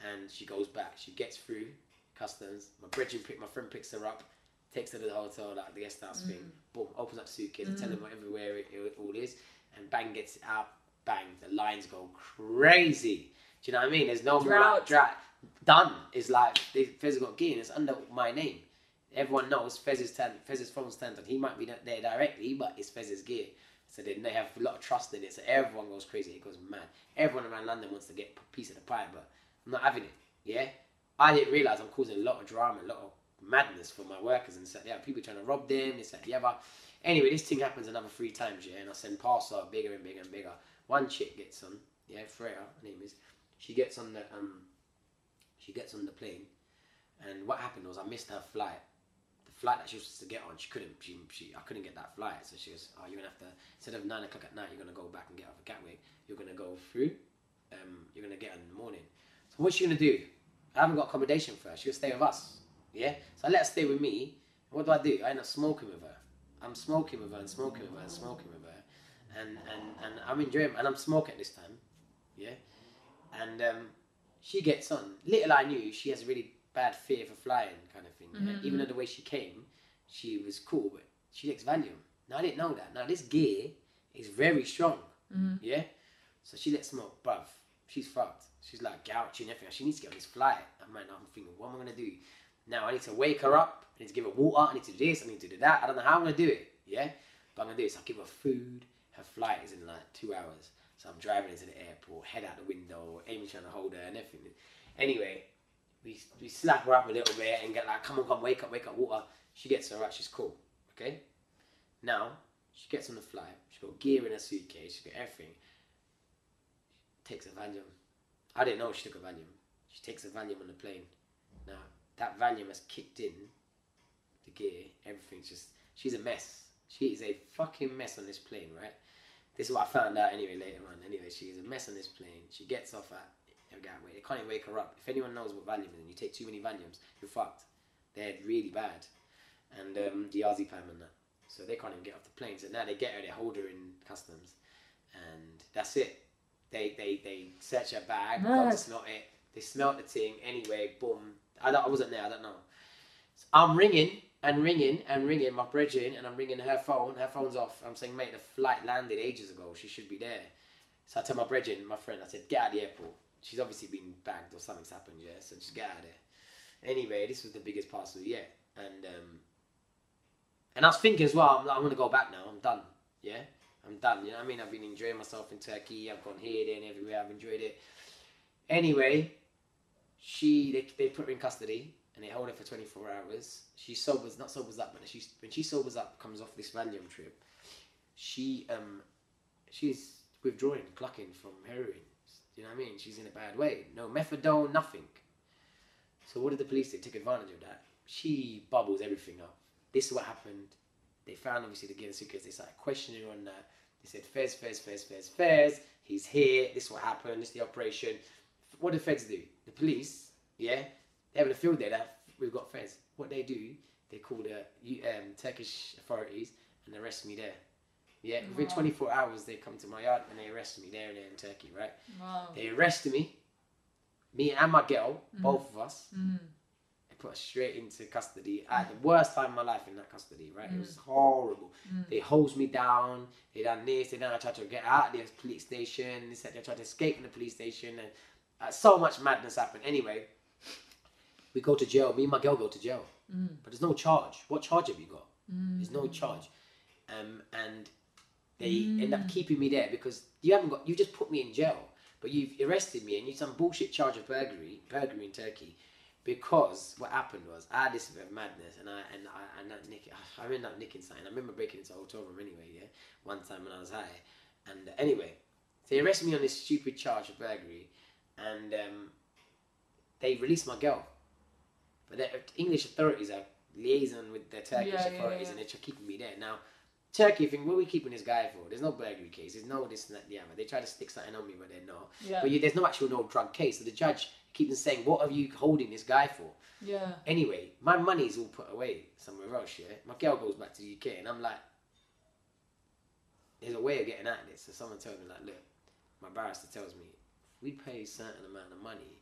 And she goes back. She gets through customs. My brethren, pick, my friend picks her up, takes her to the hotel, like the guest house thing. Mm. Boom, opens up the suitcase, and tell mm. them everywhere it, it all is, and bang gets it out. Bang, the lines go crazy. Do you know what I mean? There's no more like Drought. drought. Done. is like they- Fez has got gear, and it's under my name. Everyone knows Fez's tan, Fez's phone stands on. He might be there directly, but it's Fez's gear. So then they have a lot of trust in it. So everyone goes crazy. It goes mad. Everyone around London wants to get a piece of the pie, but I'm not having it. Yeah, I didn't realize I'm causing a lot of drama, a lot of madness for my workers and so yeah, people trying to rob them, this that the other. Anyway, this thing happens another three times, yeah, and I send parcel out bigger and bigger and bigger. One chick gets on, yeah, Freya, her name is. She gets on the um, she gets on the plane, and what happened was I missed her flight. The flight that she was supposed to get on, she couldn't. She, she I couldn't get that flight, so she goes, "Oh, you're gonna have to instead of nine o'clock at night, you're gonna go back and get off at Gatwick. You're gonna go through. Um, you're gonna get in the morning. So what's she gonna do? I haven't got accommodation for her. She'll stay with us. Yeah. So I let her stay with me. What do I do? I end up smoking with her. I'm smoking with her and smoking with her and smoking with her, and and and I'm enjoying. And I'm smoking this time. Yeah. And um, she gets on. Little I knew she has a really bad fear for flying, kind of thing. yeah? Mm-hmm, Even though mm-hmm. the way she came, she was cool, but she takes Valium. Now I didn't know that. Now this gear is very strong. Mm-hmm. Yeah. So she lets smoke, bruv. She's fucked. She's like gouty and everything. She needs to get on this flight. I'm like, I'm thinking, what am I gonna do? Now I need to wake her up. I need to give her water. I need to do this. I need to do that. I don't know how I'm gonna do it. Yeah. But I'm gonna do this. I'll give her food. Her flight is in like two hours. So I'm driving into the airport, head out the window, Amy trying to hold her and everything. Anyway, we, we slap her up a little bit and get like, come on, come, wake up, wake up, water. She gets her right, she's cool. Okay? Now, she gets on the flight. She's got gear in her suitcase. She's got everything. Takes a Valium. I didn't know she took a Valium. She takes a Valium on the plane. Now, that Valium has kicked in the gear. Everything's just. She's a mess. She is a fucking mess on this plane, right? This is what I found out anyway later on. Anyway, she is a mess on this plane. She gets off at Gatwick. They can't even wake her up. If anyone knows what Valium is and you take too many Valiums, you're fucked. They're really bad. And um, the diazepam and that. So they can't even get off the plane. So now they get her, they hold her in customs. And that's it. They they, they search her bag, got Mad. to smelt it. They smelt the thing. Anyway, boom. I, I wasn't there, I don't know. So I'm ringing and ringing and ringing my brethren and I'm ringing her phone. Her phone's off. I'm saying, mate, the flight landed ages ago. She should be there. So I tell my brethren, my friend, I said, get out of the airport. She's obviously been bagged or something's happened, yeah. So just get out of there. Anyway, this was the biggest parcel yet, and um, and I was thinking as well, I'm, I'm gonna go back now. I'm done, yeah. I'm done. You know what I mean? I've been enjoying myself in Turkey. I've gone here, there, and everywhere. I've enjoyed it. Anyway, she they, they put her in custody and they hold her for 24 hours. She sobers, not sobers up, but she when she sobers up, comes off this Valium trip. She um, she's withdrawing, clucking from heroin. Do you know what I mean? She's in a bad way. No methadone, nothing. So what did the police do? Take advantage of that. She bubbles everything up. This is what happened. They found obviously the Guinness suitcase. They started questioning on that. They said, Fez, Fez, Fez, Fez, Fez. He's here. This is what happened. This is the operation. What do Feds do? The police, yeah, they have a field there that we've got Fez. What they do, they call the um, Turkish authorities and arrest me there. Yeah, within 24 hours they come to my yard and they arrest me there and there in Turkey, right? Wow. They arrested me, me and my girl, Mm. both of us. Mm. They put us straight into custody. I had the worst time of my life in that custody, right? It Mm. was horrible. They hosed me down. They done this. They done. I tried to get out of the police station. They said they tried to escape from the police station, and uh, so much madness happened. Anyway, we go to jail. Me and my girl go to jail, Mm. but there's no charge. What charge have you got? There's no charge, um, and they end up keeping me there because you haven't got. You just put me in jail, but you've arrested me and you some bullshit charge of burglary, burglary in Turkey. Because what happened was I had this bit of madness and I and I and that nick I ended up nicking something. I remember breaking into a hotel room anyway, yeah, one time when I was high. And uh, anyway, they arrested me on this stupid charge of burglary, and um, they released my girl. But the English authorities are liaison with the Turkish Yeah, yeah, authorities, yeah. and they're keeping me there. Now, Turkey think, what are we keeping this guy for? There's no burglary case. There's no this and that. Yeah, but they try to stick something on me, but they're not. Yeah. But you, there's no actual no drug case. So the judge keeps saying, what are you holding this guy for? Yeah. Anyway, my money's all put away somewhere else, yeah? My girl goes back to the UK and I'm like, there's a way of getting out of this. So someone tells me, like, look, my barrister tells me, we pay a certain amount of money,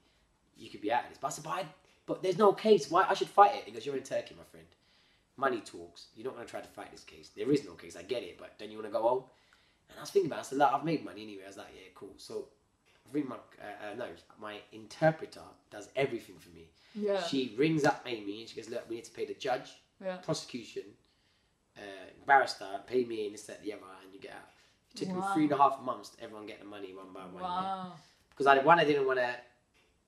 you could be out of this. But I said, but, I, but there's no case. Why? I should fight it. He goes, you're in Turkey, my friend. Money talks. You don't want to try to fight this case. There is no case. I get it. But don't you want to go home? And I was thinking about it. I said, look, I've made money anyway. I was like, yeah, cool. So I ring my, uh, uh, no, my interpreter does everything for me. Yeah. She rings up Amy and she goes, Look, we need to pay the judge, yeah. prosecution, uh, barrister, pay me and this, that, the other, and you get out. It took me three and a half months to everyone get the money one by one. yeah. Because I one, I didn't want to,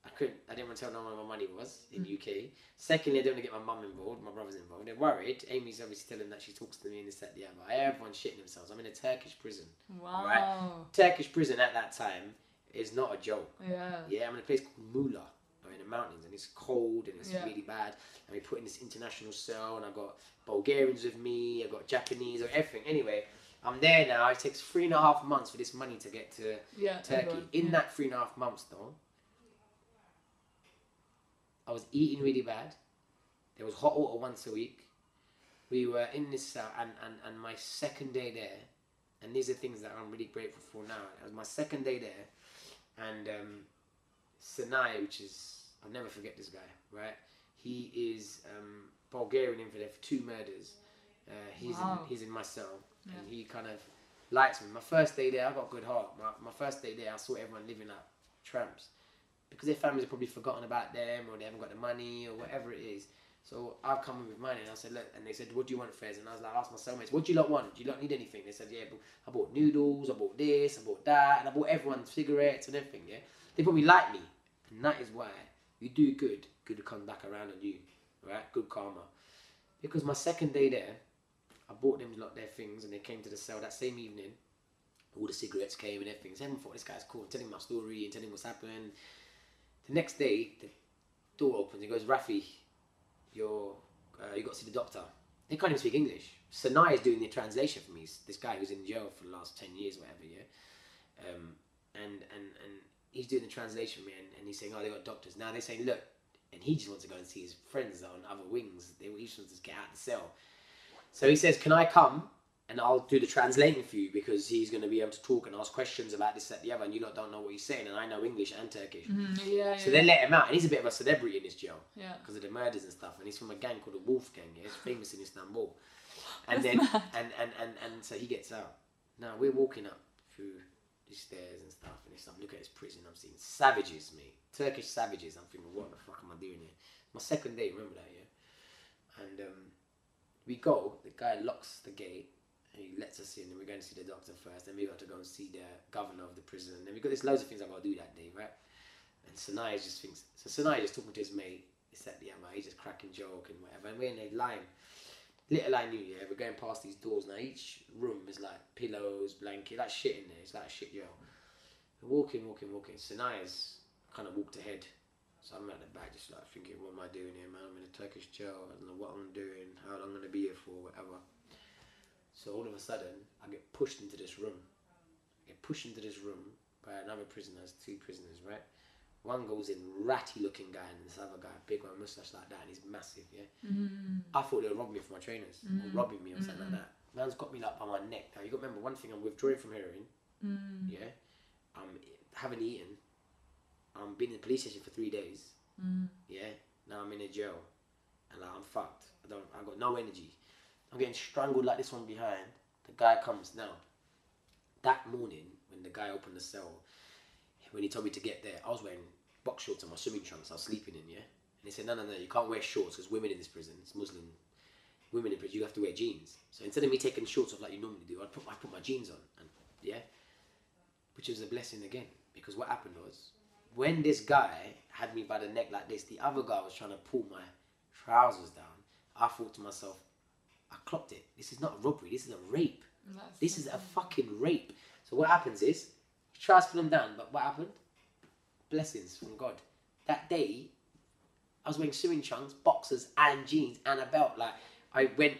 I couldn't, I didn't want to tell no one where my money was in Mm. UK. Secondly, I didn't want to get my mum involved, my brother's involved. They're worried. Amy's obviously telling that she talks to me and this, that, the other. Everyone's shitting themselves. I'm in a Turkish prison. Wow. Turkish prison at that time is not a joke. Yeah. Yeah, I'm in a place called Muğla, in the mountains, and it's cold and it's Yeah. really bad. And we put in this international cell, and I've got Bulgarians with me, I've got Japanese, or everything. Anyway, I'm there now. It takes three and a half months for this money to get to Yeah. Turkey. everyone, In yeah. that three and a half months, though, I was eating really bad. There was hot water once a week. We were in this cell, and, and, and my second day there, and these are things that I'm really grateful for now. It was my second day there, and um, Sinai, which is I'll never forget this guy, right? He is um, Bulgarian infidel for two murders. Uh, he's Wow. in, he's in my cell, and he kind of likes me. My first day there, I got a good heart. My, my first day there, I saw everyone living like tramps because their families have probably forgotten about them or they haven't got the money or whatever it is. So I've come in with money and I said, look, and they said, what do you want, Fez? And I was like, I asked my cellmates, what do you lot want? Do you lot need anything? They said, yeah, but I bought noodles, I bought this, I bought that, and I bought everyone cigarettes and everything, yeah? They probably like me. And that is why you do good, good will come back around on you, right? Good karma. Because my second day there, I bought them lot their things and they came to the cell that same evening. All the cigarettes came and everything. So everyone thought this guy's cool, telling my story and telling what's happened. The next day, the door opens. He goes, Rafi, you're, uh, you got to see the doctor. They can't even speak English. Sanai is doing the translation for me. This guy who's in jail for the last 10 years, whatever, yeah? Um, and, and, and he's doing the translation for me and, and he's saying, oh, they got doctors. Now they're saying, look, and he just wants to go and see his friends on other wings. They, he just wants to get out of the cell. So he says, can I come and I'll do the translating for you because he's going to be able to talk and ask questions about this, that, the other, and you lot don't know what he's saying, and I know English and Turkish. Mhm, yeah. So yeah. they let him out, and he's a bit of a celebrity in this jail Yeah. because of the murders and stuff. And he's from a gang called the Wolf Gang. Yeah, it's famous in Istanbul. And then and, and, and, and so he gets out. Now we're walking up through the stairs and stuff, and it's, I'm looking at this prison. I'm seeing savages, me, Turkish savages. I'm thinking, what the fuck am I doing here? My second day, remember that, yeah. And um, we go. The guy locks the gate, And he lets us in, and we're going to see the doctor first. Then we got to go and see the governor of the prison. And then we got this loads of things I got to do that day, right? And Sanaya just thinks, so Sanaya just talking to his mate. He said, yeah, man, he's just cracking joke and whatever. And we're in a line. Little I knew, yeah, we're going past these doors now. Each room is like pillows, blanket, like shit in there. It's like a shit. We're walking, walking, walking. Sanaya's kind of walked ahead. So I'm at the back, just like thinking, what am I doing here, man? I'm in a Turkish jail. I don't know what I'm doing, how long I'm gonna be here for, whatever. So all of a sudden, I get pushed into this room. I get pushed into this room by another prisoner. There's two prisoners, right? One goes in, ratty looking guy, and this other guy, big one, mustache like that, and he's massive, yeah. Mm. I thought they were robbing me for my trainers, or mm. robbing me or something like mm. that. Man's got me like by my neck. Now you got to remember one thing: I'm withdrawing from heroin. Yeah, I'm haven't eaten. I'm been in the police station for three days. Mm. Yeah, now I'm in a jail, and like, I'm fucked. I don't. I got no energy. I'm getting strangled like this one behind. The guy comes now. That morning, when the guy opened the cell, when he told me to get there, I was wearing box shorts and my swimming trunks. I was sleeping in, yeah. And he said, no, no, no, you can't wear shorts because women in this prison, it's Muslim women in prison, you have to wear jeans. So instead of me taking shorts off like you normally do, I put I put my jeans on, and yeah, which was a blessing again because what happened was when this guy had me by the neck like this, the other guy was trying to pull my trousers down. I thought to myself, I clocked it. This is not a robbery. This is a rape. This is a fucking rape. So what happens is he tries to pull them down, but what happened? Blessings from God. That day, I was wearing swimming trunks, boxers, and jeans, and a belt. Like I went,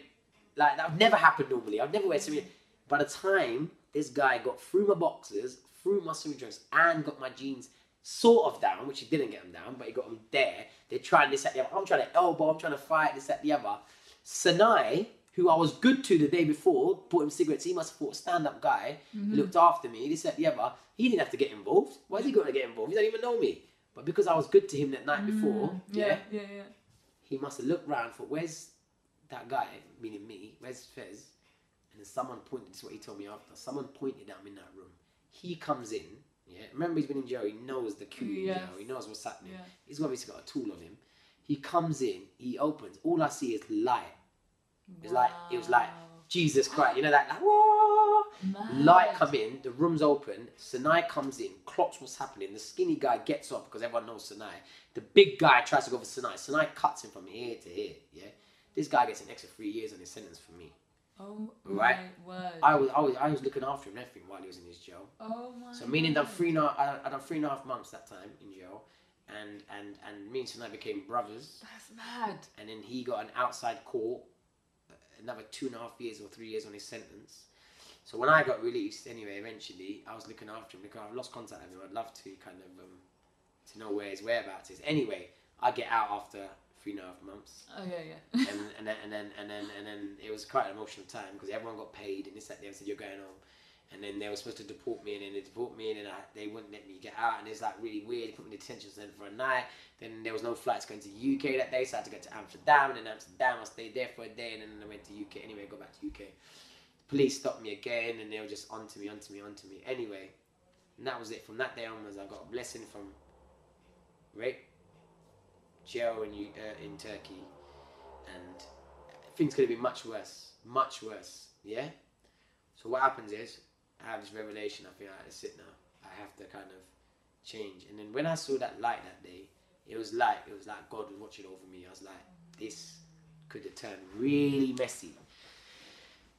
like that would never happen normally. I'd never wear swimming. By the time this guy got through my boxers, through my swimming trunks, and got my jeans sort of down, which he didn't get him down, but he got him there. They're trying this at the other. I'm trying to elbow. I'm trying to fight this at the other. Sanai, who I was good to the day before, bought him cigarettes. He must have thought stand-up guy. He mm-hmm. looked after me. This at the other. He didn't have to get involved. Why is he going to get involved? He don't even know me. But because I was good to him that night before, mm, yeah, yeah, yeah. he must have looked round for where's that guy, meaning me, where's Fez? And then someone pointed, this is what he told me after, someone pointed at him in that room. He comes in, yeah, remember he's been in jail, he knows the in Yes. jail, he knows what's happening. Yeah. He's obviously got a tool on him. He comes in, he opens, all I see is light. It's like, it was like, Jesus Christ, you know that, like! Light come in, the room's open, Sinai comes in, clocks what's happening, the skinny guy gets off because everyone knows Sinai. The big guy tries to go for Sinai. Sinai cuts him from here to here, yeah? This guy gets an extra three years on his sentence for me. Oh Right. my word. I was, I was, I was looking after him and everything while he was in his jail. oh my. So meaning that three and a, I, I done three and a half months that time in jail, and and and me and Sinai became brothers. That's mad. and then he got an outside court, uh, another two and a half years or three years on his sentence. So when I got released, anyway, eventually, I was looking after him because I've lost contact with him. I'd love to kind of um, to know where his whereabouts is. Anyway, I get out after three and a half months, Oh yeah, yeah. and, and then and then and then and then it was quite an emotional time because everyone got paid, and they sat there and said you're going home. And then they were supposed to deport me, and then they deport me, and then I, they wouldn't let me get out, and it's like really weird. They put me in detention center for a night. Then there was no flights going to UK that day, so I had to go to Amsterdam. And in Amsterdam, I stayed there for a day, and then I went to UK. Anyway, I go back to UK. Police stopped me again, and they were just onto me, onto me, onto me. Anyway, and that was it. From that day onwards, I got a blessing from rape, jail in uh, in Turkey, and things could have been much worse, much worse. Yeah. So what happens is, I have this revelation. I think I have to sit now. I have to kind of change. And then when I saw that light that day, it was like it was like God was watching over me. I was like, this could have turned really messy.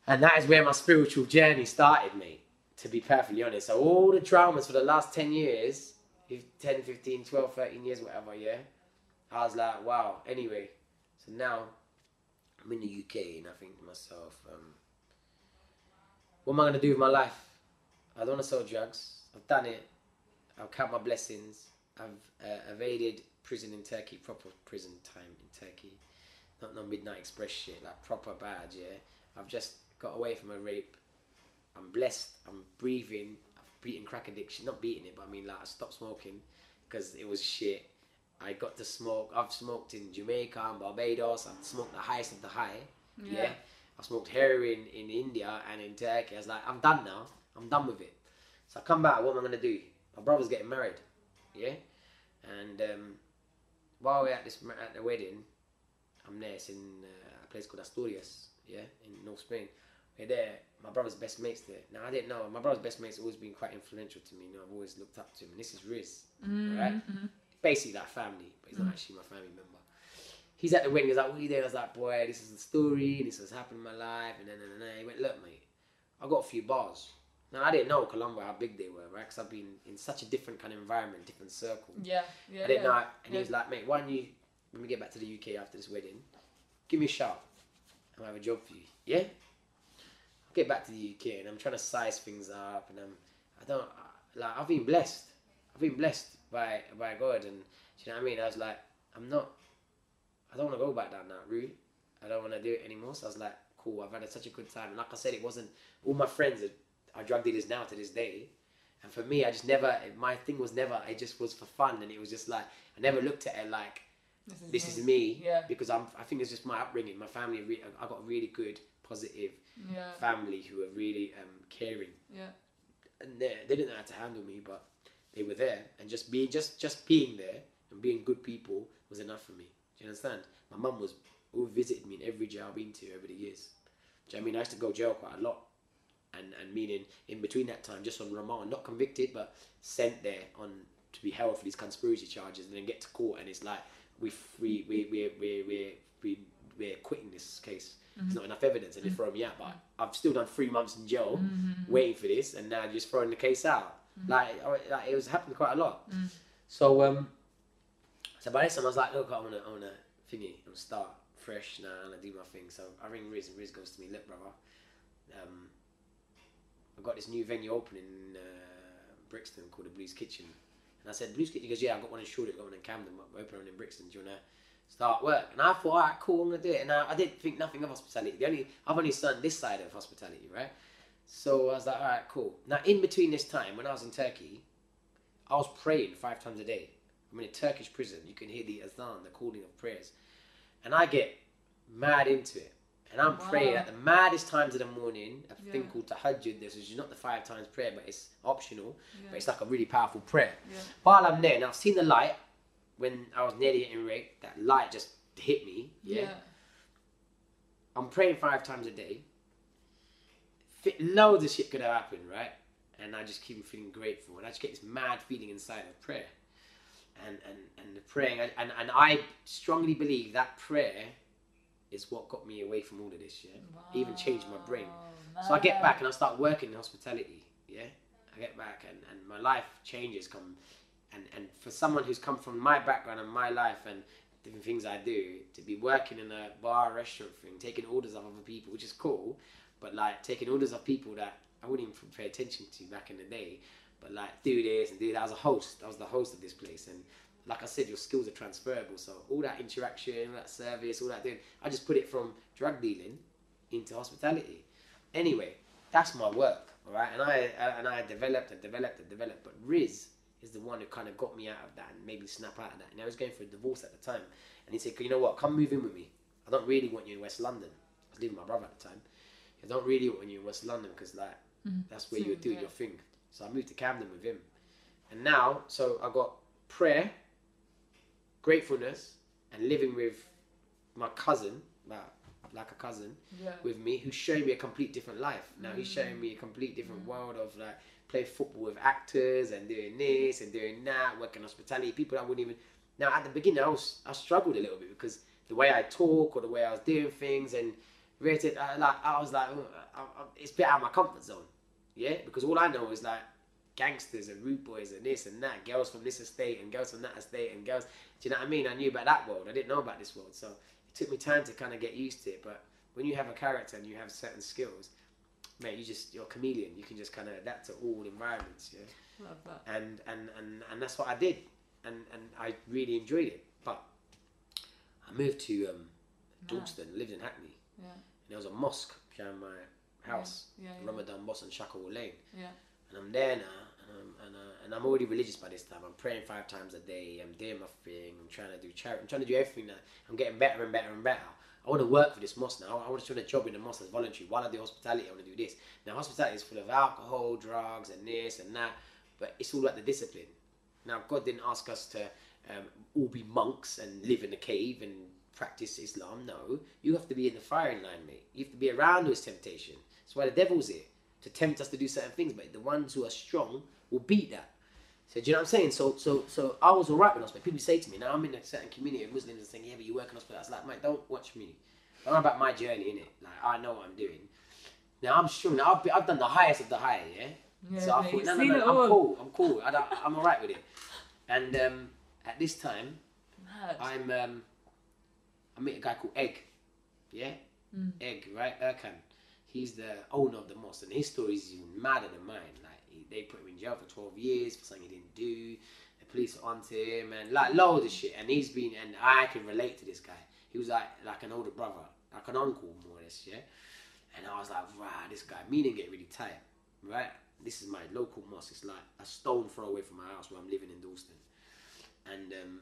And that is where my spiritual journey started, mate. To be perfectly honest. So all the traumas for the last 10 years, if 10, 15, 12, 13 years, whatever, yeah. I was like, wow. Anyway, so now I'm in the UK and I think to myself, um, what am I going to do with my life? I don't want to sell drugs. I've done it. I'll count my blessings. I've uh, evaded prison in Turkey, proper prison time in Turkey. Not no midnight express shit, like proper bad, yeah. I've just got away from a rape. I'm blessed. I'm breathing. I've beaten crack addiction. Not beating it, but I mean like I stopped smoking because it was shit. I got to smoke. I've smoked in Jamaica and Barbados. I've smoked the highest of the high. Yeah. Yeah. I smoked heroin in India and in Turkey. I was like, I'm done now. I'm done with it. So I come back. What am I gonna do? My brother's getting married. Yeah. And um, while we're at this at the wedding, I'm there. It's in uh, a place called Asturias. Yeah, in North Spain. We're there. my brother's best mates there. Now I didn't know my brother's best mates always been quite influential to me. You know, I've always looked up to him. And this is Riz, Mm-hmm. right? Basically like family, but he's not mm. actually my family member. He's at the wedding. He's like, "What are you doing?" I was like, "Boy, this is the story. This has happened in my life." And then, and then he went, "Look, mate, I got a few bars." Now I didn't know Columbo how big they were, right? Because I've been in such a different kind of environment, different circle. Yeah, yeah. I didn't yeah. know. And he was like, mate, why don't you, when we get back to the UK after this wedding, give me a shout. I might have a job for you. Yeah? I'll get back to the UK and I'm trying to size things up and I'm, I don't, I- like, I've been blessed. I've been blessed by, by God and, do you know what I mean? I was like, I'm not, I don't want to go back down that route. I don't want to do it anymore. So I was like, cool, I've had such a good time. And like I said, it wasn't, all my friends are, are drug dealers now to this day. And for me, I just never, my thing was never, it just was for fun. And it was just like, I never looked at it like, this is me. Yeah. Because I'm, I think it's just my upbringing. My family, re- I got a really good, positive Yeah, family who are really um, caring. yeah. And they, they didn't know how to handle me, but they were there. And just being, just, just being there and being good people was enough for me. Do you understand? My mum was, who visited me in every jail I've been to over the years. Do you know I mean? I used to go jail quite a lot. And, and meaning in between that time, just on remand, not convicted, but sent there on to be held for these conspiracy charges, and then get to court, and it's like we we we we we we we we're quitting this case. There's mm-hmm. not enough evidence, and they mm-hmm. throw me out. But I've still done three months in jail, mm-hmm. waiting for this, and now just throwing the case out. Like, like it was happening quite a lot. So um, so by this time I was like, look, I wanna I wanna thingy, I wanna start fresh now, and I do my thing. So I ring Riz, and Riz goes to me, look, brother, um, I've got this new venue opening in uh, Brixton called the Blues Kitchen. And I said, Blues Kitchen? He goes, yeah, I've got one in Shoreditch, got one in Camden, we're opening one in Brixton. Do you want to start work? And I thought, all right, cool, I'm to do it. And I, I didn't think nothing of hospitality. The only I've only done this side of hospitality, right? So I was like, all right, cool. Now, in between this time, when I was in Turkey, I was praying five times a day. I'm in a Turkish prison. You can hear the azan, the calling of prayers. And I get mad into it. And I'm praying at the maddest times of the morning, a thing Yeah. called tahajjud. This is not the five times prayer, but it's optional. Yeah. But it's like a really powerful prayer. Yeah. While I'm there, and I've seen the light when I was nearly getting raped, that light just hit me. Yeah. Yeah. I'm praying five times a day. Loads of shit could have happened, right? And I just keep feeling grateful, and I just get this mad feeling inside of prayer, and and and the praying, and and, I strongly believe that prayer is what got me away from all of this. Yeah, even changed my brain. Wow, So I get back and I start working in hospitality. Yeah, I get back and, and my life changes come, and and for someone who's come from my background and my life and different things I do to be working in a bar restaurant thing, taking orders of other people, which is cool, but like taking orders of people that I wouldn't even pay attention to back in the day, but like do this and do that. I was a host. I was the host of this place and. Like I said, your skills are transferable. So all that interaction, all that service, all that doing, I just put it from drug dealing into hospitality anyway, that's my work, all right. And I and I developed and developed and developed. But Riz is the one who kind of got me out of that and made me snap out of that. And I was going for a divorce at the time, and he said, "You know what? Come move in with me. I don't really want you in West London. I was living with my brother at the time. I don't really want you in West London because like mm. that's where you would mm. do yeah. your thing. So I moved to Camden with him, and now so I got prayer, gratefulness, and living with my cousin, like like a cousin Yeah. with me who's showing me a complete different life. Now he's mm. showing me a complete different world of like play football with actors and doing this and doing that, working hospitality. People that wouldn't even. Now at the beginning, I was I struggled a little bit because the way I talk or the way I was doing things and rated, I, like I was like, "Oh, I, I, it's a bit out of my comfort zone, yeah. Because all I know is like gangsters and root boys and this and that, girls from this estate and girls from that estate and girls. Do you know what I mean? I knew about that world. I didn't know about this world, so it took me time to kind of get used to it. But when you have a character and you have certain skills, mate, you just you're a chameleon. You can just kind of adapt to all environments, yeah. Love that. And and and and that's what I did, and and I really enjoyed it. But I moved to um, Dalston, lived in Hackney, Yeah. and there was a mosque behind my house, Yeah. Yeah. Ramadan Mosque on Shacklewell Lane Yeah. and I'm there now, and I'm, and, uh, and I'm already religious by this time. I'm praying five times a day. I'm doing my thing. I'm trying to do charity. I'm trying to do everything now. I'm getting better and better and better. I want to work for this mosque now. I want to do a job in the mosque as voluntary. While I do hospitality, I want to do this. Now, hospitality is full of alcohol, drugs, and this and that, but it's all about the discipline. Now, God didn't ask us to um, all be monks and live in a cave and practice Islam. No, you have to be in the firing line, mate. You have to be around those temptations. That's why the devil's here to tempt us to do certain things. But the ones who are strong will beat that. So do you know what I'm saying? So so so I was alright with hospital. People say to me, now I'm in a certain community of Muslims and saying, yeah, but you work in hospital. I was like, mate, don't watch me. Don't about my journey in it. Like I know what I'm doing. Now I'm strong. Now I've, been, I've done the highest of the high, yeah. Yeah, so I thought, no, no, no, I'm all. cool. I'm cool. I I'm alright with it. And um, at this time, Mad. I'm um, I met a guy called Egg. Yeah, Mm. Egg, right? Erkan. He's the owner of the mosque, and his story is even madder than mine. Like he, they put him in jail for twelve years for something he didn't do. The police are onto him, and like loads of shit. And he's been, and I can relate to this guy. He was like like an older brother, like an uncle more or less, yeah. And I was like, right, this guy. Me didn't get really tired, right? This is my local mosque. It's like a stone throw away from my house where I'm living in Dalston. And um,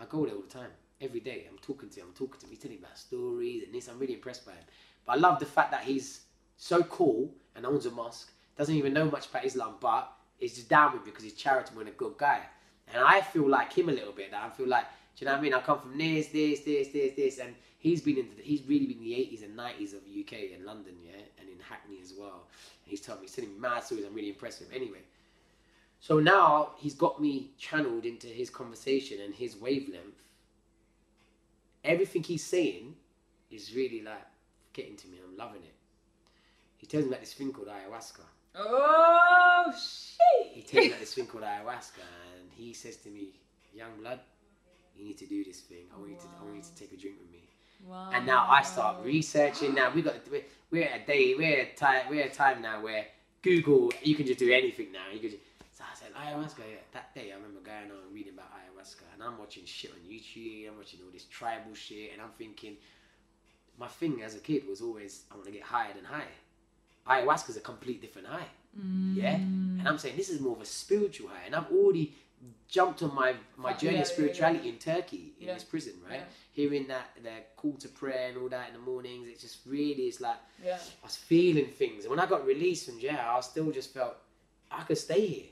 I go there all the time, every day. I'm talking to him, I'm talking to him. He's telling me about stories and this. I'm really impressed by him. But I love the fact that he's so cool and owns a mosque, doesn't even know much about Islam, but is just down with me because he's charitable and a good guy. And I feel like him a little bit. I feel like, do you know what I mean? I come from this, this, this, this, this, and he's been in. The, he's really been in the 80s and 90s of UK and London, yeah, and in Hackney as well. And he's telling me, he's telling me mad stories. I'm really impressed with him. Anyway, so now he's got me channeled into his conversation and his wavelength. Everything he's saying is really like getting to me. I'm loving it. He tells me about this thing called ayahuasca. Oh shit! He tells me about this thing called ayahuasca, and he says to me, "Young blood, you need to do this thing. I want you to. I want you to take a drink with me." Wow. And now I start researching. Now we got we're, we're at a day. We're at a time. We're at a time now where Google. You can just do anything now. You can just. Said ayahuasca. Yeah. That day I remember going on and reading about ayahuasca, and I'm watching shit on YouTube. I'm watching all this tribal shit, and I'm thinking, my thing as a kid was always I want to get higher than high. Ayahuasca's a complete different high. Yeah, Mm. and I'm saying this is more of a spiritual high, and I've already jumped on my my journey yeah, of spirituality yeah. in Turkey in Yeah. this prison, right? Yeah. Hearing that their call to prayer and all that in the mornings, it just really is like Yeah. I was feeling things. And when I got released from jail, I still just felt I could stay here.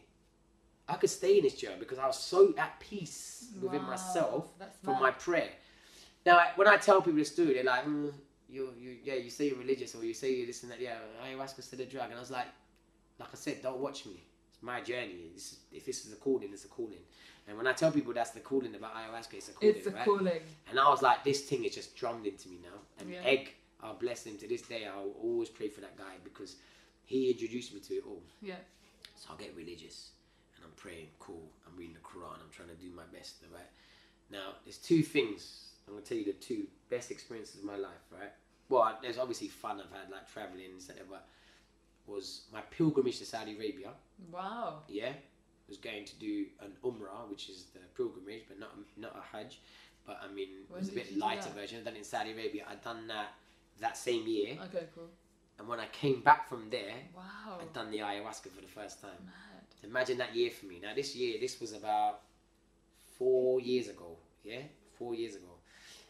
I could stay in this jail because I was so at peace within Wow, myself from my prayer. Now, I- when I tell people this story, they're like, mm, "You, you, yeah, you say you're religious or you say you're this and that." Yeah, ayahuasca's still a drug, and I was like, like I said, don't watch me. It's my journey. This is, if this is a calling, it's a calling. And when I tell people that's the calling about ayahuasca, it's a calling, It's a right? calling. And I was like, this thing is just drummed into me now. And Yeah. Egg, I'll bless him to this day. I'll always pray for that guy because he introduced me to it all. Yeah. So I'll get religious praying, cool. I'm reading the Quran. I'm trying to do my best, right? Now, there's two things. I'm going to tell you the two best experiences of my life, right? Well, there's obviously fun I've had, like traveling, etc. But was my pilgrimage to Saudi Arabia. Wow. Yeah, was going to do an Umrah, which is the pilgrimage, but not not a Hajj. But I mean, it was a bit lighter version. I've done it in Saudi Arabia. I'd done that that same year, Okay, cool. and when I came back from there, Wow. I'd done the ayahuasca for the first time. Mad. Imagine that year for me. Now this year, this was about four years ago. Yeah, four years ago.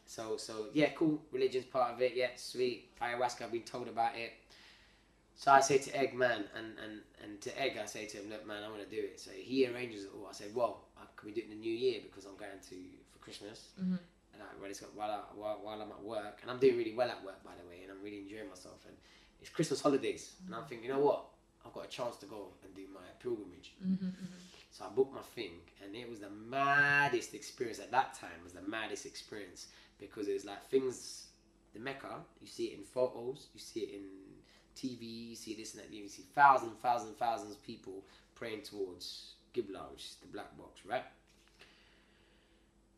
So so yeah, cool. Religion's part of it. Yeah, sweet. Ayahuasca. I've been told about it. So I say to Egg, man, and, and, and to Egg, I say to him, look, man, I want to do it. So he arranges it all. I said, well, uh, can we do it in the new year because I'm going to for Christmas. Mhm. And I, well, it's got, while, I, while, while I'm at work, and I'm doing really well at work, by the way, and I'm really enjoying myself. And it's Christmas holidays, and I'm thinking, you know what? I've got a chance to go and do my pilgrimage. Mm-hmm, So I booked my thing, and it was the maddest experience at that time. Was the maddest experience because it was like things. The Mecca, you see it in photos, you see it in TV, you see this and that. You see thousands, thousands, thousands of people praying towards Qibla, which is the black box, right?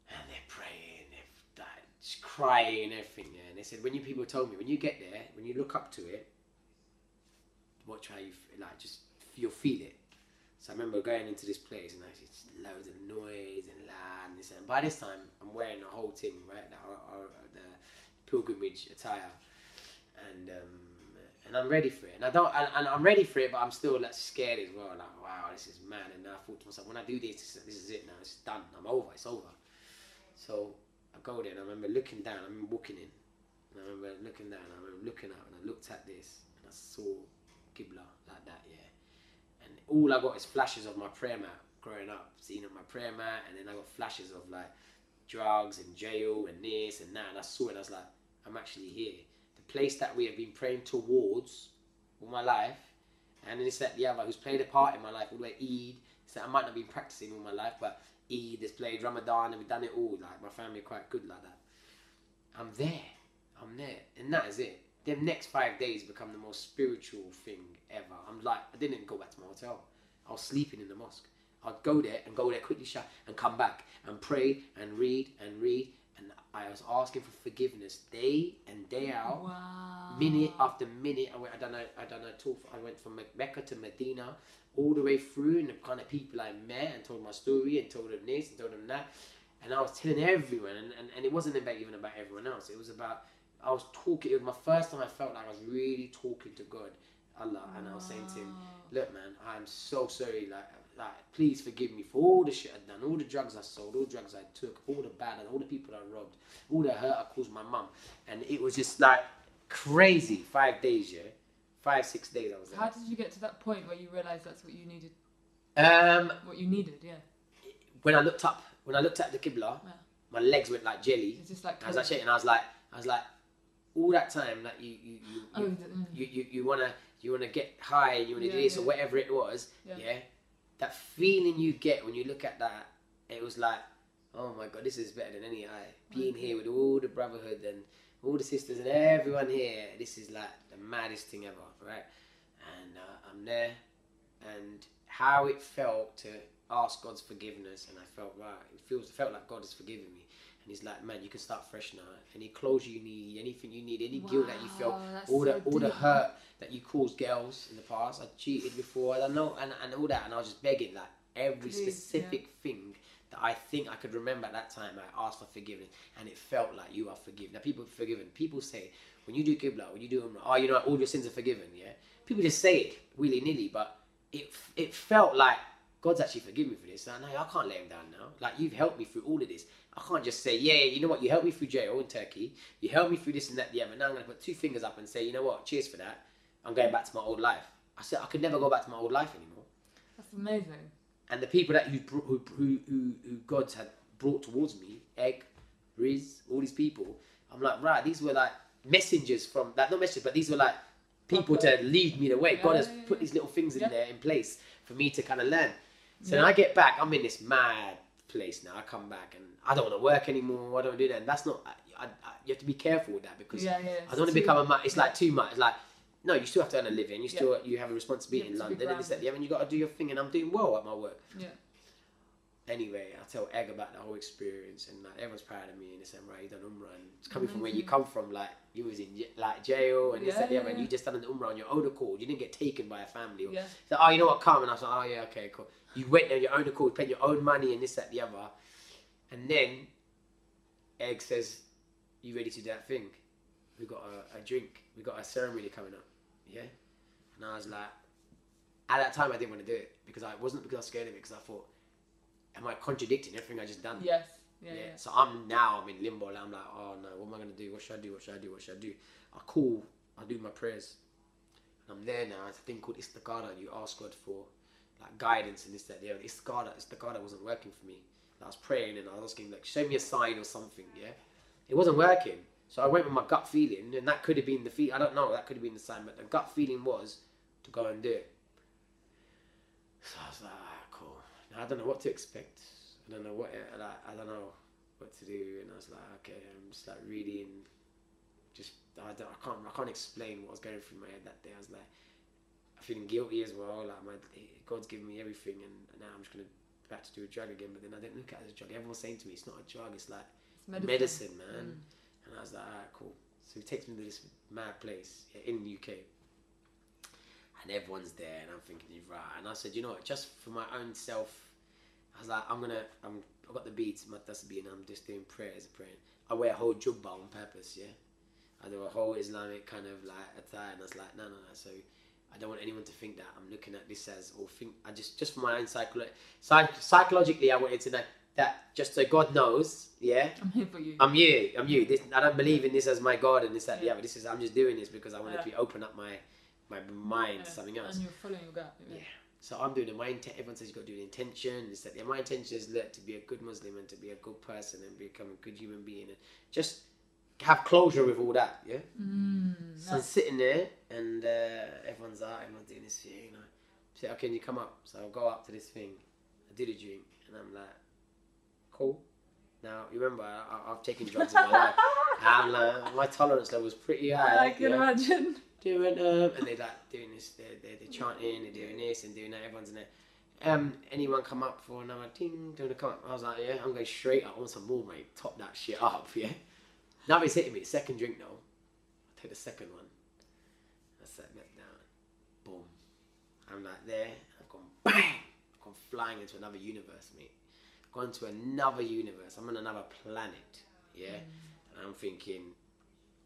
And they're praying, they're like, crying and everything. Yeah? And they said, when you people told me, when you get there, when you look up to it, watch how you like, just you'll feel it. So I remember going into this place and actually just loads of noise and loud and by this time I'm wearing the whole thing, right? The, our, our, the pilgrimage attire, and um, and I'm ready for it. And I don't, and, and I'm ready for it, but I'm still like scared as well. Like wow, this is mad. And I thought to myself, when I do this, this, this is it now. It's done. I'm over. It's over. So I go there and I remember looking down. I remember walking in. And I remember looking down. I remember looking up and I looked at this and I saw Qibla like that, yeah. And all I got is flashes of my prayer mat growing up, seeing on my prayer mat, and then I got flashes of like drugs and jail and this and that. And I saw it. I was like, I'm actually here. The place that we have been praying towards all my life, and then it's that the other who's played a part in my life all the way Eid. So I might not be practicing all my life, but Eid has played Ramadan, and we've done it all. Like my family are quite good like that. I'm there. I'm there, and that is it. The next five days become the most spiritual thing ever. I'm like, I didn't go back to my hotel. I was sleeping in the mosque. I'd go there and go there quickly, shut and come back and pray and read and read. And I was asking for forgiveness day and day out, Wow. minute after minute. I went. I don't know. I don't know. Talk. I went from Mecca to Medina, all the way through, and the kind of people I met, and told my story, and told them this, and told them that. And I was telling everyone, and, and, and it wasn't about even about everyone else. It was about I was talking. It was my first time I felt like I was really talking to God, Allah, and I was saying to Him, "Look, man, I'm so sorry. Like, like, please forgive me for all the shit I've done, all the drugs I sold, all the drugs I took, all the bad, and all the people I robbed, all the hurt I caused my mum." And it was just like crazy. Five days, yeah, five six days. I was there. How did you get to that point where you realised that's what you needed? Um, What you needed, yeah. when I looked up, when I looked at the Qibla, Yeah. my legs went like jelly. It's just like I was like shaking. I was like, I was like, all that time that you you you Oh, you, the- mm. you, you, you wanna you wanna get high, you wanna Yeah, do this or whatever it was. Yeah. Yeah. That feeling you get when you look at that, it was like, oh my god, this is better than any high. Being here with all the brotherhood and all the sisters and everyone here, this is like the maddest thing ever, right? And uh, I'm there, and how it felt to ask God's forgiveness, and I felt right. It feels it felt like God has forgiven me, and He's like, man, you can start fresh now. Any clothes you need, anything you need, any guilt that you felt, Wow, all the so all the hurt that you caused girls in the past. I cheated before, I know, and, and all that, and I was just begging like every Please, specific thing that I think I could remember at that time. I asked for forgiveness, and it felt like you are forgiven. Now people are forgiven. People say when you do qibla, when you do umrah, oh, you know, all your sins are forgiven. Yeah, people just say it willy nilly, but it it felt like God's actually forgiven me for this. Like, no, I can't let him down now. Like you've helped me through all of this. I can't just say, yeah, you know what, you helped me through jail in Turkey. You helped me through this and that, the other. Now I'm gonna put two fingers up and say, you know what, cheers for that. I'm going back to my old life. I said I could never go back to my old life anymore. That's amazing. And the people that you who, who, who, who God had brought towards me, Egg, Riz, all these people, I'm like, right, these were like messengers from that, not messengers, but these were like people to lead me the way. God has Yeah, yeah, put these little things in Yeah. there in place for me to kind of learn. So Yeah. then I get back, I'm in this mad place now. I come back and I don't want to work anymore. I don't do that. And that's not, I, I, you have to be careful with that because Yeah, yeah. I don't want to become a, it's yeah. like too much. It's like, no, you still have to earn a living. You Yeah. still, you have a responsibility in have be London and this, that, other, and you got to do your thing. And I'm doing well at my work Yeah. anyway, I tell Egg about the whole experience, and like everyone's proud of me, and they say, "Right, you done Umrah." And it's coming from where you come from, like you was in like jail and this Yeah, that, the other, yeah, and you just done an Umrah on your own accord. You didn't get taken by a family. Or, Yeah. So, oh, you know what? Come, and I was like, "Oh yeah, okay, cool." You went there on your own accord, paid your own money, and this that the other, and then Egg says, "You ready to do that thing? We got a, a drink. We got a ceremony coming up." Yeah, and I was like, at that time, I didn't want to do it because I wasn't because I was scared of it, because I thought am I contradicting everything I just done? Yes. Yeah, Yeah. yeah. So I'm now I'm in limbo. Like, I'm like, oh no, what am I gonna do? What should I do? What should I do? What should I do? I call. I do my prayers. And I'm there now. It's a thing called istikhara. You ask God for like guidance and this that the other. Istikhara. Istikhara wasn't working for me. I was praying and I was asking like, show me a sign or something. Yeah. It wasn't working. So I went with my gut feeling, and that could have been the feel. I don't know. That could have been the sign, but the gut feeling was to go and do it. So I was like, ah, cool. Now I don't know what to expect. I don't know what like, I don't know what to do, and I was like, okay, I'm just like reading. Just I, don't, I can't I can't explain what was going through my head that day. I was like, feeling guilty as well. Like my God's given me everything, and now I'm just gonna back to do a drug again. But then I didn't look at it as a drug. Everyone's saying to me, it's not a drug. It's like It's medicine, man. Mm. And I was like, alright, cool. So he takes me to this mad place yeah, in the UK. And everyone's there, and I'm thinking, you're right. And I said, you know what, just for my own self, I was like, I'm gonna, I'm, I got the beats, my tasbih, and I'm just doing prayers, praying. I wear a whole jubba on purpose, yeah. I do a whole Islamic kind of like attire, and I was like, no, no, no. So I don't want anyone to think that I'm looking at this as, or think, I just, just for my own psycholo- psych- psychologically, I wanted to know that just so God knows, yeah, I'm here for you. I'm you. I'm you. This, I don't believe in this as my God and this that. Yeah. Yeah, but this is. I'm just doing this because I wanted Yeah. to be open up my my mind Yeah. to something else. And you're following your gut. Yeah. Yeah. So I'm doing it. My intent. Everyone says you got to do the intention. Is that yeah, my intention is look, to be a good Muslim and to be a good person and become a good human being and just have closure with all that. Yeah. Mm, So I'm sitting there and uh, everyone's out, everyone's doing this thing. You know, say, okay, can you come up? So I'll go up to this thing. I do the drink and I'm like, cool. Now you remember I, I- I've taken drugs in my life. And like, my tolerance level was pretty high. I can yeah imagine. doing um, and they're like doing this, they're, they're, they're chanting, they're doing this and doing that. Everyone's in there. Um, anyone come up for another ting? Do you want to come up? I was like, yeah, I'm going straight up. I want some more, mate. Top that shit up, yeah. Now it's hitting me. Second drink though. I take the second one. I sat that down. Boom. I'm like there. I've gone bang. I've gone flying into another universe, mate. Gone to another universe. I'm on another planet, yeah. Mm. And I'm thinking,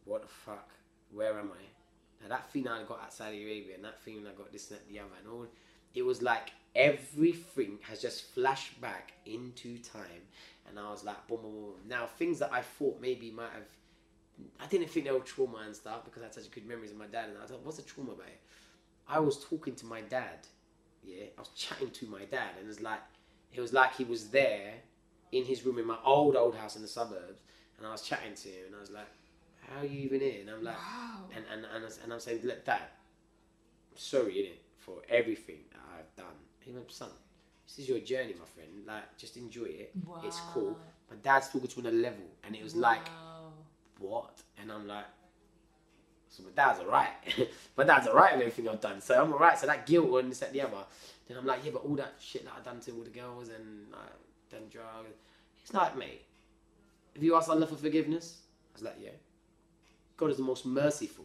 what the fuck? Where am I? Now that feeling I got at Saudi Arabia and that feeling I got this and that, the other and all, it was like everything has just flashed back into time. And I was like, boom, boom, boom. Now things that I thought maybe might have, I didn't think they were trauma and stuff because I had such good memories of my dad. And I was like, what's the trauma about it? I was talking to my dad. Yeah, I was chatting to my dad, and it was like, it was like he was there in his room in my old old house in the suburbs, and I was chatting to him, and I was like, "How are you even here?" And I'm like, Wow. and and and, I and I'm saying, "Look, Dad, I'm sorry, innit, for everything that I've done." He went, "Son, this is your journey, my friend. Like, just enjoy it. It's cool." Wow. My dad's talking to me on a level, and it was like, "What?" And I'm like, "So my dad's alright. my dad's alright with everything I've done. So I'm alright. So that guilt and this that the other." Then I'm like, "Yeah, but all that shit that I've done to all the girls and like done drugs." It's like, mate, have you ask Allah for forgiveness? I was like, yeah. God is the most merciful.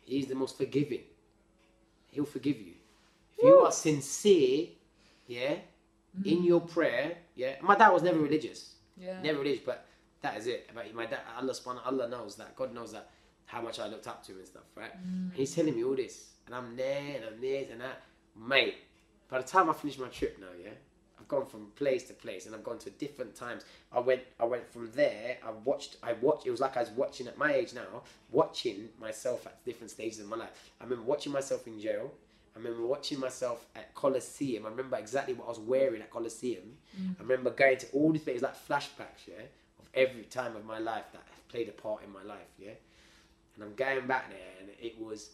He's the most forgiving. He'll forgive you. If you are sincere, yeah, in mm. your prayer, yeah. My dad was never religious, Yeah. never religious, but that is it. But my dad, Allah subhanahu Allah knows that. God knows that how much I looked up to him and stuff, right? And he's telling me all this, and I'm there, and I'm this and that, mate. By the time I finish my trip now, yeah, I've gone from place to place, and I've gone to different times. I went, I went from there. I watched, I watched. It was like I was watching at my age now, watching myself at different stages of my life. I remember watching myself in jail. I remember watching myself at Colosseum. I remember exactly what I was wearing at Colosseum. Mm. I remember going to all these places, like flashbacks, yeah, of every time of my life that played a part in my life, yeah. And I'm going back there, and it was,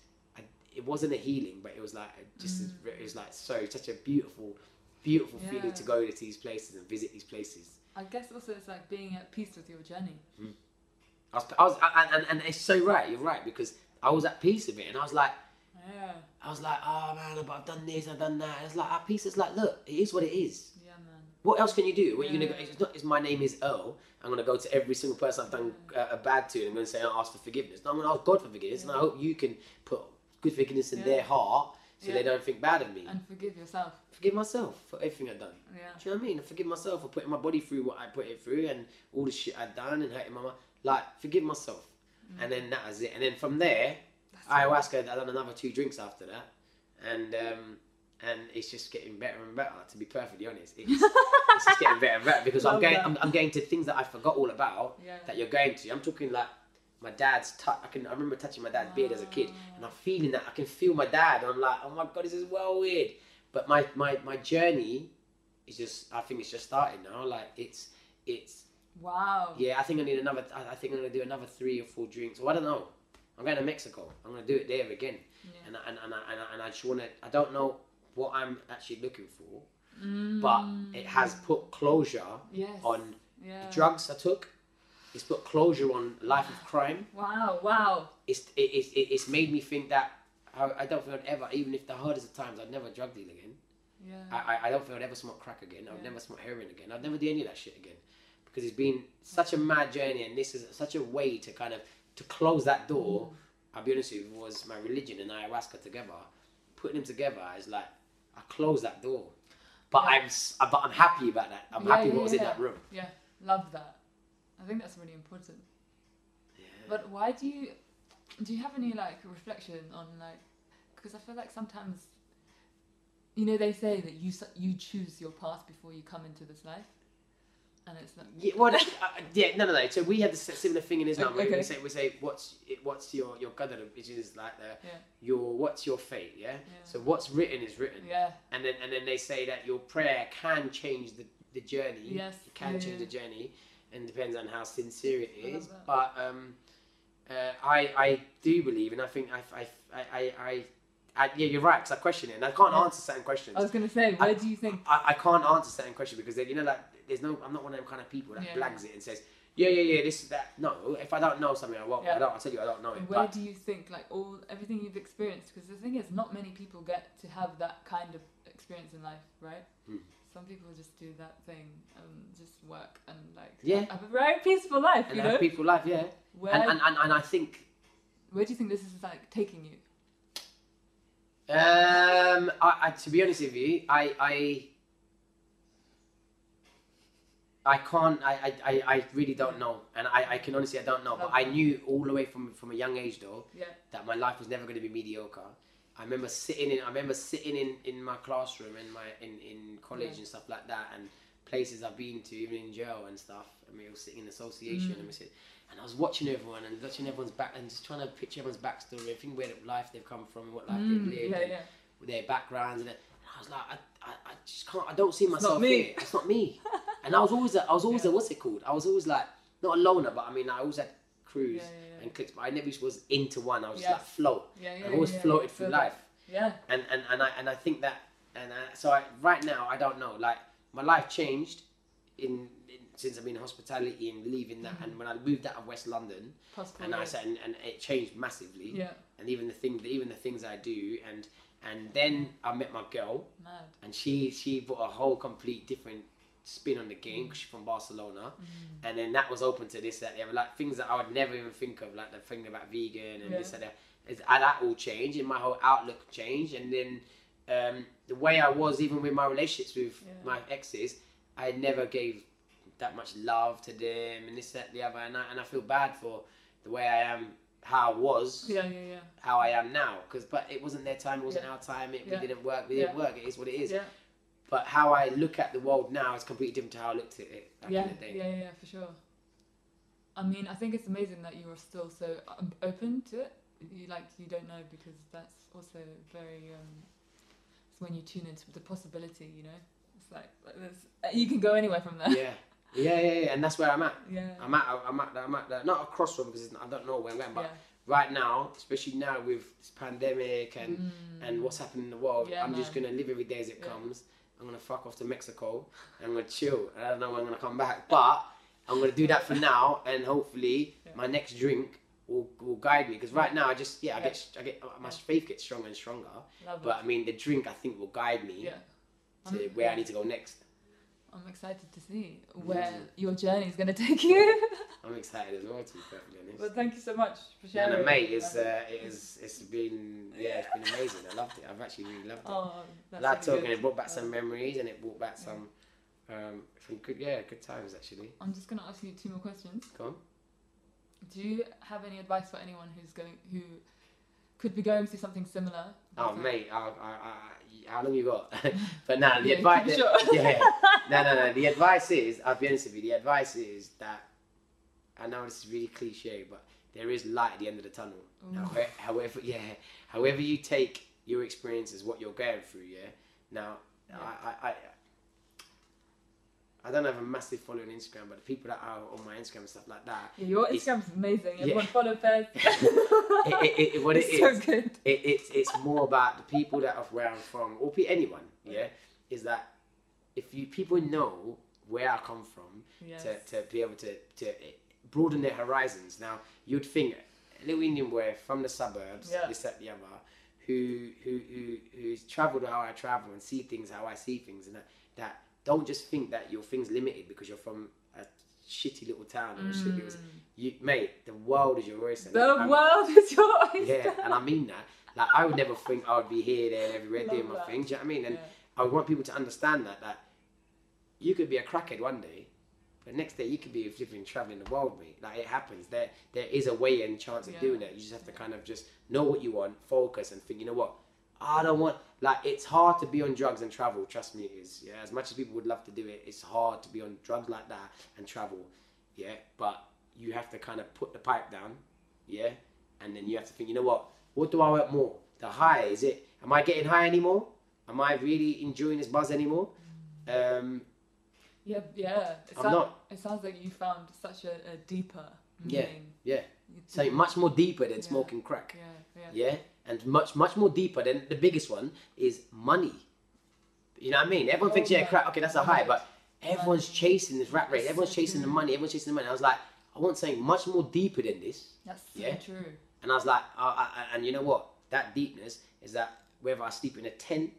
it wasn't a healing, but it was like just, as- it was like so such a beautiful, beautiful feeling to go to these places and visit these places. I guess also it's like being at peace with your journey. Mm. I was, I was, and, and, and it's so right. You're right because I was at peace with it, and I was like, Yeah. I was like, oh man, but I've done this, I've done that. And it's like at peace. It's like, look, it is what it is. Yeah, man. What else can you do? What you gonna go? It's not. It's my name is Earl. I'm gonna go to every single person I've done uh, a bad to, and I'm gonna say I ask for forgiveness. No, I'm gonna ask God for forgiveness, and I hope you can put good forgiveness in Yeah. their heart, so Yeah. they don't think bad of me. And forgive yourself. Forgive myself for everything I've done. Yeah. Do you know what I mean? I forgive myself for putting my body through what I put it through, and all the shit I've done and hurting my mama. Like, forgive myself, and then that was it. And then from there, ayahuasca. I done another two drinks after that, and um, and it's just getting better and better. To be perfectly honest, it's, it's just getting better and better because I'm going. I'm, I'm getting to things that I forgot all about Yeah. that you're going to. I'm talking like my dad's touch. I can. I remember touching my dad's beard as a kid, and I'm feeling that. I can feel my dad, and I'm like, oh my god, this is well weird. But my my my journey is just. I think it's just starting now. Like it's it's Wow. yeah, I think I need another. I I think I'm gonna do another three or four drinks. Well, I don't know. I'm going to Mexico. I'm gonna do it there again. Yeah. And I, and and I, and I, and I just wanna. I don't know what I'm actually looking for, Mm. but it has put closure Yes. on yeah. the drugs I took. It's put closure on life of crime. Wow. Wow. It's it, it, it's made me think that I, I don't think I'd ever, even if the hardest of times, I'd never drug deal again. Yeah. I, I- don't think I'd ever smoke crack again. I'd Yeah. never smoke heroin again. I'd never do any of that shit again. Because it's been such a mad journey and this is such a way to kind of to close that door. Mm. I'll be honest with you, was my religion and ayahuasca together. Putting them together is like I closed that door. But Yeah. I'm but I'm happy about that. I'm Yeah, happy yeah, what was in that room. Yeah. Love that. I think that's really important. Yeah. But why do you do you have any like reflection on like because I feel like sometimes you know they say that you you choose your path before you come into this life. And it's not. Yeah, well, uh, yeah, no, no, no. So we had the similar thing in Islam. Okay. We say, we say, what's what's your your qadr, which is like the Yeah. your what's your fate, yeah? Yeah. So what's written is written, Yeah. and then and then they say that your prayer can change the the journey. Yes. it can Yeah, change the journey, and depends on how sincere it is. I love is. that. But um, uh, I I do believe, and I think I I I I. I I, yeah, you're right. Because I question it, and I can't answer certain questions. I was gonna say, where do you think? I, I can't answer certain questions because they, you know, like there's no. I'm not one of them kind of people that Yeah. blags it and says, yeah, yeah, yeah, this is that. No, if I don't know something, I won't. Yeah. I don't. I tell you, I don't know it. Where do you think, like all everything you've experienced? Because the thing is, not many people get to have that kind of experience in life, right? Hmm. Some people just do that thing and just work and like Yeah. have a very peaceful life, and you know. people life, yeah. Where And, and, and, and I think, where do you think this is like taking you? um, I, I to be honest with you, I, I, I can't. I, I, I, I really don't know, and I, I can honestly, I don't know. But I knew all the way from from a young age, though, Yeah. that my life was never going to be mediocre. I remember sitting in I remember sitting in, in my classroom in my in, in college Yeah. and stuff like that and places I've been to even in jail and stuff and we were sitting in association Mm. and we sit and I was watching everyone and watching everyone's back and just trying to picture everyone's backstory and think where life they've come from what life Mm, they've lived yeah, and yeah. their backgrounds and, and I was like I, I, I just can't I don't see myself. not myself me. here it's not me and I was always a, I was always Yeah. a, what's it called I was always like not a loner but I mean I always had crews and cliques but I never was into one I was just like float Yeah, yeah. I've always floated through life, Yeah. and and and I and I think that and I, so I, right now I don't know. Like my life changed in, in since I've been in hospitality and leaving that, and mm-hmm. when I moved out of West London, Possible. and I said and, and it changed massively. Yeah. And even the thing, even the things I do, and and then I met my girl, Mad. and she she brought a whole complete different spin on the game because she's from Barcelona, Mm. and then that was open to this that the other like things that I would never even think of like the thing about vegan and Yeah. this and that. Is, and that all changed and my whole outlook changed and then um, the way I was even with my relationships with Yeah. my exes, I never gave that much love to them and this that the other and I, and I feel bad for the way I am how I was Yeah, yeah, yeah. how I am now because but it wasn't their time it wasn't Yeah. our time it Yeah. didn't work we didn't work it is what it is Yeah. But how I look at the world now is completely different to how I looked at it back yeah, in the day. yeah, yeah, for sure. I mean, I think it's amazing that you are still so um, open to it. You like you don't know because that's also very. Um, it's when you tune into the possibility, you know. It's like, like there's, you can go anywhere from there. yeah, yeah, yeah, yeah, and that's where I'm at. yeah. I'm at, I'm at, I'm at, the, not a crossroad because I don't know where I'm going, but yeah. right now, especially now with this pandemic and Mm. and what's happening in the world, Yeah, I'm just gonna live every day as it Yeah. comes. I'm gonna fuck off to Mexico and I'm gonna chill. And I don't know when I'm gonna come back, but I'm gonna do that for now, and hopefully Yeah. my next drink will, will guide me. Because right now, I just yeah, I Yeah. get I get uh, my faith gets stronger and stronger. Love But it. I mean, the drink I think will guide me to where I need to go next. I'm excited to see where your journey is going to take you. I'm excited as well, to be perfectly honest. but thank you so much for Yeah, sharing. no, mate, it's uh, it is it's been yeah, it's been amazing. I loved it. I've actually really loved it. Oh, that's like really talking. good. It brought back some Uh, memories, and it brought back Yeah. some um, good yeah, good times actually. I'm just going to ask you two more questions. Go on. Do you have any advice for anyone who's going who could be going through something similar? Oh mate, I, I, I, how long you got? but now the Yeah, advice, short. yeah, no, no, no. The advice is, I'll be honest with you. The advice is that I know this is really cliche, but there is light at the end of the tunnel. Mm. Ooh. However, however, yeah, however you take your experiences, what you're going through, yeah. Now, Yeah. I, I, I, I don't have a massive following on Instagram, but the people that are on my Instagram and stuff like that, Yeah, your Instagram's amazing. yeah. Everyone follow Fez. it, it, it, what it it's is, so good. it, it's it's more about the people that are where I'm from, or anyone, yeah, is that if you people know where I come from, Yes. to, to be able to, to eh, broaden their horizons. Now, you'd think a little Indian boy from the suburbs, Yeah. this, that, the other, who, who, who, who's travelled how I travel and see things how I see things, and that, that don't just think that your thing's limited because you're from a shitty little town or a shitty little, you, mate, the world is your oyster. Mm. The I'm- world is your oyster. yeah, and I mean that. Like, I would never think I would be here, there, and everywhere Love doing my that. thing. Do you know what I mean? And Yeah. I want people to understand that that you could be a crackhead one day, but next day you could be flipping traveling the world, mate. Like it happens. There there is a way and chance of Yeah. doing it. You just have to kind of just know what you want, focus, and think. You know what? I don't want like it's hard to be on drugs and travel. Trust me, it is. Yeah, as much as people would love to do it, it's hard to be on drugs like that and travel. Yeah, but you have to kind of put the pipe down. Yeah, and then you have to think, you know what? What do I want more? The high is it? Am I getting high anymore? Am I really enjoying this buzz anymore? Um, Yeah, yeah. It, I'm sound- not. it sounds like you found such a, a deeper Yeah. meaning. yeah, You so much more deeper than Yeah. smoking crack. Yeah, yeah. yeah and much much more deeper than the biggest one is money. You know what i mean? Everyone Oh thinks yeah crap okay that's a high but everyone's chasing this rat race. Everyone's so chasing the money. Everyone's chasing the money. I was like i want something much more deeper than this. That's so Yeah. true. and i was like uh, uh, and you know what? That deepness is that whether i sleep in a tent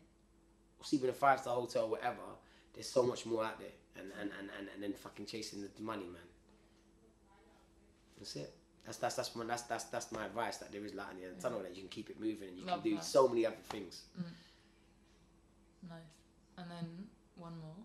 or sleep in a five star hotel or whatever there's so much more out there. And and and, and, and then fucking chasing the money man. That's it that's that's that's my that's that's that's my advice that there is light in the end the tunnel that you can keep it moving and you Love can do that. so many other things. Nice. And then one more.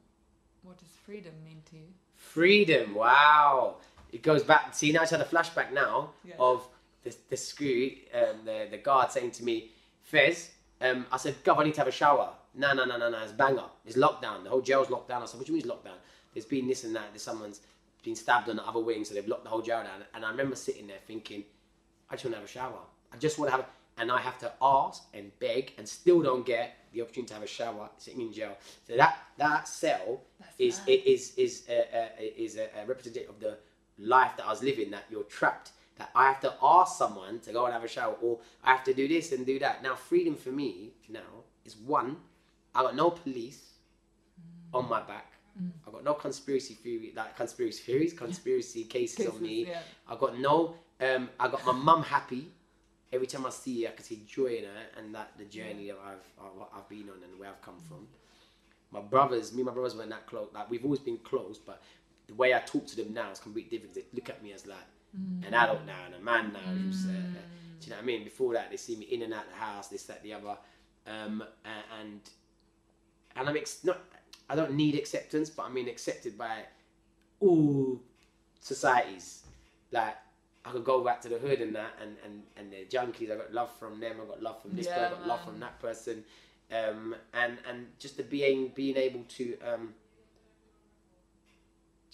What does freedom mean to you? freedom wow. It goes back see now I just had a flashback now Yeah. of the, the screw um, the, the guard saying to me Fez um, I said Gov I need to have a shower. No no no no no it's banger. It's lockdown the whole jail's locked down. I said what do you mean it's lockdown there's been this and that. There's someone's been stabbed on the other wing so they've locked the whole jail down and I remember sitting there thinking I just want to have a shower I just want to have and I have to ask and beg and still don't get the opportunity to have a shower sitting in jail so that that cell is it is is a, a, is a, a representative of the life that I was living. That you're trapped. That I have to ask someone to go and have a shower, or I have to do this and do that. Now, freedom for me now is one. I got no police on my back. I got no conspiracy theory, like conspiracy theories, conspiracy cases, on me. yeah. I got no. Um, I got my mum happy. Every time I see her, I can see joy in her and that the journey that I've I've, I've been on and where I've come from my brothers, me and my brothers weren't that close. Like we've always been close, but the way I talk to them now is completely different. They look at me as like an adult now and a man now. who's, uh, do you know what I mean? Before that, they see me in and out the house, this, that, the other, um, and and I'm ex- not. I don't need acceptance, but I mean accepted by all societies. Like I could go back to the hood and that, and and and the junkies. I got love from them. I got love from this. Yeah, person, I got love from that person. Um, and and just the being being able to um,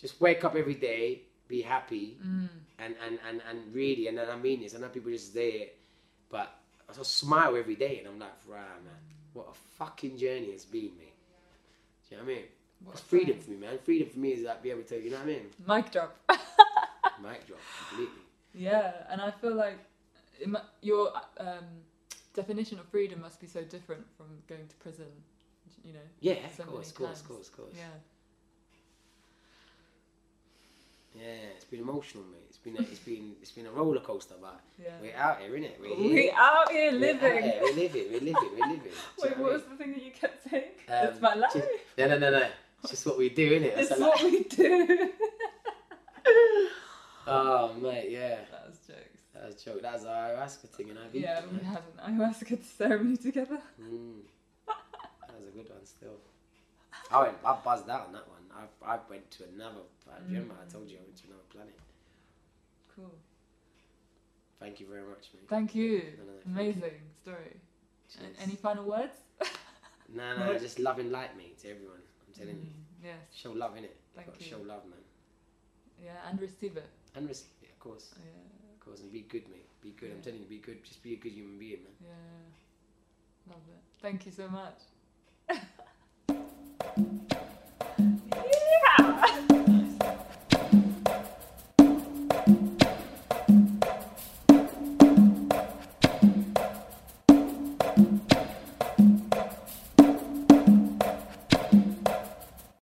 just wake up every day, be happy, Mm. and, and, and, and really, and I mean this, I know people just say it, but I just smile every day, and I'm like, right, man, what a fucking journey it's been, mate. Do you know what I mean? What It's freedom for me, man. Freedom for me is like be able to, you know what I mean? Mic drop. Mic drop completely. yeah, and I feel like it your um, definition of freedom must be so different from going to prison. You know. Yeah, so of course, of course, of course, of course. Yeah. Yeah, it's been emotional, mate. It's been a, it's been it's been a roller coaster, but Yeah. we're out here, innit? We're We here. out here We're out living. here, We're living. We're living. We're living. Wait, what I was the thing that you kept saying? Um, it's my life. just- No, no, no, no. It's just what we do, innit? It's That's what li- we do. Oh, mate, yeah. that was jokes. That was a joke. That was our ayahuasca thing, and I Yeah, we had an ayahuasca ceremony together. Mm. That was a good one still. I went, I buzzed out on that one. I, I went to another. Planet. Remember, I told you I went to another planet. Cool. Thank you very much, mate. Thank you. No, no, no, thank you. Amazing story. A- Cheers. Any final words? No, no, No. just love and light, mate, to everyone. I'm telling you. Mm, Yes. Show love, innit? Thank you. show love, man. Yeah, and receive it. And receive it, of course. Yeah. Of course, and be good, mate. Be good. I'm telling you, be good. Just be a good human being, man. Yeah. Love it. Thank you so much.